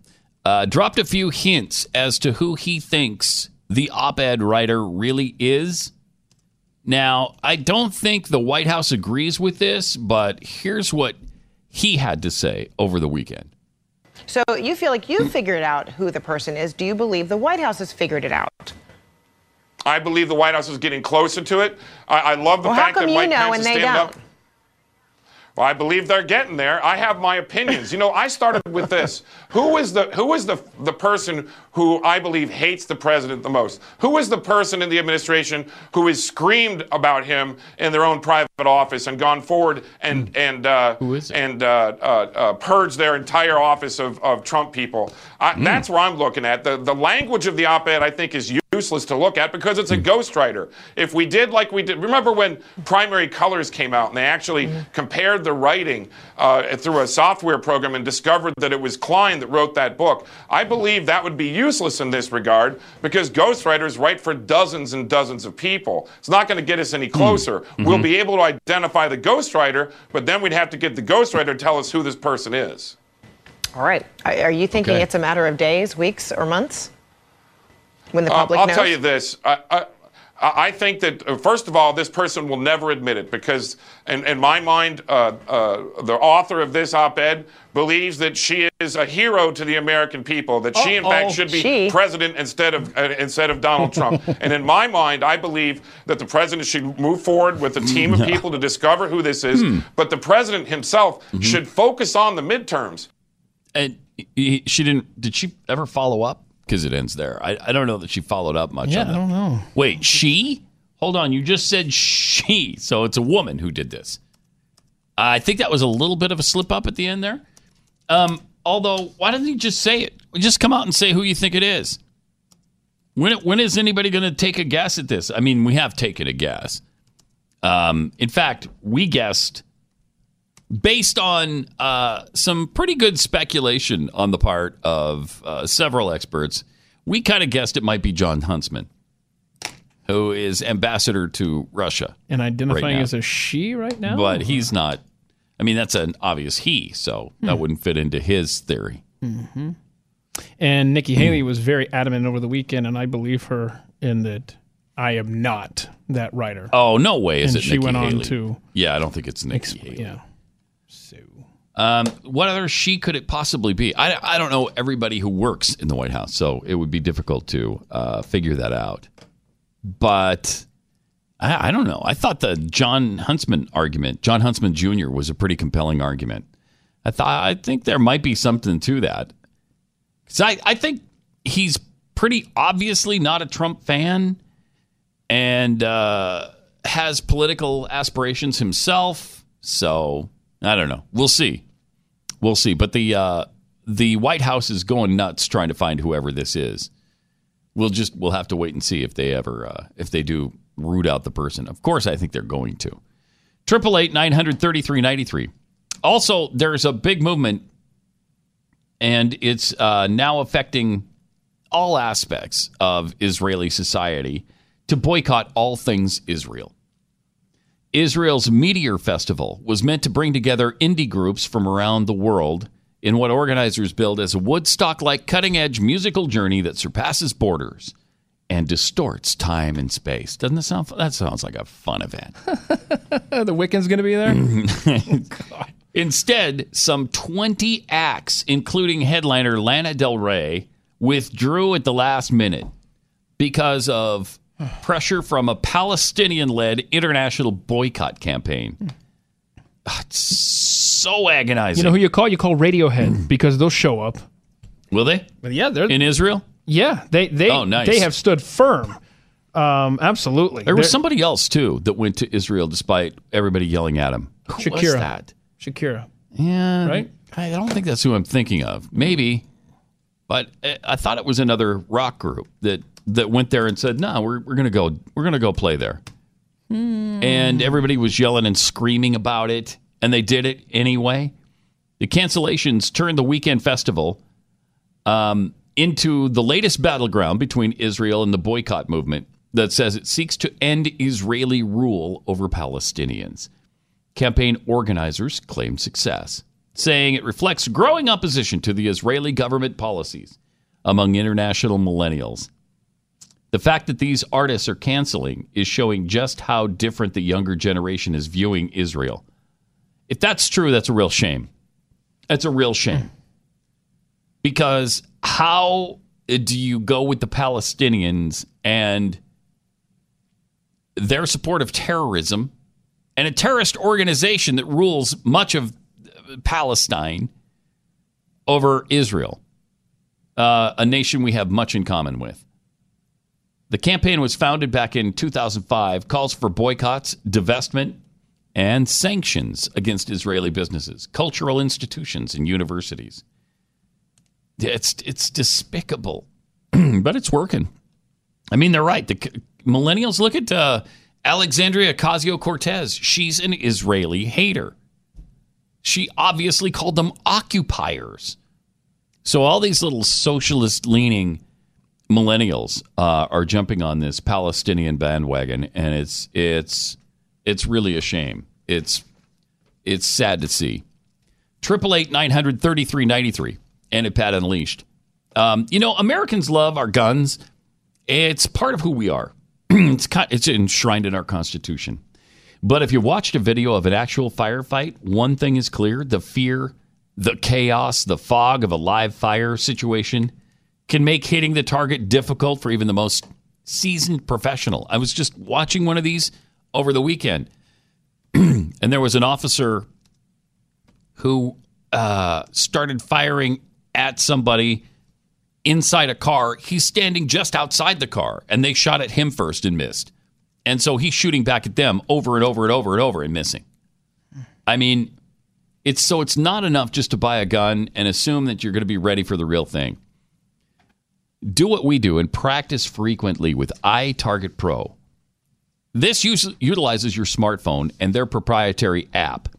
uh, dropped a few hints as to who he thinks the op-ed writer really is. Now, I don't think the White House agrees with this, but here's what he had to say over the weekend. So you feel like you figured out who the person is. Do you believe the White House has figured it out? I believe the White House is getting closer to it. I, I love the Well, fact come that Mike know Pence and is standing up. Well, I believe they're getting there. I have my opinions. You know, I started with this. Who is the who is the the person who I believe hates the president the most? Who is the person in the administration who has screamed about him in their own private office and gone forward and and uh, and uh, uh, uh, purged their entire office of, of Trump people? I, That's where I'm looking at. The the language of the op-ed I think is useless to look at because it's a ghostwriter. If we did like we did, remember when Primary Colors came out and they actually compared the writing uh, through a software program and discovered that it was Klein that wrote that book. I believe that would be useless in this regard because ghostwriters write for dozens and dozens of people. It's not going to get us any closer. We'll be able to identify the ghostwriter, but then we'd have to get the ghostwriter to tell us who this person is. All right. Are, are you thinking Okay. it's a matter of days, weeks, or months? When the Uh, public I'll knows? tell you this. I, I, I think that, uh, first of all, this person will never admit it because, in, in my mind, uh, uh, the author of this op ed believes that she is a hero to the American people, that she, in fact, Uh-oh. should be She? president instead of, uh, instead of Donald Trump. and in my mind, I believe that the president should move forward with a team of people to discover who this is, but the president himself should focus on the midterms. And he, she didn't. Did she ever follow up? Because it ends there. I, I don't know that she followed up much. Yeah, on I don't know. Wait, she? Hold on. You just said she, so it's a woman who did this. I think that was a little bit of a slip up at the end there. Um, although, why didn't you just say it? Just come out and say who you think it is. When when is anybody going to take a guess at this? I mean, we have taken a guess. Um, in fact, we guessed based on uh, some pretty good speculation on the part of uh, several experts. We kind of guessed it might be Jon Huntsman, who is ambassador to Russia. And identifying now. as a she right now? But he's not. I mean, that's an obvious he, so that wouldn't fit into his theory. hmm And Nikki Haley was very adamant over the weekend, and I believe her in that I am not that writer. Oh no way! Is And it? she Nikki went on Haley. to Yeah, I don't think it's Nikki Haley. yeah. Um, what other she could it possibly be? I, I don't know everybody who works in the White House, so it would be difficult to uh, figure that out. But I, I don't know. I thought the Jon Huntsman argument, Jon Huntsman Jr., was a pretty compelling argument. I thought I think there might be something to that. 'Cause I, I think he's pretty obviously not a Trump fan and uh, has political aspirations himself. So I don't know. We'll see. We'll see. But the uh, the White House is going nuts trying to find whoever this is. We'll just we'll have to wait and see if they ever uh, if they do root out the person. Of course, I think they're going to. Triple eight nine hundred thirty three ninety three. Also, there's a big movement, and it's uh, now affecting all aspects of Israeli society to boycott all things Israel. Israel's Meteor Festival was meant to bring together indie groups from around the world in what organizers billed as a Woodstock like cutting edge musical journey that surpasses borders and distorts time and space. Doesn't that sound fun? That sounds like a fun event. the Wiccans going to be there? Instead, some 20 acts, including headliner Lana Del Rey, withdrew at the last minute because of pressure from a Palestinian led international boycott campaign. It's so agonizing. You know who you call? You call Radiohead because they'll show up. Will they? yeah, they're in Israel. Yeah, they they Oh, nice. they have stood firm. Um, absolutely. There was They're- somebody else too that went to Israel despite everybody yelling at him. Who was Shakira. that? Shakira. Yeah, Right? I don't think that's who I'm thinking of. Maybe, but uh, I thought it was another rock group that that went there and said, "No, we're we're gonna go we're gonna go play there." And everybody was yelling and screaming about it, and they did it anyway. The cancellations turned the weekend festival um, into the latest battleground between Israel and the boycott movement that says it seeks to end Israeli rule over Palestinians. Campaign organizers claimed success, saying it reflects growing opposition to the Israeli government policies among international millennials. The fact that these artists are canceling is showing just how different the younger generation is viewing Israel. If that's true, that's a real shame. That's a real shame. Because how do you go with the Palestinians and their support of terrorism and a terrorist organization that rules much of Palestine over Israel, uh, a nation we have much in common with? The campaign was founded back in 2005, calls for boycotts, divestment, and sanctions against Israeli businesses, cultural institutions, and universities. It's it's despicable, but it's working. I mean, they're right. The millennials look at uh, Alexandria Ocasio Cortez. She's an Israeli hater. She obviously called them occupiers. So all these little socialist leaning millennials uh, are jumping on this Palestinian bandwagon, and it's it's it's really a shame. It's it's sad to see. Triple eight nine hundred thirty three ninety three and at Pat Unleashed. Um, you know, Americans love our guns. It's part of who we are. it's it's enshrined in our Constitution. But if you watched a video of an actual firefight, one thing is clear: the fear, the chaos, the fog of a live fire situation can make hitting the target difficult for even the most seasoned professional. I was just watching one of these over the weekend, and there was an officer who uh, started firing at somebody inside a car. He's standing just outside the car, and they shot at him first and missed. And so he's shooting back at them over and over and over and over and missing. I mean, it's so it's not enough just to buy a gun and assume that you're going to be ready for the real thing. Do what we do and practice frequently with iTarget Pro. This us- utilizes your smartphone and their proprietary app,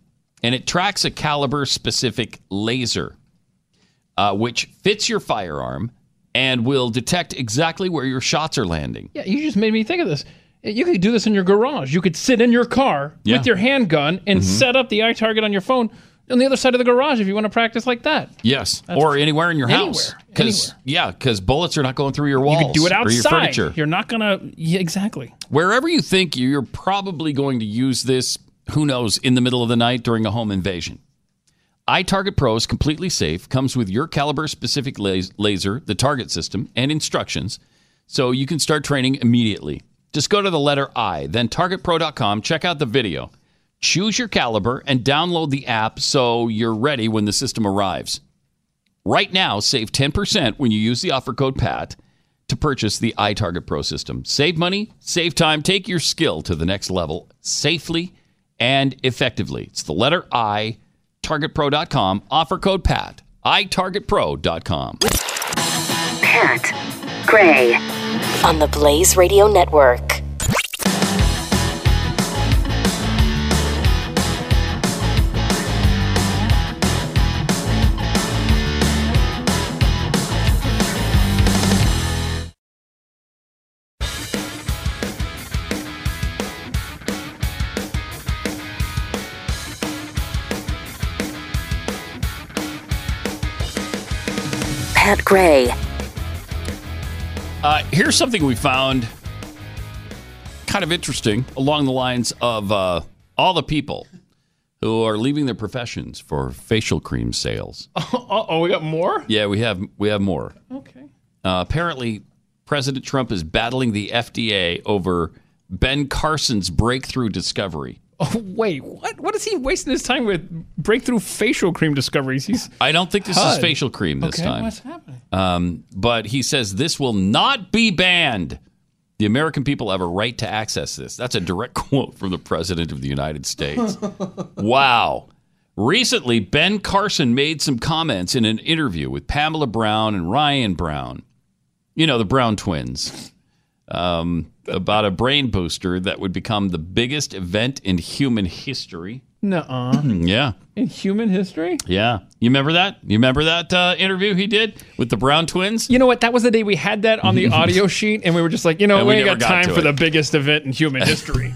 and it tracks a caliber specific laser, uh, which fits your firearm and will detect exactly where your shots are landing. Yeah, you just made me think of this. You could do this in your garage. You could sit in your car Yeah. with your handgun and Mhm. set up the iTarget on your phone on the other side of the garage if you want to practice like that. Yes, That's- or anywhere in your house. Anywhere, Because yeah, because bullets are not going through your walls You could do it or your furniture. You're not gonna. Yeah, exactly. Wherever you think you're probably going to use this, who knows, in the middle of the night during a home invasion. iTarget Pro is completely safe, comes with your caliber specific laser, the target system, and instructions, so you can start training immediately. Just go to the letter I, then targetpro.com, check out the video, choose your caliber, and download the app so you're ready when the system arrives. Right now, save 10% when you use the offer code PAT to purchase the iTarget Pro system. Save money, save time, take your skill to the next level safely and effectively. It's the letter I, targetpro.com, offer code PAT, itargetpro.com. Pat Gray on the Blaze Radio Network. Pat Gray. Uh, here's something we found kind of interesting along the lines of uh, all the people who are leaving their professions for facial cream sales. Oh, we got more. Yeah, we have we have more. Okay. Uh, apparently, President Trump is battling the FDA over Ben Carson's breakthrough discovery. Oh, wait, what? What is he wasting his time with? Breakthrough facial cream discoveries. He's I don't think this is facial cream this Okay, time. what's happening? Um, but he says this will not be banned. The American people have a right to access this. That's a direct quote from the President of the United States. wow. Recently, Ben Carson made some comments in an interview with Pamela Brown and Ryan Brown, you know, the Brown twins, um, about a brain booster that would become the biggest event in human history. Nuh-uh. Yeah. In human history? Yeah. You remember that? You remember that uh, interview he did with the Brown twins? You know what? That was the day we had that on the audio sheet, and we were just like, you know, And we we ain't never got got time to for it. the biggest event in human history.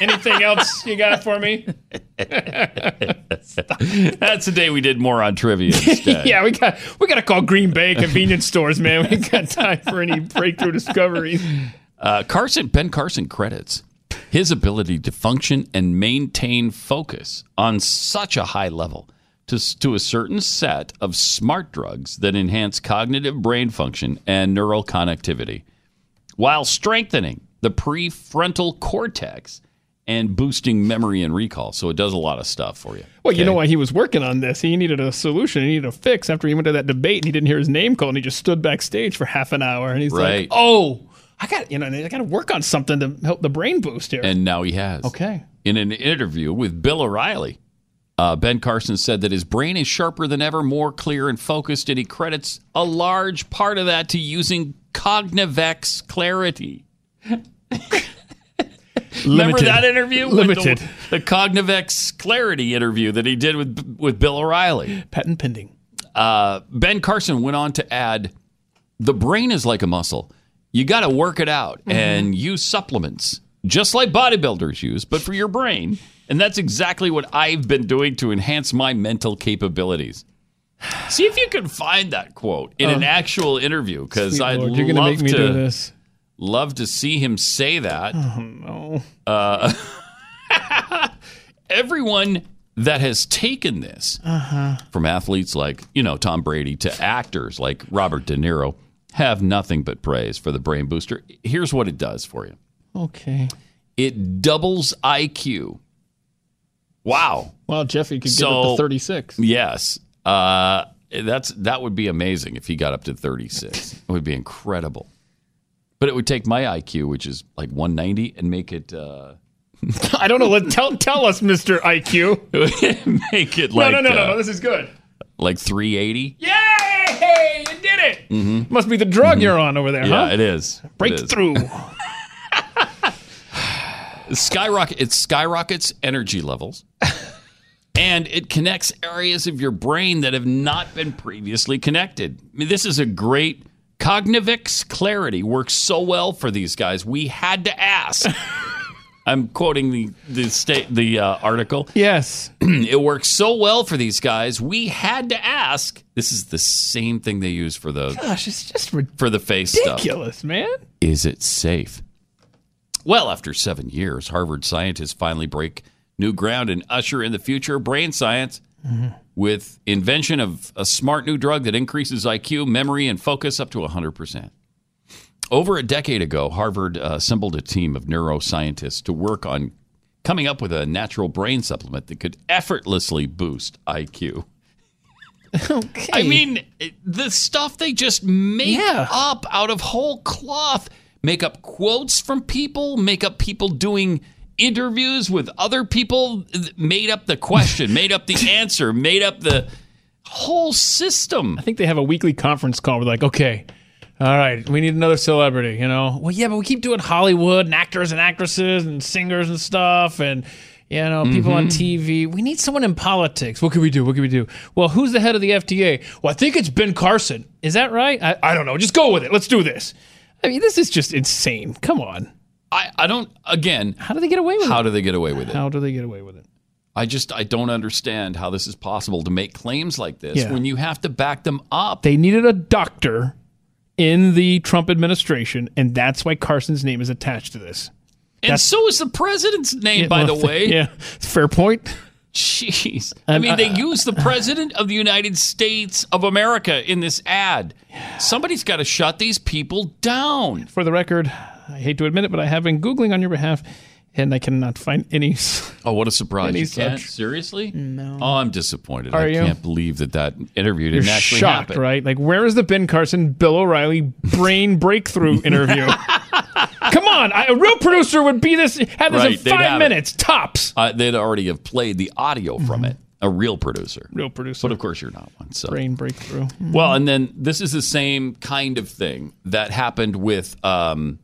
Anything else you got for me? That's the day we did more on trivia instead. yeah, we got we got to call Green Bay convenience stores, man. We ain't got time for any breakthrough discoveries. Uh, Carson, Ben Carson credits his ability to function and maintain focus on such a high level to, to a certain set of smart drugs that enhance cognitive brain function and neural connectivity while strengthening the prefrontal cortex and boosting memory and recall. So it does a lot of stuff for you. Well, you know why he was working on this? He needed a solution. He needed a fix after he went to that debate and he didn't hear his name called and he just stood backstage for half an hour and he's Right. like, "Oh, I got you know, I got to work on something to help the brain boost here." And now he has. Okay. In an interview with Bill O'Reilly, uh, Ben Carson said that his brain is sharper than ever, more clear and focused, and he credits a large part of that to using Cognivex clarity. Remember Limited. that interview? Limited. The, the Cognivex clarity interview that he did with with Bill O'Reilly. Patent pending. Uh, ben Carson went on to add, "The brain is like a muscle. You got to work it out and use supplements, just like bodybuilders use, but for your brain. And that's exactly what I've been doing to enhance my mental capabilities." See if you can find that quote in an Oh. actual interview, because I'd Lord, you're gonna love make me to do this. Love to see him say that. Oh no. Uh, everyone that has taken this Uh-huh. from athletes like you know Tom Brady to actors like Robert De Niro have nothing but praise for the brain booster. Here's what it does for you. Okay. It doubles IQ. Wow. Well, Jeffy could get So- up to 36. Yes. Uh, that's that would be amazing if he got up to 36. it would be incredible. But it would take my IQ, which is like 190, and make it uh, I don't know. Let tell tell us, Mister IQ. make it like no, no, no, uh, no. This is good. like 380. Yay! You did it. Must be the drug you're on over there, Mm-hmm. Yeah, huh? It is. Breakthrough. skyrocket it skyrockets energy levels and it connects areas of your brain that have not been previously connected I mean, this is a great Cognivex clarity works so well for these guys. We had to ask. I'm quoting the the state the uh, article. Yes. It works so well for these guys. We had to ask. This is the same thing they use for the Gosh, it's just for the face stuff. ridiculous, man. is it safe? Well, after seven years, Harvard scientists finally break new ground and usher in the future of brain science with invention of a smart new drug that increases IQ, memory, and focus up to 100%. Over a decade ago, Harvard uh, assembled a team of neuroscientists to work on coming up with a natural brain supplement that could effortlessly boost IQ. Okay. I mean, the stuff they just make Yeah. up out of whole cloth. Make up quotes from people, make up people doing interviews with other people, made up the question, made up the answer, made up the whole system. I think they have a weekly conference call. We're like, okay, all right, we need another celebrity. You know, well, yeah, but we keep doing Hollywood and actors and actresses and singers and stuff, and you know, people on mm-hmm. TV. We need someone in politics. What can we do? What can we do? Well, who's the head of the FDA? Well, I think it's Ben Carson. Is that right? I, I don't know. Just go with it. Let's do this. I mean, this is just insane. Come on. I, I don't, again, How do they get away with it? how it? do they get away with it? How do they get away with it? I just, I don't understand how this is possible to make claims like this Yeah. when you have to back them up. They needed a doctor in the Trump administration, and that's why Carson's name is attached to this. and so is the president's name, by well, the way. Yeah, fair point. Jeez. I mean, they uh, use the president of the United States of America in this ad. Somebody's got to shut these people down. For the record, I hate to admit it, but I have been Googling on your behalf. and I cannot find any. Oh, what a surprise! Any You can't? such- Seriously? No. Oh, I'm disappointed. Are I you? can't believe that that interview You're didn't actually shocked, happen. right? Like, where is the Ben Carson, Bill O'Reilly brain breakthrough interview? Come on, I, a real producer would be this have this Right, in five have it. minutes tops. Uh, they'd already have played the audio from it. A real producer. Real producer. But of course, you're not one. So Brain breakthrough. Well, and then this is the same kind of thing that happened with um,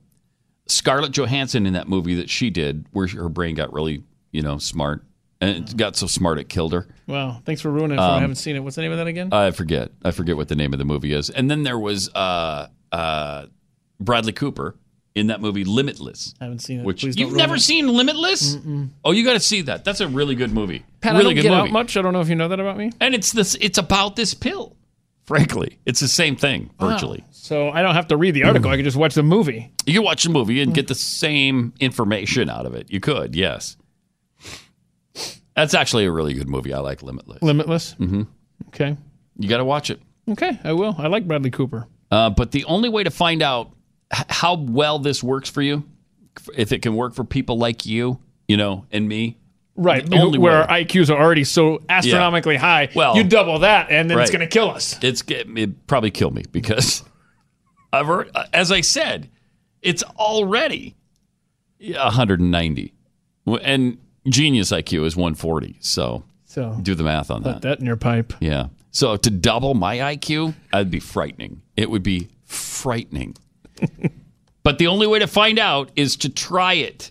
Scarlett Johansson in that movie that she did, where her brain got really, you know, smart, and it got so smart it killed her. Wow, thanks for ruining it. Me. I Um, haven't seen it. What's the name of that again? I forget. I forget what the name of the movie is. And then there was uh, uh, Bradley Cooper in that movie Limitless. I haven't seen it. Which don't you've never it. seen Limitless? Oh, you got to see that. That's a really good movie. Pat, really I don't good get movie. out much. I don't know if you know that about me. And it's this. It's about this pill. Frankly, it's the same thing virtually. Wow. So I don't have to read the article. I can just watch the movie. You can watch the movie and get the same information out of it. You could, yes. That's actually a really good movie. I like Limitless. Limitless. hmm Okay. You got to watch it. Okay, I will. I like Bradley Cooper. Uh, but the only way to find out h- how well this works for you, if it can work for people like you, you know, and me, Right, only where way. our IQs are already so astronomically high. Well, you double that, and then it's going to kill us. It's it probably kill me because I've heard, uh, as I said, it's already 190, and genius IQ is 140. So So do the math on put that. that in your pipe. Yeah. So to double my IQ, I'd be frightening. It would be frightening. but the only way to find out is to try it.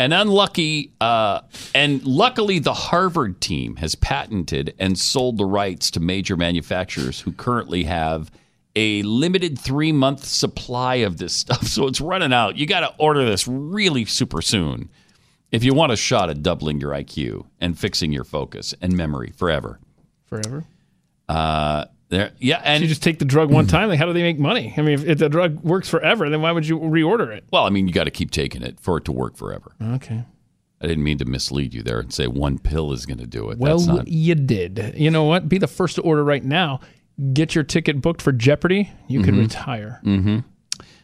And unlucky, uh, and luckily, the Harvard team has patented and sold the rights to major manufacturers who currently have a limited three month supply of this stuff. So it's running out. You got to order this really super soon if you want a shot at doubling your IQ and fixing your focus and memory forever. Forever. Uh, there, yeah, and you just take the drug one time. Like, how do they make money? I mean, if, if the drug works forever, then why would you reorder it? well, I mean, you got to keep taking it for it to work forever. Okay. I didn't mean to mislead you there and say one pill is going to do it. Well, That's not. you did. You know what? Be the first to order right now. Get your ticket booked for Jeopardy. You could Mhm. retire. hmm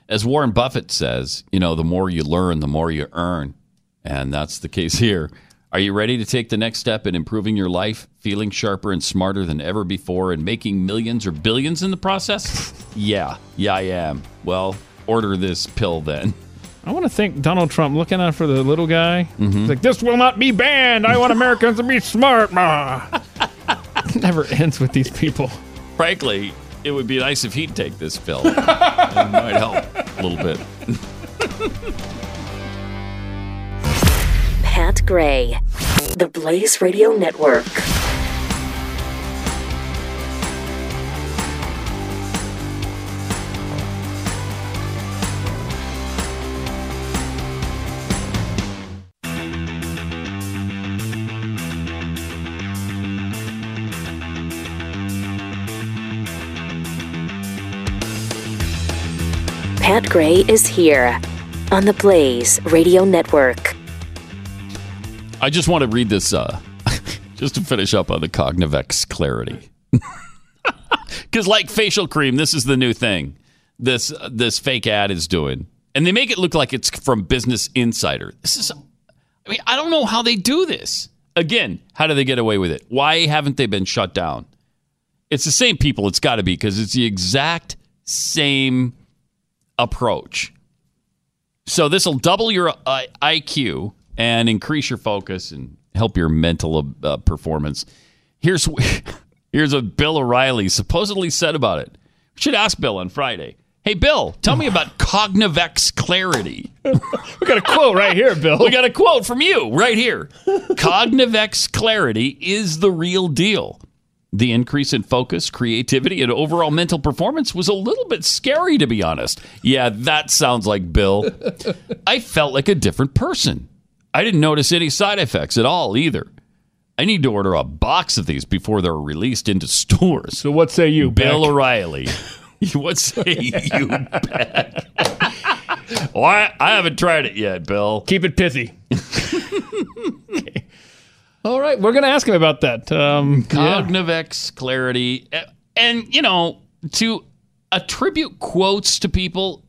As Warren Buffett says, you know, the more you learn, the more you earn. And that's the case here. Are you ready to take the next step in improving your life, feeling sharper and smarter than ever before, and making millions or billions in the process? yeah, yeah, I am. Well, order this pill then. I want to thank Donald Trump looking out for the little guy. He's like, this will not be banned. I want Americans to be smart. Ma. it Never ends with these people. Frankly, it would be nice if he'd take this pill. it might help a little bit. Pat Gray, the Blaze Radio Network. Pat Gray is here on the Blaze Radio Network. I just want to read this uh, just to finish up on the Cognivex clarity. Because like facial cream, this is the new thing. This this fake ad is doing, and they make it look like it's from Business Insider. This is, I mean, I don't know how they do this. Again, how do they get away with it? Why haven't they been shut down? It's the same people. It's got to be because it's the exact same approach. So this will double your uh, IQ and increase your focus and help your mental uh, performance. Here's here's what Bill O'Reilly supposedly said about it. We should ask Bill on Friday. Hey Bill, tell me about Cognivex Clarity. we got a quote right here, Bill. We got a quote from you right here. Cognivex Clarity is the real deal. The increase in focus, creativity, and overall mental performance was a little bit scary, to be honest. Yeah, that sounds like Bill. I felt like a different person. I didn't notice any side effects at all either. I need to order a box of these before they're released into stores. So what say you, Bill Beck? O'Reilly? what say you, Beck? well, I, I haven't tried it yet, Bill. Keep it pithy. All right, we're going to ask him about that. Um, yeah. Cognivex clarity. And, you know, to attribute quotes to people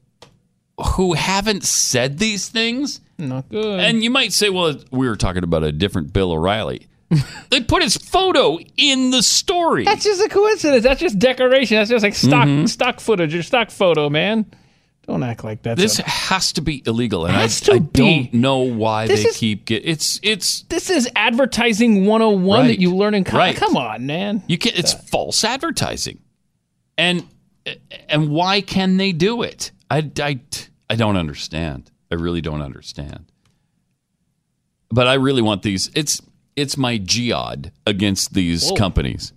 who haven't said these things, Not good. And you might say, well, we were talking about a different Bill O'Reilly. they put his photo in the story. That's just a coincidence. That's just decoration. That's just like stock Mhm. stock footage or stock photo, man. Don't act like that. this a- has to be illegal, and I, I don't know why This they is- keep get. It's it's this is advertising 101 Right. that you learn in college. Right. Come on, man. you can It's false advertising, and and why can they do it? I, I I don't understand. I really don't understand. But I really want these. It's it's my jihad against these Whoa. companies.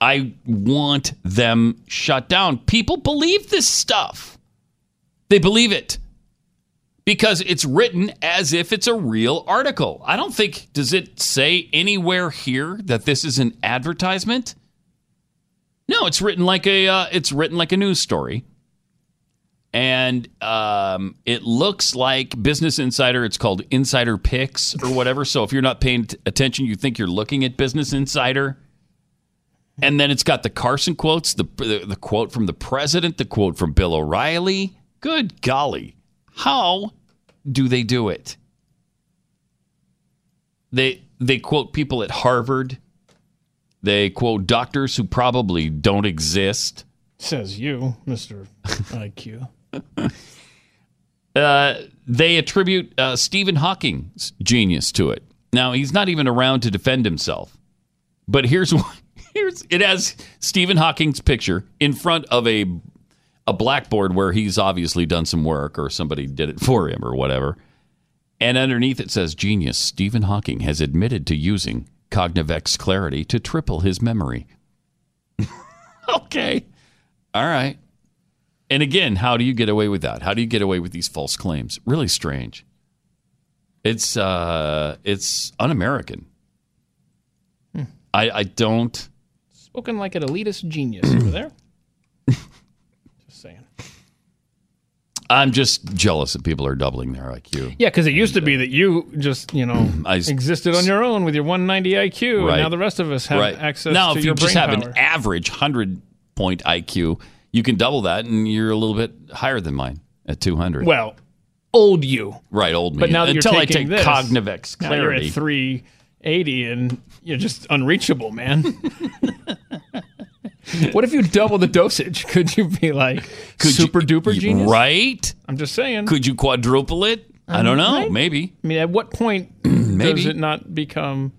I want them shut down. People believe this stuff. They believe it because it's written as if it's a real article. I don't think does it say anywhere here that this is an advertisement? No, it's written like a uh, it's written like a news story. And um, it looks like Business Insider. It's called Insider Picks or whatever. So if you're not paying t- attention, you think you're looking at Business Insider. And then it's got the Carson quotes, the, the the quote from the president, the quote from Bill O'Reilly. Good golly, how do they do it? They they quote people at Harvard. They quote doctors who probably don't exist. Says you, Mr. IQ. Uh, they attribute uh, Stephen Hawking's genius to it. Now he's not even around to defend himself. But here's what here's it has Stephen Hawking's picture in front of a a blackboard where he's obviously done some work or somebody did it for him or whatever. And underneath it says genius Stephen Hawking has admitted to using Cognivex Clarity to triple his memory. okay. All right. And again, how do you get away with that? How do you get away with these false claims? Really strange. It's uh it's un-American. I I don't Spoken like an elitist genius over there. Just saying. I'm just jealous that people are doubling their IQ. Yeah, because it used to be that you just, you know, I existed on your own with your 190 IQ, Right. and now the rest of us have right. access now, if you just brain have an average 100 point IQ, you can double that and you're a little bit higher than mine at 200. well, old you. right, old me. But now that Until you're I take this, Cognivex now you're Clarity. at 380 and you're just unreachable, man. what if you double the dosage? Could you be like super duper genius? Right? I'm just saying. Could you quadruple it? I don't know. Right? Maybe. I mean, at what point Maybe. does it not become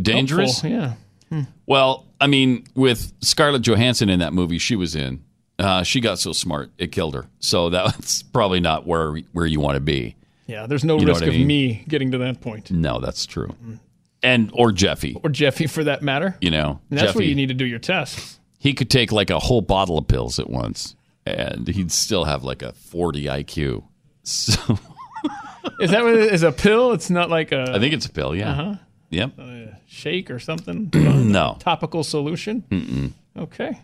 Dangerous? helpful? Yeah. Hmm. Well, I mean, with Scarlett Johansson in that movie she was in, uh, she got so smart it killed her. So that's probably not where where you want to be. Yeah, there's no You risk I of mean? me getting to that point. No, that's true. And or Jeffy, Or Jeffy for that matter. you know, And that's where you need to do your tests. he could take like a whole bottle of pills at once, and he'd still have like a forty IQ. So Is that what it is? A pill? It's not like a I think it's a pill. Yeah. Uh-huh. Yep. a shake or something? no. Topical solution? Mm-mm. Okay.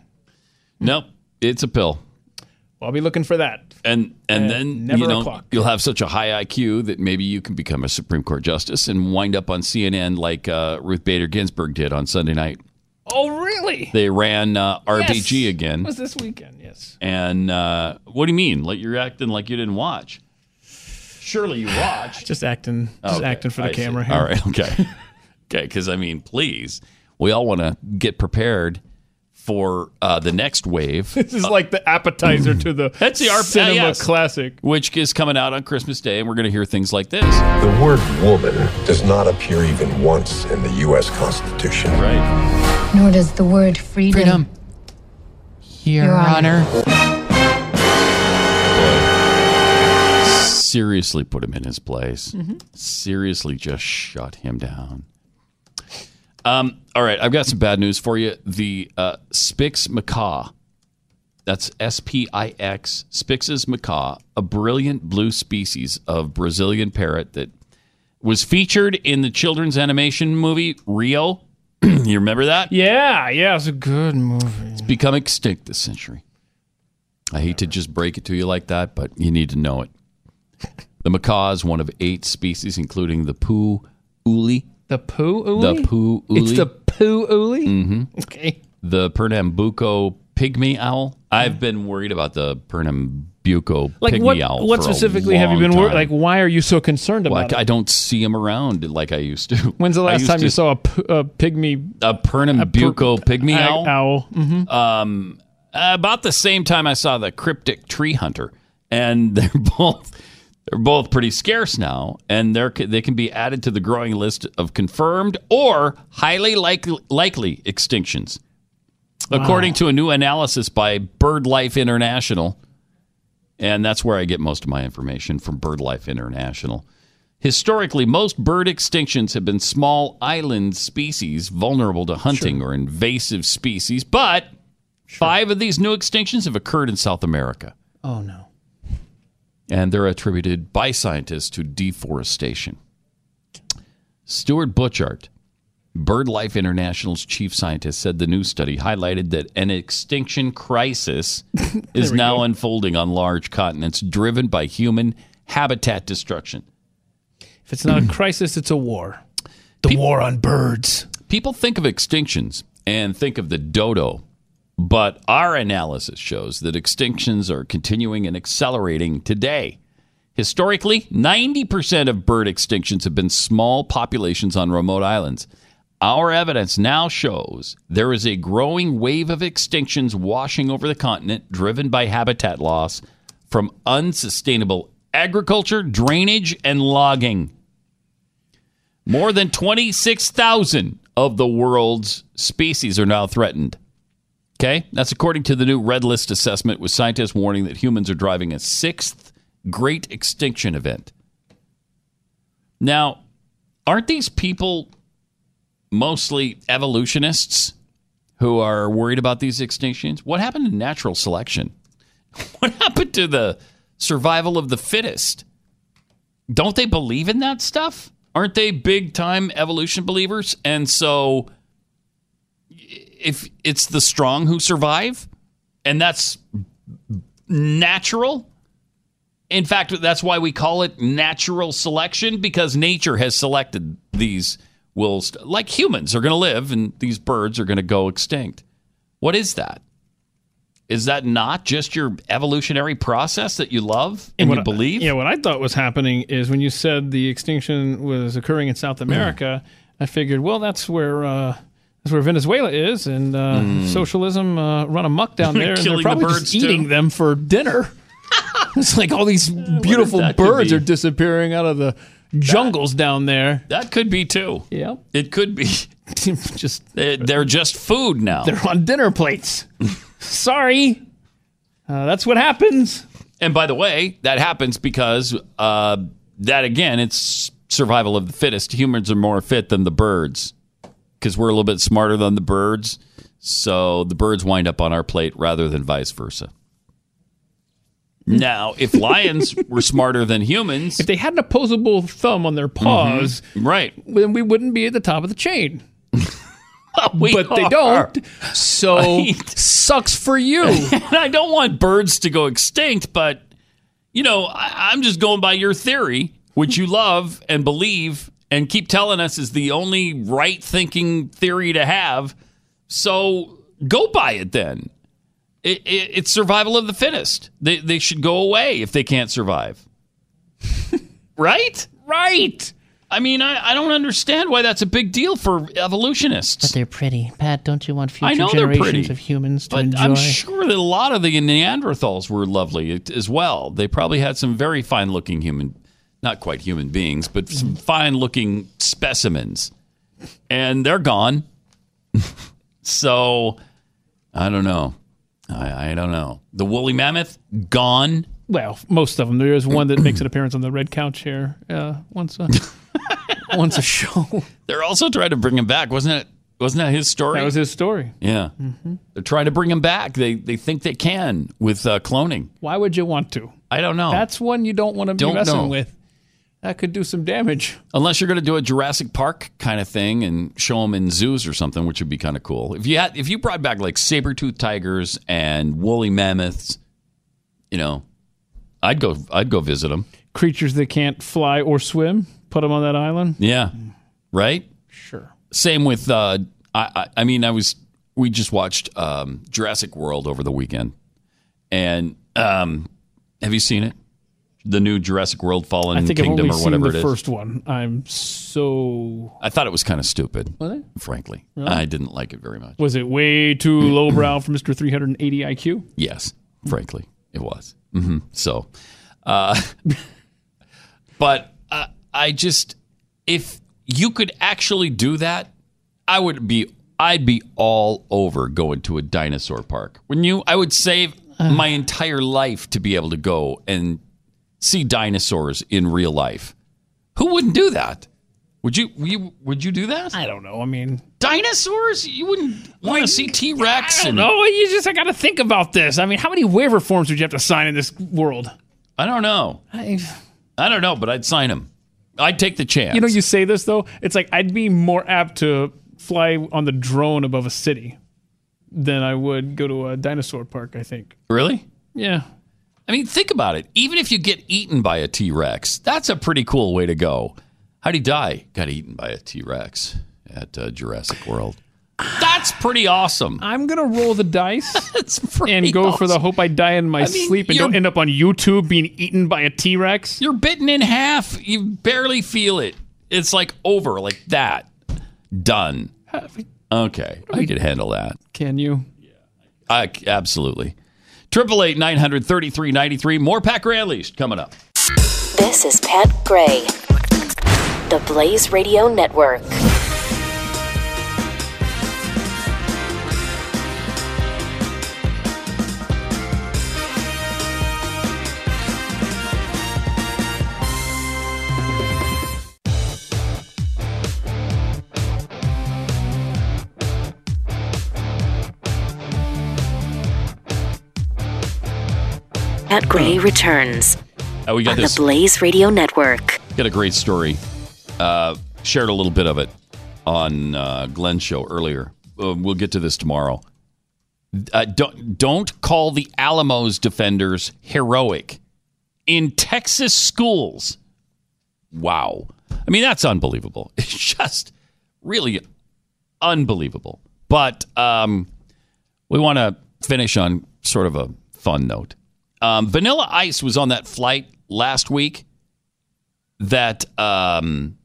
Nope. It's a pill. Well, I'll be looking for that. And and then never you know o'clock. you'll have such a high IQ that maybe you can become a Supreme Court justice and wind up on CNN like uh, Ruth Bader Ginsburg did on Sunday night. Oh, really? They ran uh, RBG Yes. again. It was this weekend, yes. And uh, what do you mean? Like you're acting like you didn't watch? Surely you watched. Just acting, just Okay, acting for the I camera here. All right, okay, okay. Because I mean, please, we all want to get prepared for uh, the next wave. This is like the appetizer to the That's the RP cinema yes. classic. which is coming out on Christmas Day, and we're going to hear things like this. The word woman does not appear even once in the U.S. Constitution. Right. Nor does the word freedom. Your, Honor. Seriously, put him in his place. Mm-hmm. Seriously, just shut him down. Um, all right, I've got some bad news for you. The uh, Spix macaw, that's S P I X, Spix's macaw, a brilliant blue species of Brazilian parrot that was featured in the children's animation movie Rio. you remember that? Yeah, yeah, it's a good movie. It's become extinct this century. I hate to just break it to you like that, but you need to know it. The macaw is one of eight species, including the poo uli, The poo uli? the poo uli, It's the poo uli? hmm Okay. the Pernambuco pygmy owl, I've been worried about the Pernambuco Like pygmy what? owl. What specifically have you been wor- time. like? Why are you so concerned about Like about I don't see them around like I used to. When's the last time you to- saw a, p- a pygmy a Pernambuco pygmy owl? owl? Mhm. Um, about the same time I saw the cryptic tree hunter, and they're both they're both pretty scarce now, and they're they can be added to the growing list of confirmed or highly likely, likely extinctions, according to a new analysis by BirdLife International, and that's where I get most of my information from BirdLife International. Historically, most bird extinctions have been small island species vulnerable to hunting or invasive species, but five of these new extinctions have occurred in South America, Oh no. And they're attributed by scientists to deforestation. Stuart Butchart, BirdLife International's chief scientist, said the new study highlighted that an extinction crisis is now go. unfolding on large continents driven by human habitat destruction. If it's not a crisis, it's a war. The war on birds. People think of extinctions and think of the dodo, but our analysis shows that extinctions are continuing and accelerating today. Historically, 90% of bird extinctions have been small populations on remote islands. Our evidence now shows there is a growing wave of extinctions washing over the continent, driven by habitat loss from unsustainable agriculture, drainage, and logging. More than 26,000 of the world's species are now threatened. Okay? That's according to the new Red List assessment, with scientists warning that humans are driving a sixth great extinction event. Now, aren't these people mostly evolutionists who are worried about these extinctions? What happened to natural selection? What happened to the survival of the fittest? Don't they believe in that stuff? Aren't they big time evolution believers? And so if it's the strong who survive and that's natural, in fact, that's why we call it natural selection because nature has selected these will st- like humans are going to live and these birds are going to go extinct. What is that? Is that not just your evolutionary process that you love and what you I- believe? yeah, what I thought was happening is when you said the extinction was occurring in South America, I figured, well, that's where uh, that's where Venezuela is, and uh, Mm. socialism uh, run amok down there, and they're Killing the probably birds, just eating too. them for dinner. it's like all these beautiful birds be. are disappearing out of the jungles down there. That could be too. Yeah, It could be. just They're they're just food now. they're on dinner plates. Sorry, uh, that's what happens. And by the way, that happens because uh, that again, it's survival of the fittest. Humans are more fit than the birds because we're a little bit smarter than the birds. So the birds wind up on our plate rather than vice versa. Now, if lions were smarter than humans, If they had an opposable thumb on their mm-hmm. paws, right? then we wouldn't be at the top of the chain. But they don't. So Right. sucks for you. I don't want birds to go extinct, but you know, I, I'm just going by your theory, which you love and believe and keep telling us is the only right thinking theory to have. So go by it then. It, it, it's survival of the fittest. They, they should go away if they can't survive. right? Right. I mean, I, I don't understand why that's a big deal for evolutionists. But they're pretty. Pat, don't you want future I know they're generations pretty, of humans to but enjoy? I'm sure that a lot of the Neanderthals were lovely as well. They probably had some very fine looking human, not quite human beings, but some fine looking specimens. And they're gone. so I don't know. I, I don't know. The woolly mammoth, gone. Well, most of them. There is one that makes an appearance on the red couch here uh, once a once a show. They're also trying to bring him back. Wasn't it? Wasn't that his story? That was his story. Yeah. They're trying to bring him back. They they think they can with uh, cloning. Why would you want to? I don't know. That's one you don't want to be Don't messing know. with. That could do some damage. Unless you're going to do a Jurassic Park kind of thing and show them in zoos or something, which would be kind of cool. If you had, if you brought back like saber-toothed tigers and woolly mammoths, you know, I'd go I'd go visit them. Creatures that can't fly or swim, put them on that island. Yeah. Right? Sure. Same with uh I I, I mean I was we just watched um, Jurassic World over the weekend. And um, have you seen it? The new Jurassic World Fallen I think Kingdom I've or only seen whatever the it is. first one. I'm so. I thought it was kind of stupid. Was it? Frankly, Really? I didn't like it very much. Was it way too lowbrow for Mr. 380 IQ? Yes, frankly, it was. hmm So, uh, but uh, I just, if you could actually do that, I would be, I'd be all over going to a dinosaur park. Wouldn't you? I would save my entire life to be able to go and see dinosaurs in real life. Who wouldn't do that? Would you? you would you do that? I don't know. I mean, dinosaurs? You wouldn't want to see T Rex? I don't know. You just I got to think about this. I mean, how many waiver forms would you have to sign in this world? I don't know. I, I don't know, but I'd sign them. I'd take the chance. You know, you say this though. It's like I'd be more apt to fly on the drone above a city than I would go to a dinosaur park. I think. really? Yeah. I mean, think about it. Even if you get eaten by a T Rex, that's a pretty cool way to go. How'd he die? Got eaten by a T Rex at uh, Jurassic World. That's pretty awesome. I'm gonna roll the dice and go for the hope I die in my I mean, sleep and don't end up on YouTube being eaten by a T Rex. You're bitten in half. You barely feel it. It's like over, like that. Done. Okay, I could handle that. Can you? I, absolutely. Triple eight nine hundred thirty three ninety three. More Pat Gray Unleashed coming up. This is Pat Gray, the Blaze Radio Network. Pat Gray returns Uh, we got on this. the Blaze Radio Network. Got a great story. Uh, shared a little bit of it on uh, Glenn's show earlier. Uh, we'll get to this tomorrow. Uh, don't don't call the Alamo's defenders heroic in Texas schools. Wow, I mean that's unbelievable. It's just really unbelievable. But um, we want to finish on sort of a fun note. Um, Vanilla Ice was on that flight last week that um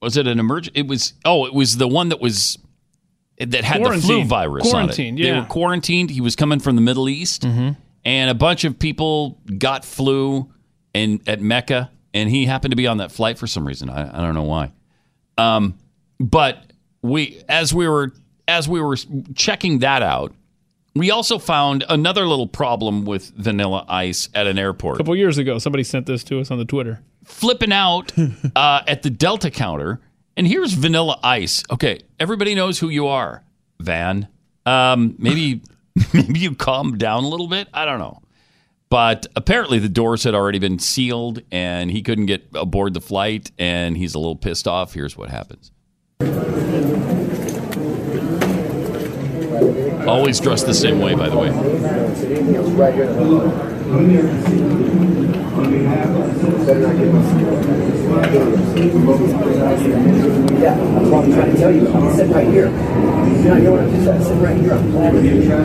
was it an emergent it was oh it was the one that was that had the flu virus Quarantined, on it. They yeah. were quarantined. He was coming from the Middle East and a bunch of people got flu and at Mecca and he happened to be on that flight for some reason. I, I don't know why. Um but we as we were as we were checking that out we also found another little problem with vanilla ice at an airport A couple years ago, somebody sent this to us on the Twitter. flipping out uh, at the Delta counter. And here's Vanilla Ice. Okay, everybody knows who you are, Van. Um, maybe maybe you calm down a little bit. I don't know. But apparently the doors had already been sealed and he couldn't get aboard the flight and he's a little pissed off. Here's what happens. Always dressed the same way, by the way. Yeah, what I'm trying to tell you. I'm right here. You know, what I'm I'm right here. I'm glad.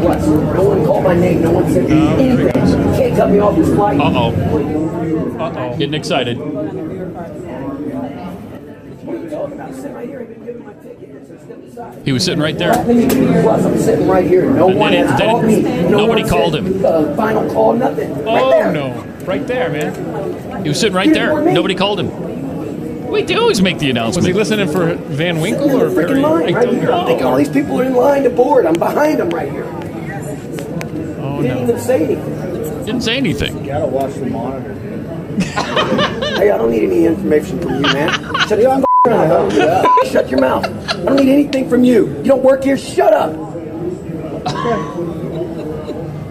What? No one called my name. No one said anything. Can't cut me off this flight. Uh oh. Uh oh. Getting excited. He was sitting right there. Let me give you plus. I'm sitting right here. No And one then it- has then called it- me. No nobody one called him. Uh, final call, nothing. right Oh there. no! Right there, man. He was sitting right there. Nobody called him. We do always make the announcement. Was he listening for Van Winkle or Freaking Perry? line right here. I'm thinking all these people are in line to board. I'm behind them right here. Oh Didn't even say anything. Didn't say anything. You gotta watch the monitor. hey, I don't need any information from you, man. Shut your mouth. Shut your mouth. I don't need anything from you. You don't work here. Shut up.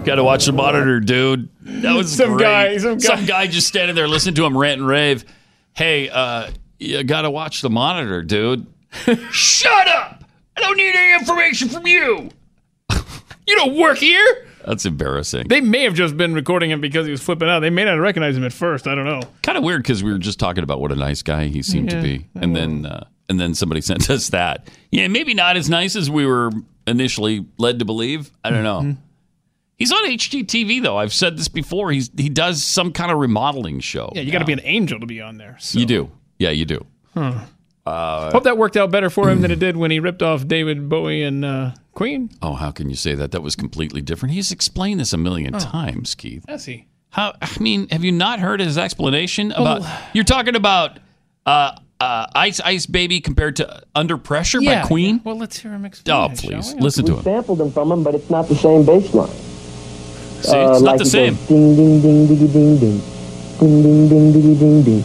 Got to watch the monitor, dude. That was Some great. guy- some guy- just standing there listening to him rant and rave. Hey, uh, you got to watch the monitor, dude. Shut up! I don't need any information from you. You don't work here. That's embarrassing. They may have just been recording him because he was flipping out. They may not recognize him at first. I don't know. Kind of weird because we were just talking about what a nice guy he seemed to be, and then uh, and then somebody sent us that. Yeah, maybe not as nice as we were initially led to believe. I don't know. He's on HGTV though. I've said this before. He's he does some kind of remodeling show. Yeah, you got to be an angel to be on there. So. You do. Yeah, you do. Huh. Uh, Hope that worked out better for him than it did when he ripped off David Bowie and uh, Queen. oh, how can you say that? That was completely different. He's explained this a million Oh. times, Keith. Has he? How? I mean, have you not heard his explanation about? You're talking about uh, uh, Ice Ice Baby compared to Under Pressure Yeah. by Queen. Well, let's hear him explain. Oh, it, shall please we? listen to we him. sampled them from him, but it's not the same bass line. See, it's not the it same. Goes, ding ding ding diggy ding ding, ding ding ding ding ding,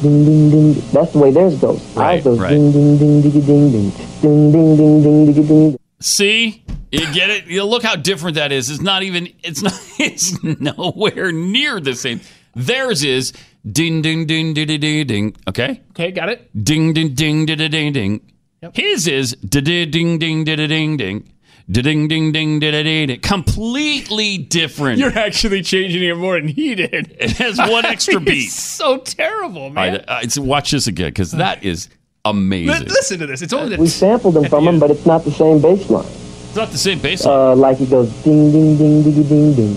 ding ding ding. That's the way theirs goes. Right, Ours goes right. ding ding ding diggy ding ding, ding ding ding ding diggy ding. See, you get it. You look how different that is. It's not even. It's not. It's nowhere near the same. Theirs is ding ding ding ding ding ding ding. Okay. Okay, got it. Ding ding ding ding ding ding ding. His is ding ding ding ding ding ding. Ding ding ding ding ding ding. Completely different. You're actually changing it more than he did. It has one extra beat. It's so terrible, man. I, I, so watch this again because that is amazing. Li- listen to this. It's only We the, sampled them from him, but it's not the same bass line. It's not the same bass line. Uh, like it goes ding ding ding diggy ding ding,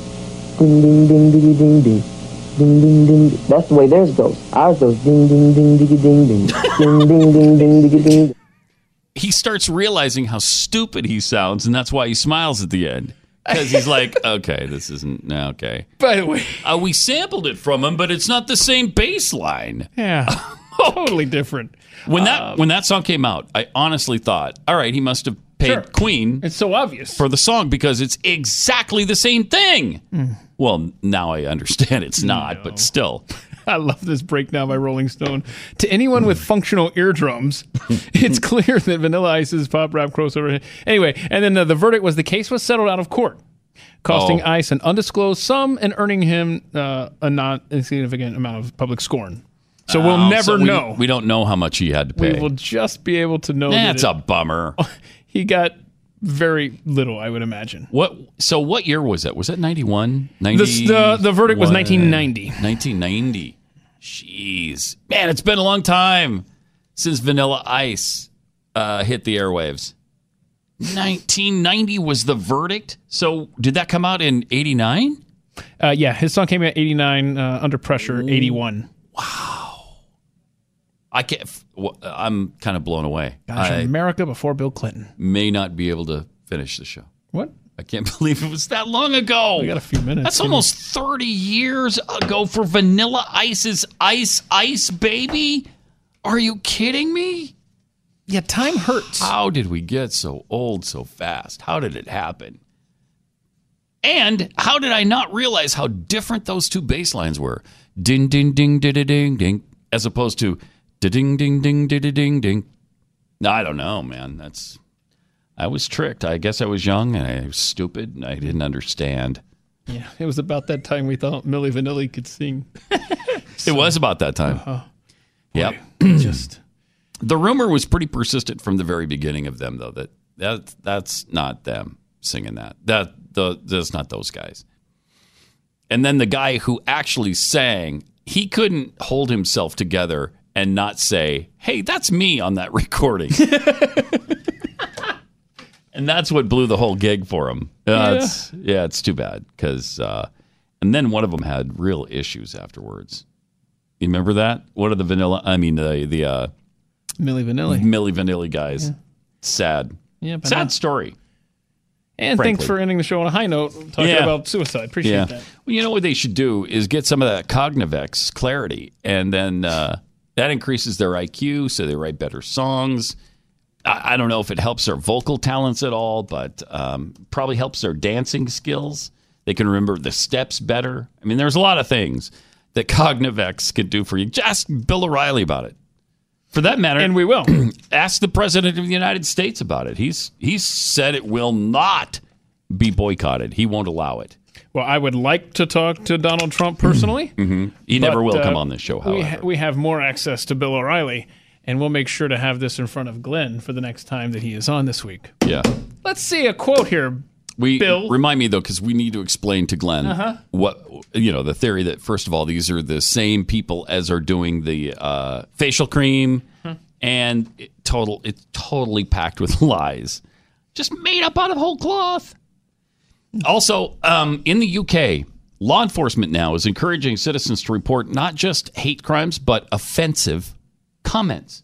ding ding ding diggy ding ding, ding ding ding. That's the way theirs goes. Ours goes ding ding ding diggy ding ding, ding ding ding ding diggy ding. he starts realizing how stupid he sounds, and that's why he smiles at the end. Because he's like, okay, this isn't no, okay. By the way, uh, we sampled it from him, but it's not the same bass line. yeah, totally different. When that when that song came out, I honestly thought, all right, he must have paid Sure. Queen It's so obvious. for the song because it's exactly the same thing. Hmm. Well, now I understand it's not, but still. I love this breakdown by Rolling Stone. To anyone with functional eardrums, it's clear that Vanilla Ice's pop rap crossover. Anyway, and then uh, the verdict was the case was settled out of court, costing Oh. Ice an undisclosed sum and earning him uh, a not insignificant amount of public scorn. So we'll Oh, never so we- know. We don't know how much he had to pay. We will just be able to know that That's it- a bummer. he got very little, I would imagine. What? So what year was that? Was that 91? The- the- the verdict was 1990. 1990. Jeez. Man, it's been a long time since Vanilla Ice uh, hit the airwaves. 1990 was the verdict. So did that come out in 89? Uh, yeah, his song came out 89, uh, Under Pressure, 81. I can't. I'm kind of blown away. Gosh, I America before Bill Clinton. may not be able to finish the show. What? I can't believe it was that long ago. We got a few minutes. That's almost 30 years ago for Vanilla Ice's Ice Ice Baby. Are you kidding me? Yeah, time hurts. How did we get so old so fast? How did it happen? And how did I not realize how different those two bass lines were? Ding, ding, ding, ding, ding, ding, ding, as opposed to ding, ding, ding, ding, ding, ding, I don't know, man. That's I was tricked. I guess I was young and I was stupid and I didn't understand. Yeah, it was about that time we thought Milli Vanilli could sing. It was about that time. Uh-huh. Yep. Just The rumor was pretty persistent from the very beginning of them, though. That that that's not them singing that. That the that's not those guys. And then the guy who actually sang, he couldn't hold himself together and not say, "Hey, that's me on that recording." and that's what blew the whole gig for him. Uh, Yeah. It's, yeah, it's too bad because. Uh, and then one of them had real issues afterwards. You remember that? One of the vanilla, I mean the the uh, Milli Vanilli. Milli Vanilli guys. Sad. Yeah, Sad not- story. And Frankly. thanks for ending the show on a high note, talking Yeah. about suicide. Appreciate yeah. that. Well, you know what they should do is get some of that Cognivex clarity, and then uh, that increases their IQ, so they write better songs. I, I don't know if it helps their vocal talents at all, but um, probably helps their dancing skills. They can remember the steps better. I mean, there's a lot of things that Cognivex can do for you. Just ask Bill O'Reilly about it. For that matter, And we will. ask the president of the United States about it. He's he's said it will not be boycotted. He won't allow it. Well, I would like to talk to Donald Trump personally. hmm He never but, will uh, come on this show. We, However, ha- we have more access to Bill O'Reilly, and we'll make sure to have this in front of Glenn for the next time that he is on this week. yeah. Let's see a quote here. We Bill? remind me though, because we need to explain to Glenn Uh-huh. what you know the theory that first of all these are the same people as are doing the uh, facial cream, Hmm. and it total it's totally packed with lies, just made up out of whole cloth. Also, um, in the UK, law enforcement now is encouraging citizens to report not just hate crimes, but offensive comments.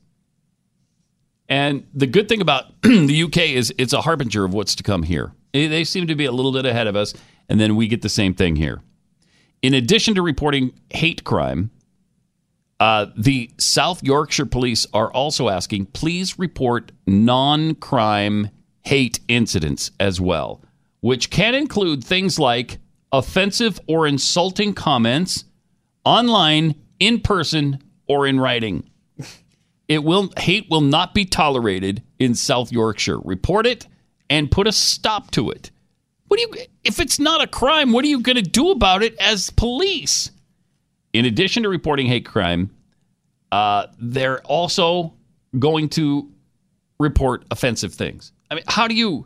And the good thing about the UK is it's a harbinger of what's to come here. They- seem to be a little bit ahead of us, and then we get the same thing here. In addition to reporting hate crime, uh, the South Yorkshire police are also asking please report non crime hate incidents as well, which can include things like offensive or insulting comments online, in person, or in writing. It will hate will not be tolerated in South Yorkshire. Report it and put a stop to it. What do you if it's not a crime, what are you going to do about it as police? In addition to reporting hate crime, uh, they're also going to report offensive things. I mean, how do you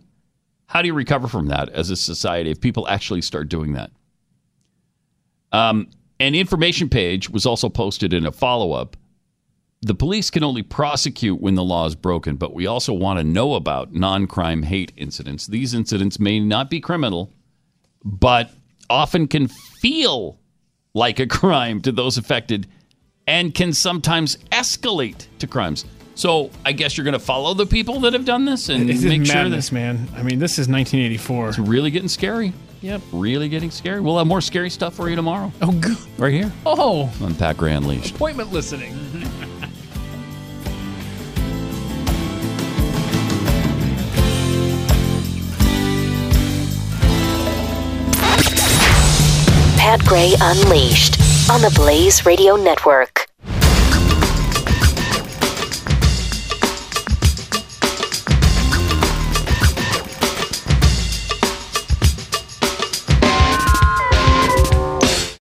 how do you recover from that as a society if people actually start doing that? Um, an information page was also posted in a follow up. The police can only prosecute when the law is broken, but we also want to know about non crime hate incidents. These incidents may not be criminal, but often can feel like a crime to those affected and can sometimes escalate to crimes. So I guess you're going to follow the people that have done this and This make is sure this man. I mean, this is 1984. it's really getting scary. Yep. Really getting scary. We'll have more scary stuff for you tomorrow. Oh, good. Right here Oh, on Pat Gray Unleashed. appointment listening. Pat Gray Unleashed on the Blaze Radio Network.